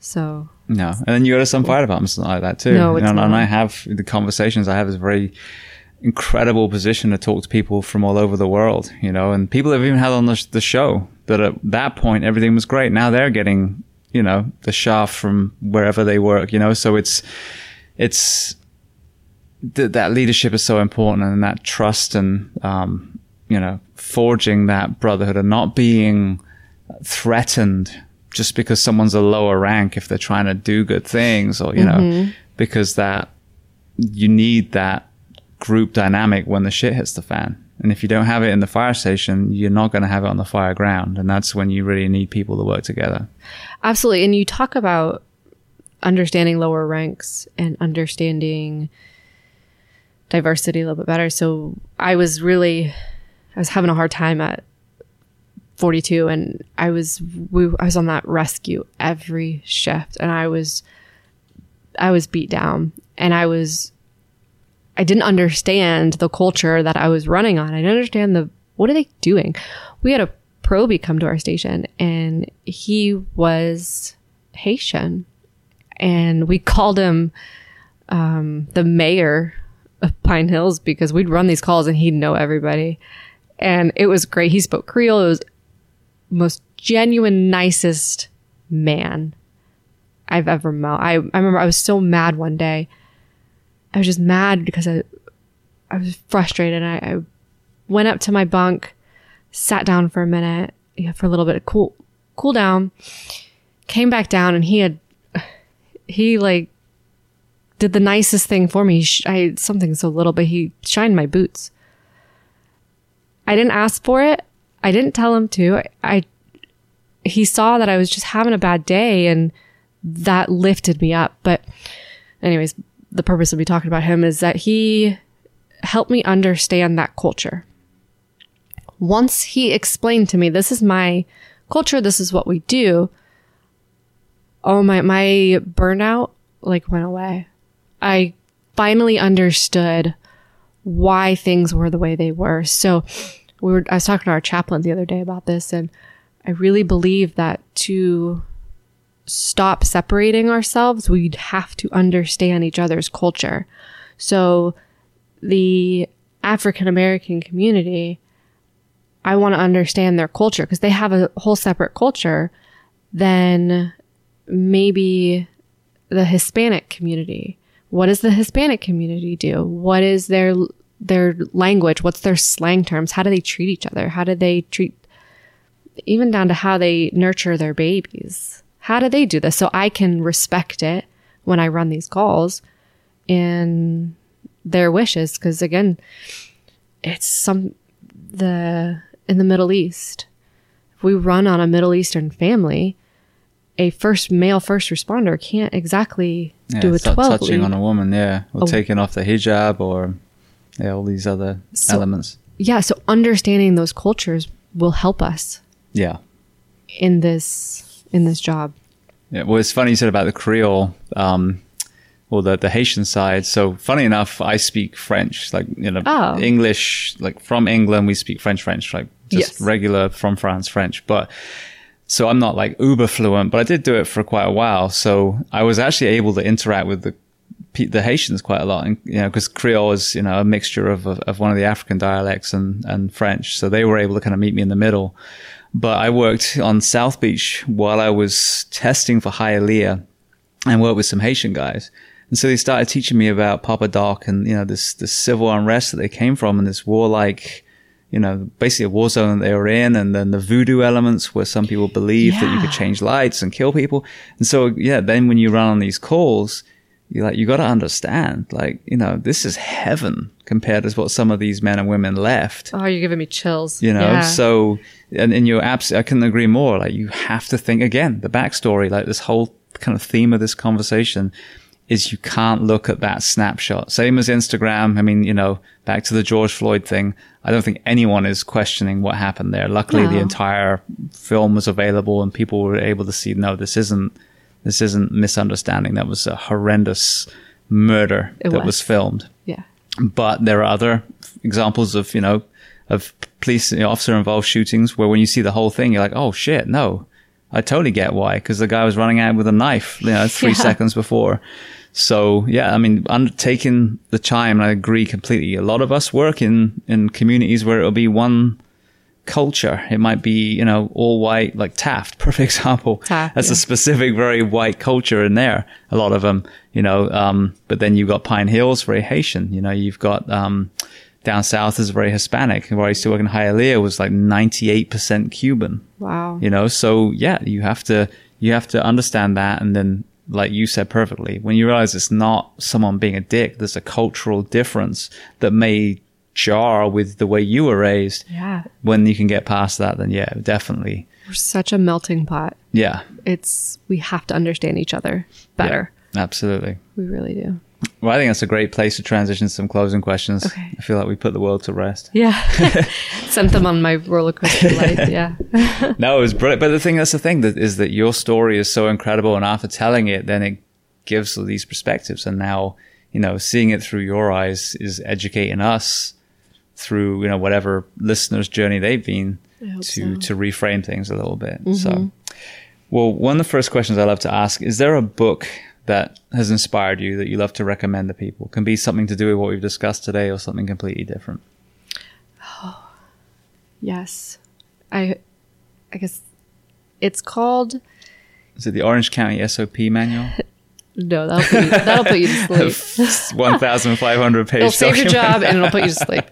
So, No, and then you go to some fire departments like that too. No, it's and not. I have the conversations. I have this very incredible position to talk to people from all over the world. You know, and people have even had on the, the show that at that point everything was great. Now they're getting you know the shaft from wherever they work. You know, so it's it's th- that leadership is so important, and that trust and um, you know forging that brotherhood and not being threatened just because someone's a lower rank if they're trying to do good things or you know mm-hmm. because that you need that group dynamic when the shit hits the fan and if you don't have it in the fire station you're not going to have it on the fire ground and that's when you really need people to work together absolutely. And you talk about understanding lower ranks and understanding diversity a little bit better. So, I was really, I was having a hard time at 42 and I was, we, I was on that rescue every shift and I was, I was beat down and I was I didn't understand the culture that I was running on. I didn't understand the what are they doing? We had a probie come to our station and he was Haitian. And we called him um, the mayor of Pine Hills because we'd run these calls and he'd know everybody. And it was great. He spoke Creole. It was most genuine, nicest man I've ever met. I, I remember I was so mad one day. I was just mad because I, I was frustrated. I, I went up to my bunk, sat down for a minute, for a little bit of cool, cool down, came back down and he had, he like did the nicest thing for me. I, something so little, but he shined my boots. I didn't ask for it. I didn't tell him to. I, I he saw that I was just having a bad day and that lifted me up. But anyways, the purpose of me talking about him is that he helped me understand that culture. Once he explained to me, this is my culture, this is what we do. Oh my my burnout like went away. I finally understood why things were the way they were. So we were I was talking to our chaplain the other day about this and I really believe that to stop separating ourselves, we'd have to understand each other's culture. So the African American community, I want to understand their culture because they have a whole separate culture than maybe the Hispanic community. What does the Hispanic community do? What is their their language? What's their slang terms? How do they treat each other? How do they treat even down to how they nurture their babies? How do they do this? So I can respect it when I run these calls and their wishes. Cause again, it's some, the, in the Middle East, if we run on a Middle Eastern family a first male first responder can't exactly Yeah, do a 12 touching lead. on a woman, yeah, or Oh. taking off the hijab, or yeah, all these other So- elements. yeah, so understanding those cultures will help us Yeah, in this in this job. yeah. Well, it's funny you said about the Creole, um, or the the Haitian side. So, funny enough, I speak French, like you know, Oh. English, like from England, we speak French, French, like just Yes. regular from France French, but. So I'm not like uber fluent, but I did do it for quite a while. So I was actually able to interact with the the Haitians quite a lot, and, you know, because Creole is you know a mixture of, of of one of the African dialects and and French, so they were able to kind of meet me in the middle. But I worked on South Beach while I was testing for Hialeah, and worked with some Haitian guys, and so they started teaching me about Papa Doc and you know this this civil unrest that they came from and this warlike. You know, basically a war zone that they were in, and then the voodoo elements where some people believe that you could change lights and kill people. And so, yeah, then when you run on these calls, you like you got to understand like you know this is heaven compared to what some of these men and women left Oh, you're giving me chills. you know Yeah. so and, and you're absolutely i couldn't agree more like you have to think again the backstory like this whole kind of theme of this conversation is you can't look at that snapshot same as instagram i mean you know back to the george floyd thing i don't think anyone is questioning what happened there luckily the entire film was available and people were able to see no this isn't this isn't misunderstanding that was a horrendous murder It that was. was filmed yeah. but there are other examples of you know of police you know, officer involved shootings where when you see the whole thing you're like oh shit no i totally get why because the guy was running out with a knife you know three Yeah. seconds before so yeah i mean undertaking the time and i agree completely a lot of us work in in communities where it'll be one culture. It might be you know all white like taft perfect example. Taft, that's yeah. a specific very white culture in there a lot of them you know um but then you've got pine hills very haitian. You know you've got um down south is very hispanic. Where i used to work in hialeah was like 98% cuban. Wow. you know so yeah you have to you have to understand that and then like you said perfectly when you realize it's not someone being a dick there's a cultural difference that may jar with the way you were raised Yeah. when you can get past that then yeah definitely We're such a melting pot. yeah It's we have to understand each other better. Yeah, absolutely We really do. well i think that's a great place to transition to some closing questions Okay. i feel like we put the world to rest Yeah. Sent them on my roller coaster life. Yeah. no, it was brilliant. But the thing that's the thing that is that your story is so incredible, and after telling it, then it gives these perspectives, and now you know seeing it through your eyes is educating us through you know whatever listeners' journey they've been to so. Mm-hmm. to reframe things a little bit. So, well, one of the first questions I love to ask is: there a book that has inspired you that you love to recommend to people? Can be something to do with what we've discussed today, or something completely different. Oh yes. I I guess it's called Is it the Orange County SOP manual? no, that'll put you, that'll put you to sleep. 1,500 page It'll save your job and it'll put you to sleep.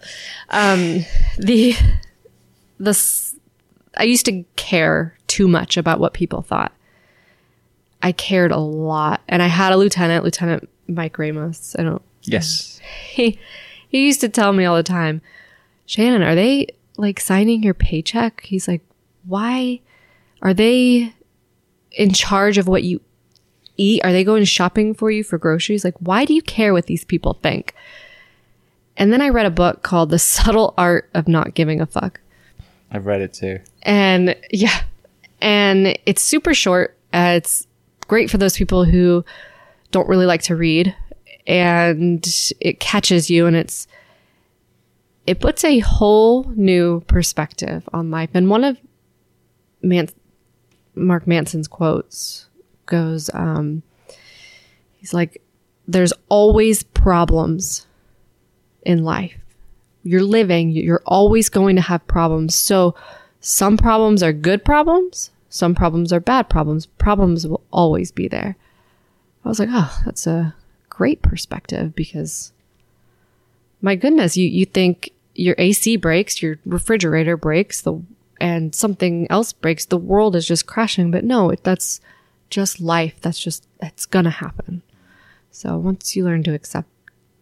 Um, the the I used to care too much about what people thought. I cared a lot, and I had a lieutenant, Lieutenant Mike Ramos. I don't. Yes. He he used to tell me all the time, Shannon, are they like signing your paycheck? He's like, why are they in charge of what you eat? Are they going shopping for you for groceries? Like, why do you care what these people think? And then I read a book called The Subtle Art of Not Giving a Fuck. I've read it too. And yeah, and it's super short. Uh, it's great for those people who don't really like to read, and it catches you, and it's it puts a whole new perspective on life. And one of Man- Mark Manson's quotes goes, um, "He's like, there's always problems in life." you're living, you're always going to have problems. So some problems are good problems, some problems are bad problems. Problems will always be there. I was like, oh, that's a great perspective because my goodness, you, you think your AC breaks, your refrigerator breaks, the and something else breaks, the world is just crashing. But no, it, that's just life. That's just it's gonna happen. So once you learn to accept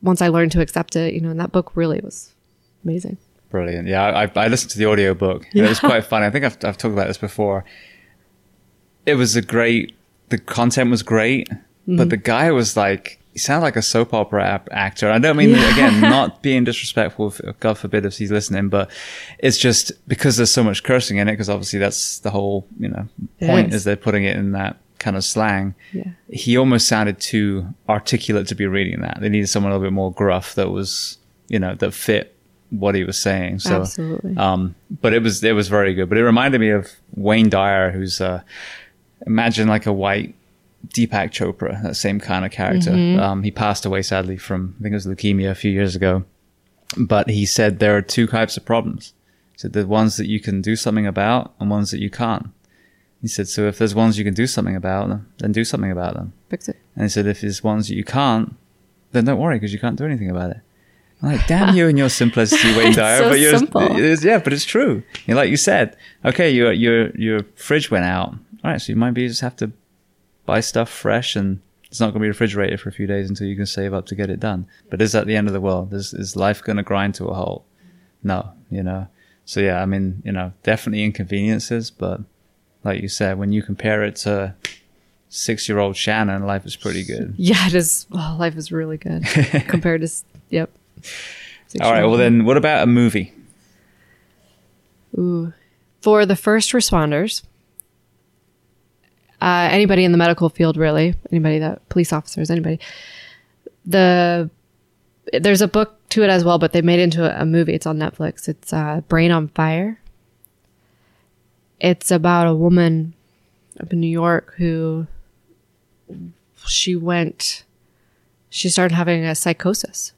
once I learned to accept it, you know, and that book really was amazing. Brilliant. Yeah, I, I listened to the audiobook. and It was quite funny. I think I've, I've talked about this before. It was a great the content was great, but mm-hmm. the guy was like, he sounded like a soap opera actor. I don't mean, again, not being disrespectful, God forbid if he's listening, but it's just because there's so much cursing in it, because obviously that's the whole, you know, point is. is they're putting it in that kind of slang. Yeah. He almost sounded too articulate to be reading that. They needed someone a little bit more gruff that was, you know, that fit what he was saying. So, Absolutely. um, but it was it was very good. But it reminded me of Wayne Dyer, who's uh, imagine like a white Deepak Chopra, that same kind of character. Um, he passed away sadly from I think it was leukemia a few years ago. But he said there are two types of problems. Said the ones that you can do something about and ones that you can't. He said so if there's ones you can do something about them, then do something about them. Fix it. And he said if there's ones that you can't, then don't worry because you can't do anything about it. I'm like, damn you and your simplicity, Wayne It's Dyer. so but you're, simple. is- yeah, but it's true. You know, like you said, okay, your your your fridge went out. All right, so you might be just have to buy stuff fresh, and it's not going to be refrigerated for a few days until you can save up to get it done. But is that the end of the world? Is is life going to grind to a halt? No, you know. So yeah, I mean, you know, definitely inconveniences, but like you said, when you compare it to six-year-old Shannon, life is pretty good. Yeah, it is. Well, life is really good compared to. Yep. All right. Well, then, what about a movie? Ooh. For the first responders, uh, anybody in the medical field, really, anybody that police officers, anybody, the there's a book to it as well, but they made it into a, a movie. It's on Netflix. It's uh, Brain on Fire. It's about a woman up in New York who she went, she started having a psychosis,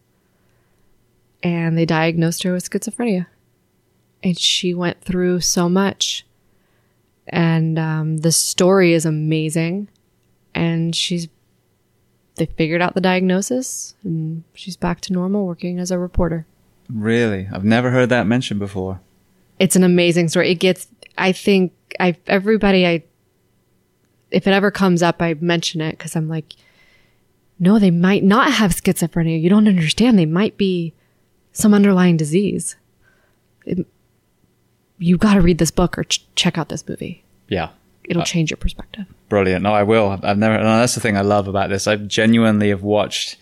and they diagnosed her with schizophrenia. And she went through so much. And um, the story is amazing. And she's they figured out the diagnosis and she's back to normal working as a reporter. Really, I've never heard that mentioned before. it's an amazing story. It gets i think i everybody i if it ever comes up i mention it because i'm like no they might not have schizophrenia you don't understand they might be some underlying disease It- you got to read this book or ch- check out this movie Yeah, it'll uh, change your perspective brilliant. No, I will. I've- I've never. And that's the thing I love about this. I genuinely have watched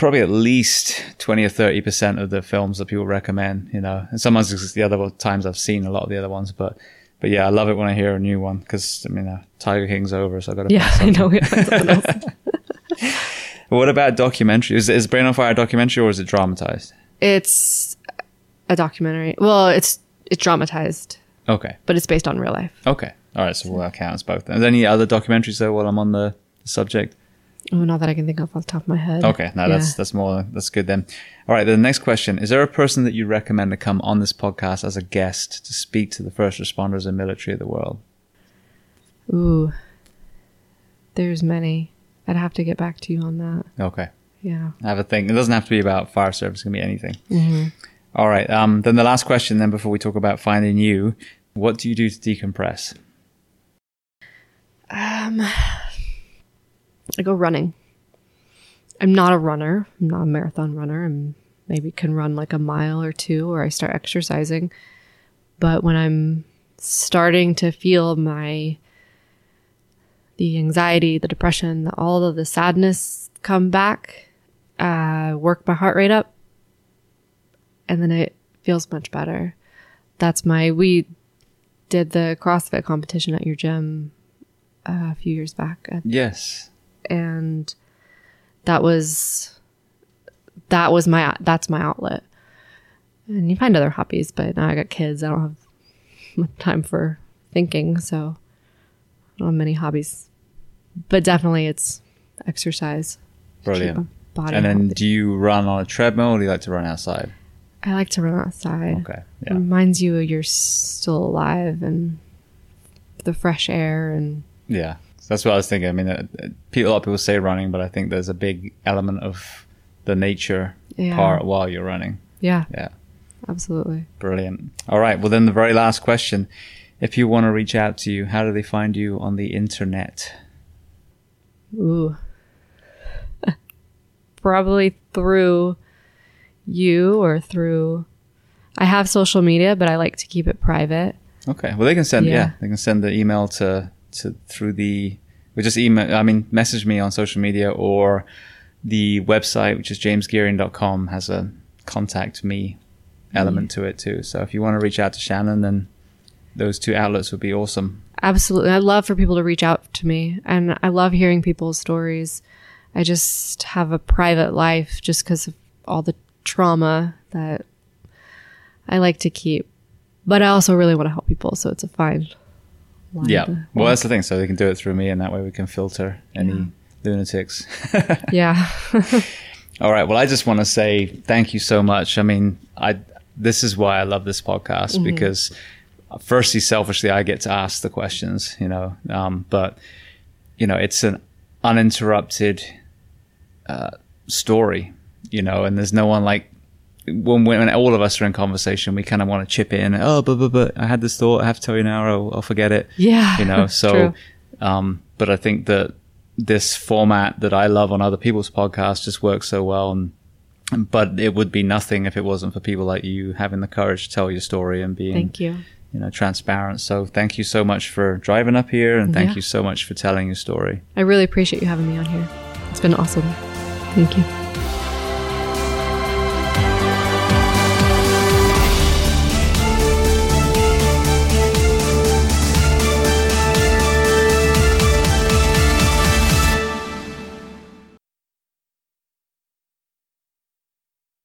probably at least twenty or thirty percent of the films that people recommend. You know, and sometimes it's the other times I've seen a lot of the other ones, but. But yeah, I love it when I hear a new one because I mean, uh, Tiger King's over, so I got to. yeah i know we have something else. What about documentary? Is, is Brain on Fire a documentary or is it dramatized? it's a documentary well it's it's dramatized Okay, but it's based on real life okay, all right. So well, that counts both. Are there any other documentaries though? While I'm on the subject. Oh not that i can think of off the top of my head Okay, no, that's Yeah. that's more that's good then. All right, the next question: Is there a person that you recommend to come on this podcast as a guest to speak to the first responders and military of the world? Ooh, there's many. I'd have to get back to you on that. Okay, Yeah. I have a thing. It doesn't have to be about fire service; it can be anything. All right. Um, then the last question, then before we talk about finding you, what do you do to decompress? Um, I go running. I'm not a runner. I'm not a marathon runner. I'm maybe can run like a mile or two, or I start exercising. But when I'm starting to feel my the anxiety, the depression, the, all of the sadness come back, uh, work my heart rate up, and then it feels much better. That's my we did the CrossFit competition at your gym uh, a few years back, uh, Yes. And that was that was my that's my outlet. And you find other hobbies, but now I got kids. I don't have much time for thinking, so I don't have many hobbies. But definitely, it's exercise. Brilliant. Body And then, healthy. do you run on a treadmill or do you like to run outside? I like to run outside. Okay. It reminds you you're still alive and the fresh air and Yeah, that's what I was thinking. I mean, uh, a lot of people say running, but I think there's a big element of the nature Yeah. part while you're running. yeah, Yeah, absolutely. brilliant. All right, well then the very last question: If you want to reach out to you, how do they find you on the internet? Ooh. Probably through you or through. I have social media, but I like to keep it private. Okay, well they can send yeah, Yeah. they can send the email to to through the But just email, I mean, message me on social media or the website, which is jamesgearing.com, has a contact me element mm-hmm. to it too. So if you want to reach out to Shannon, then those two outlets would be awesome. Absolutely. I love for people to reach out to me and I love hearing people's stories. I just have a private life just because of all the trauma that I like to keep. But I also really want to help people, so it's a fine Yeah. Well, that's the thing. So they can do it through me, and that way we can filter any lunatics. yeah. All right. Well, I just want to say thank you so much. I mean, I this is why I love this podcast because, uh, firstly, selfishly, I get to ask the questions. You know, um, but you know, it's an uninterrupted uh, story. You know, and there's no one like when when all of us are in conversation, we kind of want to chip in. Oh, but but but I had this thought. I have to tell you now, or I'll, I'll forget it Yeah. you know so True. um but i think that this format that i love on other people's podcasts just works so well and but it would be nothing if it wasn't for people like you having the courage to tell your story and being Thank you. you know transparent so thank you so much for driving up here and thank Yeah. you so much for telling your story I really appreciate you having me on here. It's been awesome. Thank you.